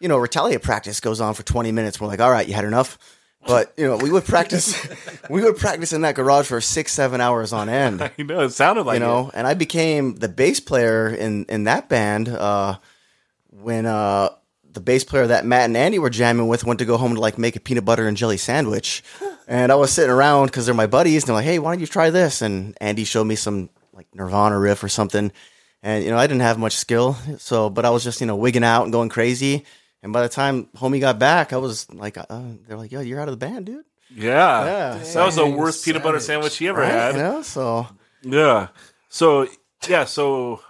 you know, retaliate practice goes on for twenty minutes. We're like, all right, you had enough. But you know, we would practice, *laughs* we would practice in that garage for six, seven hours on end. *laughs* You know, it sounded like You know, and I became the bass player in in that band uh, when uh, the bass player that Matt and Andy were jamming with went to go home to like make a peanut butter and jelly sandwich, *laughs* and I was sitting around because they're my buddies, and they're like, "Hey, why don't you try this?" And Andy showed me some like Nirvana riff or something, and you know I didn't have much skill, so but I was just you know wigging out and going crazy. And by the time homie got back, I was like, uh, they're like, "Yo, you're out of the band, dude." it. Yeah, Yeah. that was the Dang, worst peanut butter sandwich he ever Right? had. You know, so Yeah. So yeah, so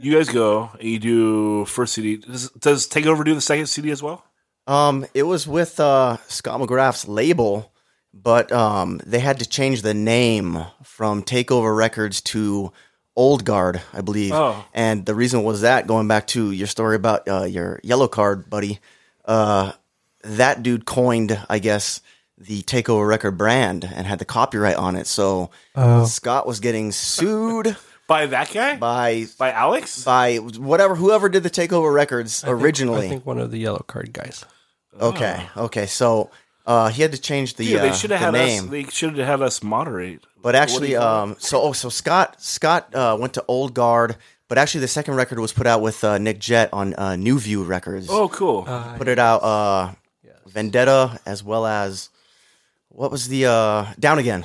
you guys go and you do first CD. Does, does Takeover do the second CD as well? Um, it was with uh, Scott McGrath's label, but um, they had to change the name from Takeover Records to Old Guard, I believe. Oh. And the reason was that going back to your story about uh, your Yellowcard buddy, uh, that dude coined, I guess, the Takeover record brand and had the copyright on it. So Oh. Scott was getting sued *laughs* By that guy? By, by Alex? by whatever whoever did the Takeover records I think- originally. I think one of the Yellowcard guys. Okay, okay. So uh, he had to change the, Dude, they uh, should have the had name. us. They should have had us moderate. But actually, um, so oh, so Scott Scott uh, went to Old Guard, but actually the second record was put out with uh, Nick Jett on uh, New View Records. oh, cool. put it out uh, Vendetta as well as what was the uh, Down Again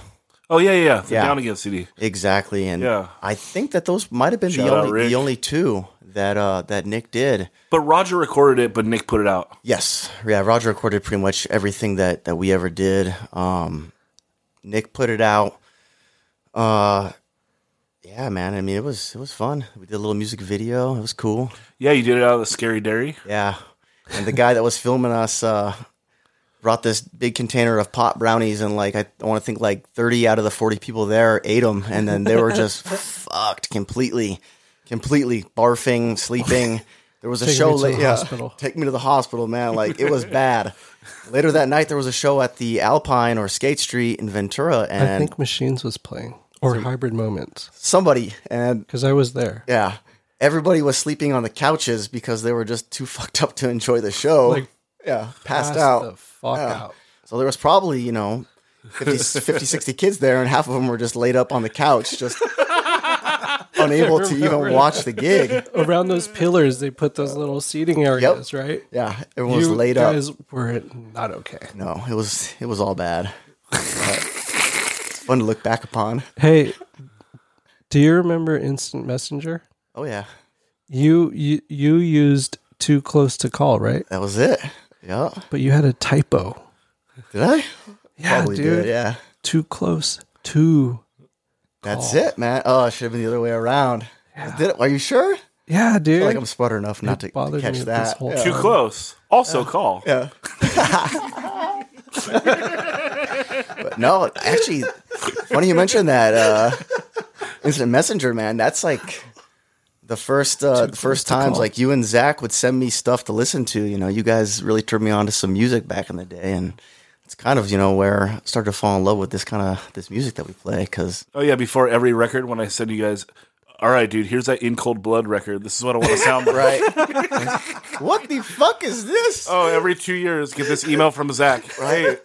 oh yeah, yeah, yeah. The yeah. Down Again CD. exactly, and Yeah. I think that those might have been Shout the out, only Rick. the only two that uh, that Nick did. But Roger recorded it, but Nick put it out. Yes, yeah. Roger recorded pretty much everything that that we ever did. Um, Nick put it out. Uh, yeah, man. I mean, it was it was fun. We did a little music video. It was cool. Yeah, you did it out of the Scary Dairy. Yeah, and the guy that was filming us uh, brought this big container of pot brownies, and like I, want to think like thirty out of the forty people there ate them, and then they were just *laughs* fucked completely, completely barfing, sleeping. There was a Take show me late. the yeah, hospital. take me to the hospital, man. Like it was *laughs* bad. Later that night, there was a show at the Alpine or Skate Street in Ventura, and I think Machines was playing or Hybrid Moments somebody and because I was there. yeah, everybody was sleeping on the couches because they were just too *laughs* fucked up to enjoy the show. Like, yeah, passed Passed out. the fuck Yeah. out. So there was probably, you know, 50, *laughs* 50, 60 kids there, and half of them were just laid up on the couch, just *laughs* unable to even watch the gig. Around those pillars, they put those little seating areas, right? Yeah, everyone was you laid up. guys were not okay. No, it was it was all bad. It's fun to look back upon. Hey, do you remember Instant Messenger? Oh yeah, You you you used too close to call, right? that was it. Yeah, But you had a typo. did I? Yeah, Probably dude. did. Yeah, Too close. Too. That's it, man. Oh, it should have been the other way around. Did it? Are you sure? Yeah, I dude. feel like I'm smart enough not to, to catch that. whole yeah. Too close. Also, call. Yeah. *laughs* but no, actually, funny you mentioned that. Uh, Instant Messenger, man. That's like the first uh, the first times, like you and Zach would send me stuff to listen to. You know, you guys really turned me on to some music back in the day, and it's kind of you know where I started to fall in love with this kind of this music that we play. Because Oh yeah, before every record, when I said to you guys, "All right, dude, here's that In Cold Blood record. This is what I want to sound *laughs* right, *laughs* what the fuck is this? Oh, every two years, get this email from Zach. Hey,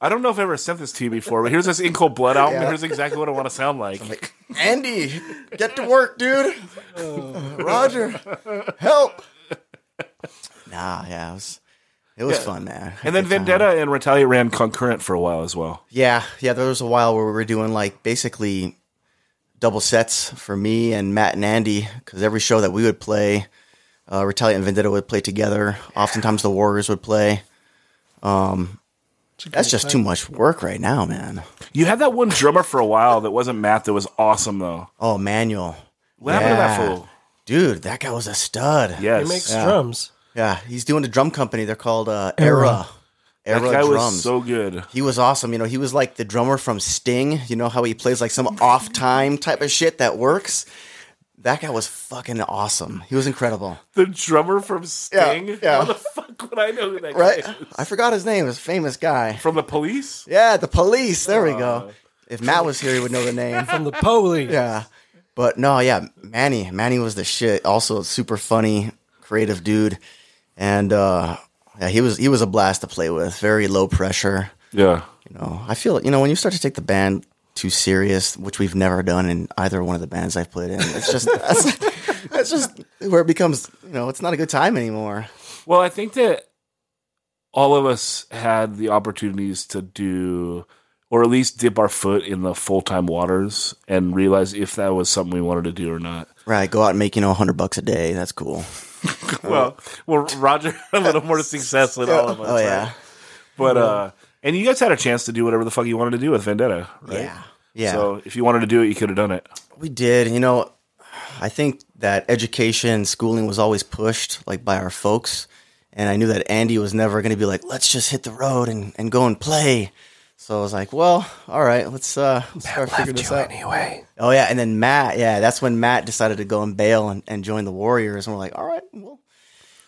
I don't know if I ever sent this to you before, but here's this In Cold Blood album. Yeah. Here's exactly what I want to sound like. Andy, get to work, dude. Oh. *laughs* Roger, help. Nah, yeah, it was it was fun, man. And then Good time. Vendetta and Retaliate ran concurrent for a while as well. Yeah, yeah. There was a while where we were doing like basically double sets for me and Matt and Andy because every show that we would play, uh, Retaliate and Vendetta would play together. Oftentimes the Warriors would play. Um, that's just too much work right now, man. You had that one drummer for a while that wasn't Matt that was awesome though. Oh, Manuel. What happened to that Yeah. fool? Dude, that guy was a stud. Yes. He makes Yeah. drums. Yeah, he's doing a drum company. They're called uh, Era. Era. that guy drums. was so good. he was awesome. You know, he was like the drummer from Sting. You know how he plays like some off time type of shit that works. That guy was fucking awesome. He was incredible. The drummer from Sting. yeah. How the fuck would I know who that Right? guy is? I forgot his name. He was a famous guy. From the police? Yeah, the police. There we go. If Matt was here, he would know the name. *laughs* From the police. Yeah. But no, yeah, Manny. Manny was the shit. Also super funny, creative dude. And uh yeah, he was he was a blast to play with. Very low pressure. Yeah. You know, I feel you know when you start to take the band too serious, which we've never done in either one of the bands I've played in. It's just *laughs* that's, that's just where it becomes you know it's not a good time anymore. Well, I think that all of us had the opportunities to do, or at least dip our foot in the full time waters and realize if that was something we wanted to do or not. Right, go out and make you know hundred bucks a day. That's cool. *laughs* Well, well, Roger had *laughs* a little more success than all of us. Oh right? yeah, But uh, and you guys had a chance to do whatever the fuck you wanted to do with Vendetta, right? yeah, yeah. So if you wanted to do it, you could have done it. We did. You know, I think that education, schooling was always pushed like by our folks. And I knew that Andy was never going to be like, let's just hit the road and, and go and play. So I was like, well, all right, let's, uh, let's start figuring this out. anyway. Oh, yeah. And then Matt, yeah, that's when Matt decided to go and bail and, and join the Warriors. And we're like, all right, well,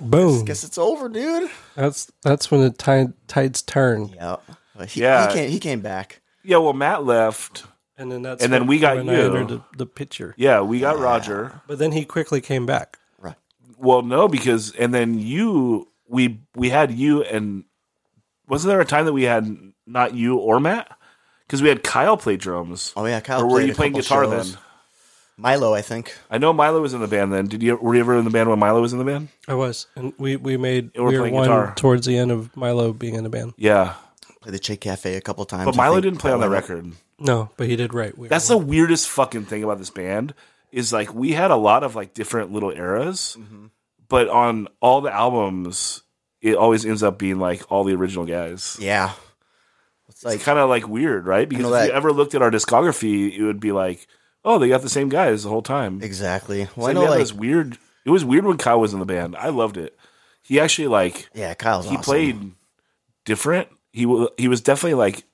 Boom. guess it's over, dude. That's that's when the tide, tides turn. Yeah. But he, Yeah. He came, he came back. Yeah. Well, Matt left. And then that's And then we got you. I entered the, the picture. Yeah, we got Roger. But then he quickly came back. Right. Well, no, because and then you we we had you and wasn't there a time that we had not you or Matt? Because we had Kyle play drums. Oh, yeah. Kyle or were you playing guitar shows. then? Milo, I think. I know Milo was in the band then. Did you were you ever in the band when Milo was in the band? I was. And we, we made You were we were playing one guitar. towards the end of Milo being in the band. Yeah, Played the Chick Cafe a couple times. but I Milo didn't play on the record. No, but he did right. We That's the one. weirdest fucking thing about this band is like we had a lot of like different little eras, Mm-hmm. but on all the albums, it always ends up being like all the original guys. Yeah. It's like, kind of like weird, right? Because if that- you ever looked at our discography, it would be like, oh, they got the same guys the whole time. exactly. Well, So I know, like, it was weird. It was weird when Kyle was in the band. I loved it. He actually like yeah, Kyle's he awesome. played different. He wa- he was definitely like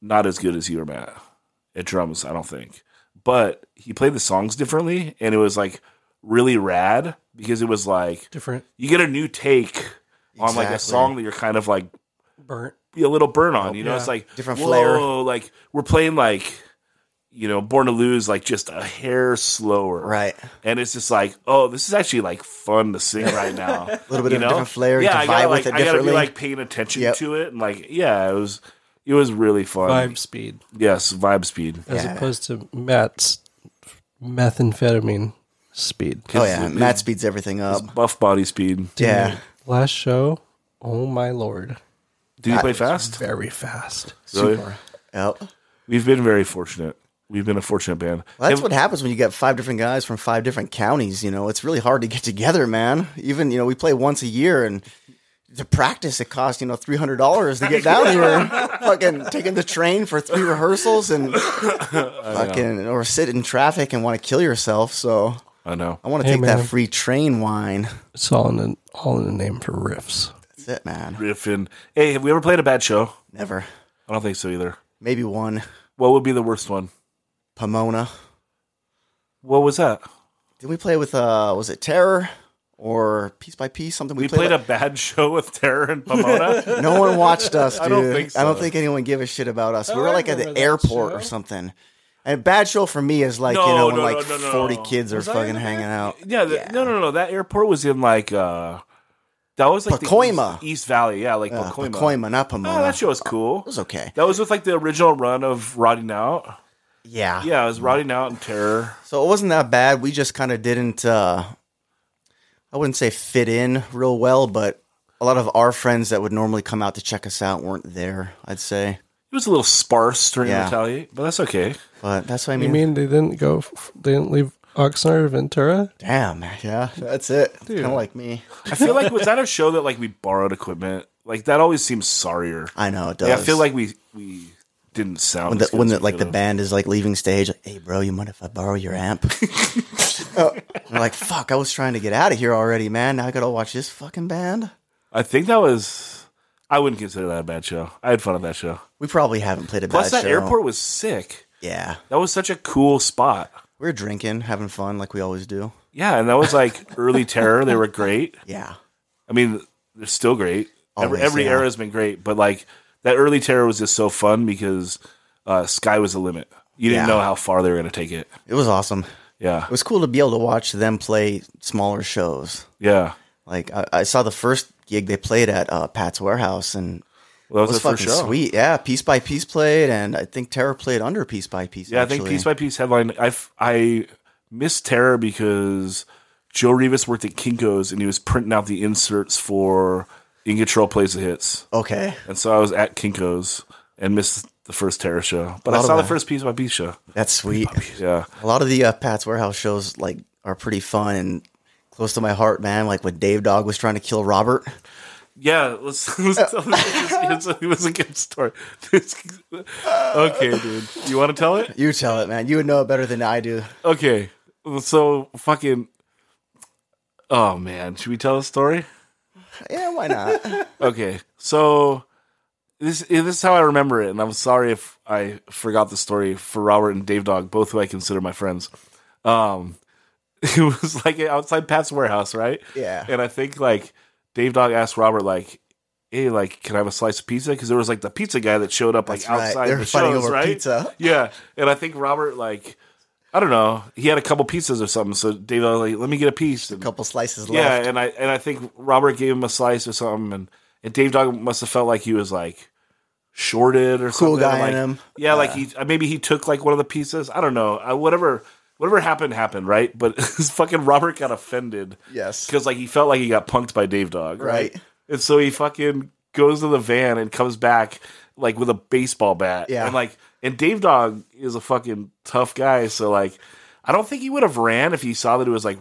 not as good as you or Matt at drums. I don't think, but he played the songs differently, and it was like really rad because it was like different you get a new take on like a song that you're kind of like burnt. be a little burn on. You know, Yeah. it's like Different whoa, flair. Like we're playing like you know, Born to Lose, like just a hair slower, Right. And it's just like, oh, this is actually like fun to sing right now. *laughs* a little bit of a different flair, Yeah, can I gotta, vibe with like, it I gotta be like paying attention Yep. to it, and like, yeah, it was, it was really fun. Vibe speed. Yes, vibe speed. As Yeah. opposed to Matt's methamphetamine speed. Oh yeah, Matt speeds everything up. Buff body speed. Yeah, Last show, oh my lord. Did you That play fast? Very fast. Really? super. Yep. We've been very fortunate. We've been a fortunate band. Well, that's Have- what happens when you get five different guys from five different counties. You know, it's really hard to get together, man. Even you know, we play once a year, and to practice, it costs you know three hundred dollars to get down *laughs* here. fucking taking the train for three rehearsals and *laughs* fucking or sit in traffic and want to kill yourself. So I know. I want to Hey, take man. that free train wine. It's all in the all in the name for riffs. That's it, man. Riffin. Hey, have we ever played a bad show? Never. I don't think so either. Maybe one. What would be the worst one? Pomona. What was that? Did we play with uh was it Terror or Piece by Piece? Something we, We played a bad show with Terror and Pomona. *laughs* No one watched us, dude. *laughs* I don't think I don't so. think anyone gave a shit about us. We Oh, were I like at the remember that airport show. or something. And bad show for me is like, No, you know, when no, like no. 40 kids are fucking hanging out. yeah, the, no, no, no. That airport was in like uh that was like Pacoima. the East, East Valley. Yeah, like Uh, Pacoima. Pacoima, not Pomona. Oh, that show was cool. It was okay. That was with like the original run of Rotting Out. Yeah. Yeah, it was Rotting Out and Terror. So it wasn't that bad. We just kind of didn't, uh, I wouldn't say fit in real well, but a lot of our friends that would normally come out to check us out weren't there, I'd say. It was a little sparse during Yeah. Retaliate, but that's okay. But that's what I mean. You mean. mean they didn't go? They didn't leave Oxnard or Ventura? Damn, yeah, that's it. Dude. Kind of like me. I feel like was that a show that like we borrowed equipment? Like that always seems sorrier. I know it does. Yeah, I feel like we we didn't sound when the when the, like the band is like leaving stage, like, hey bro, you mind if I borrow your amp? *laughs* oh, we're like, fuck, I was trying to get out of here already, man. Now I gotta watch this fucking band. I think that was. I wouldn't consider that a bad show. I had fun on that show. We probably haven't played a bad show. Plus, bad that show. airport was sick. Yeah, That was such a cool spot. we were drinking, having fun, like we always do. Yeah, and that was like early terror. They were great. *laughs* Yeah, I mean, they're still great. every Always, every yeah. era has been great, but like that early terror was just so fun because uh, sky was the limit. You didn't Yeah. know how far they were going to take it. it was awesome. Yeah, It was cool to be able to watch them play smaller shows. yeah. Like I, I saw the first gig they played at uh, Pat's Warehouse, and Well, it that was, was fucking show. sweet. Yeah, Piece by Piece played, and I think Terror played under Piece by Piece. Yeah, I think piece by piece headline. I I missed terror because Joe Rivas worked at Kinkos and he was printing out the inserts for In Control Plays the Hits, Okay, and so I was at Kinkos and missed the first terror show, but I saw the that. first piece by piece show. that's sweet. Yeah, A lot of the uh, Pat's Warehouse shows like are pretty fun and close to my heart, man. Like when Dave Dog was trying to kill Robert. yeah. Let's, *laughs* let's tell this. It was a good story. *laughs* okay, dude, you want to tell it? You tell it, man. You would know it better than I do. Okay, so fucking. Oh man, should we tell a story? Yeah, why not? *laughs* Okay, so this this is how I remember it, and I'm sorry if I forgot the story for Robert and Dave Dog, both who I consider my friends. Um, *laughs* it was like outside Pat's warehouse, right? Yeah. And I think like Dave Dog asked Robert like, "Hey, like, can I have a slice of pizza?" Because there was like the pizza guy that showed up like That's right. outside were the fighting shows, over right? pizza. Yeah, and I think Robert like. I don't know. He had a couple pieces or something, so Dave was like, "Let me get a piece." A couple slices yeah, left. and I and I think Robert gave him a slice or something, and, and Dave Dog must have felt like he was like shorted or Cool something. guy like, him. Yeah, like he maybe he took like one of the pieces. I don't know. Uh, whatever whatever happened happened, right? But *laughs* fucking Robert got offended Yes. because like he felt like he got punked by Dave Dog, right? Right. And so he fucking goes to the van and comes back like with a baseball bat. Yeah. And like and Dave Dog is a fucking tough guy, so like I don't think he would have ran if he saw that it was like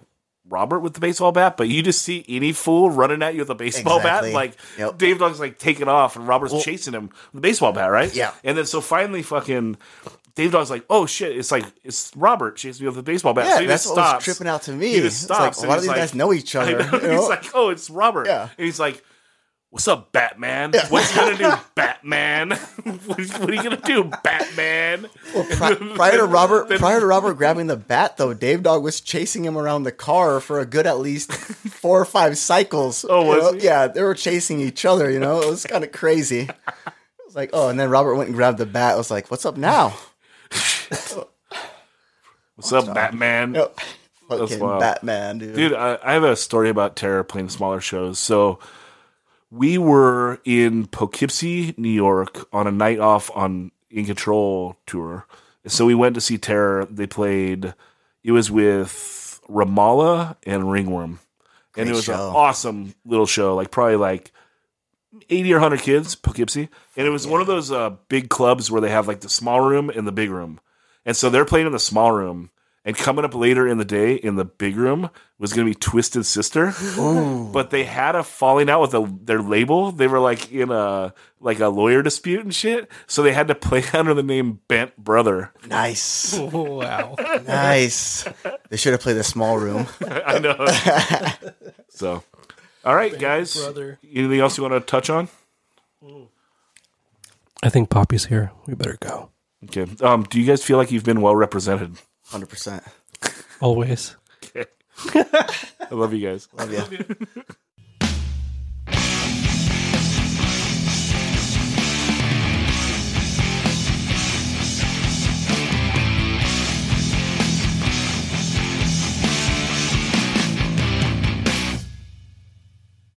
Robert with the baseball bat, but you just see any fool running at you with a baseball Exactly. bat, like Yep. Dave Dog's like taking off and Robert's chasing him with the baseball bat, right? Yeah. And then so finally fucking Dave Dog's like, oh shit, it's like it's Robert She has to me with the baseball bat. Yeah, so he that's what was tripping out to me. He just It's like, stops. a lot of these like- guys know each *laughs* other, know. you know? He's like, oh, it's Robert. Yeah. And he's like, what's up, Batman? What's he gonna do, *laughs* Batman? *laughs* what, are you, what are you gonna do, Batman? Pri- prior to Robert, prior to Robert grabbing the bat, though, Dave Dog was chasing him around the car for a good at least four or five cycles. Oh, was know? he? Yeah, they were chasing each other. You know, it was kind of crazy. It was like, oh, and then Robert went and grabbed the bat. I was like, what's up now? What's up, Batman? Oh, fucking. Batman, dude. Dude, I, I have a story about Terror playing smaller shows. So we were in Poughkeepsie, New York, on a night off on In Control tour. So we went to see Terror. They played. It was with Ramallah and Ringworm, and Great it was show. an awesome little show. Like probably like eighty or hundred kids, Poughkeepsie, and it was one of those uh, big clubs where they have like the small room and the big room, and so they're playing in the small room. And coming up later in the day in the big room was going to be Twisted Sister, but they had a falling out with a, their label. They were like in a like a lawyer dispute and shit, so they had to play *laughs* under the name Bent Brother. Nice, oh, wow. nice. They should have played the small room. *laughs* I know. *laughs* so, all right, guys. Brother. Anything else you want to touch on? I think Poppy's here. We better go. Okay. Um, do you guys feel like you've been well represented? Hundred percent. Always. Okay. *laughs* I love you guys. Love ya. *laughs*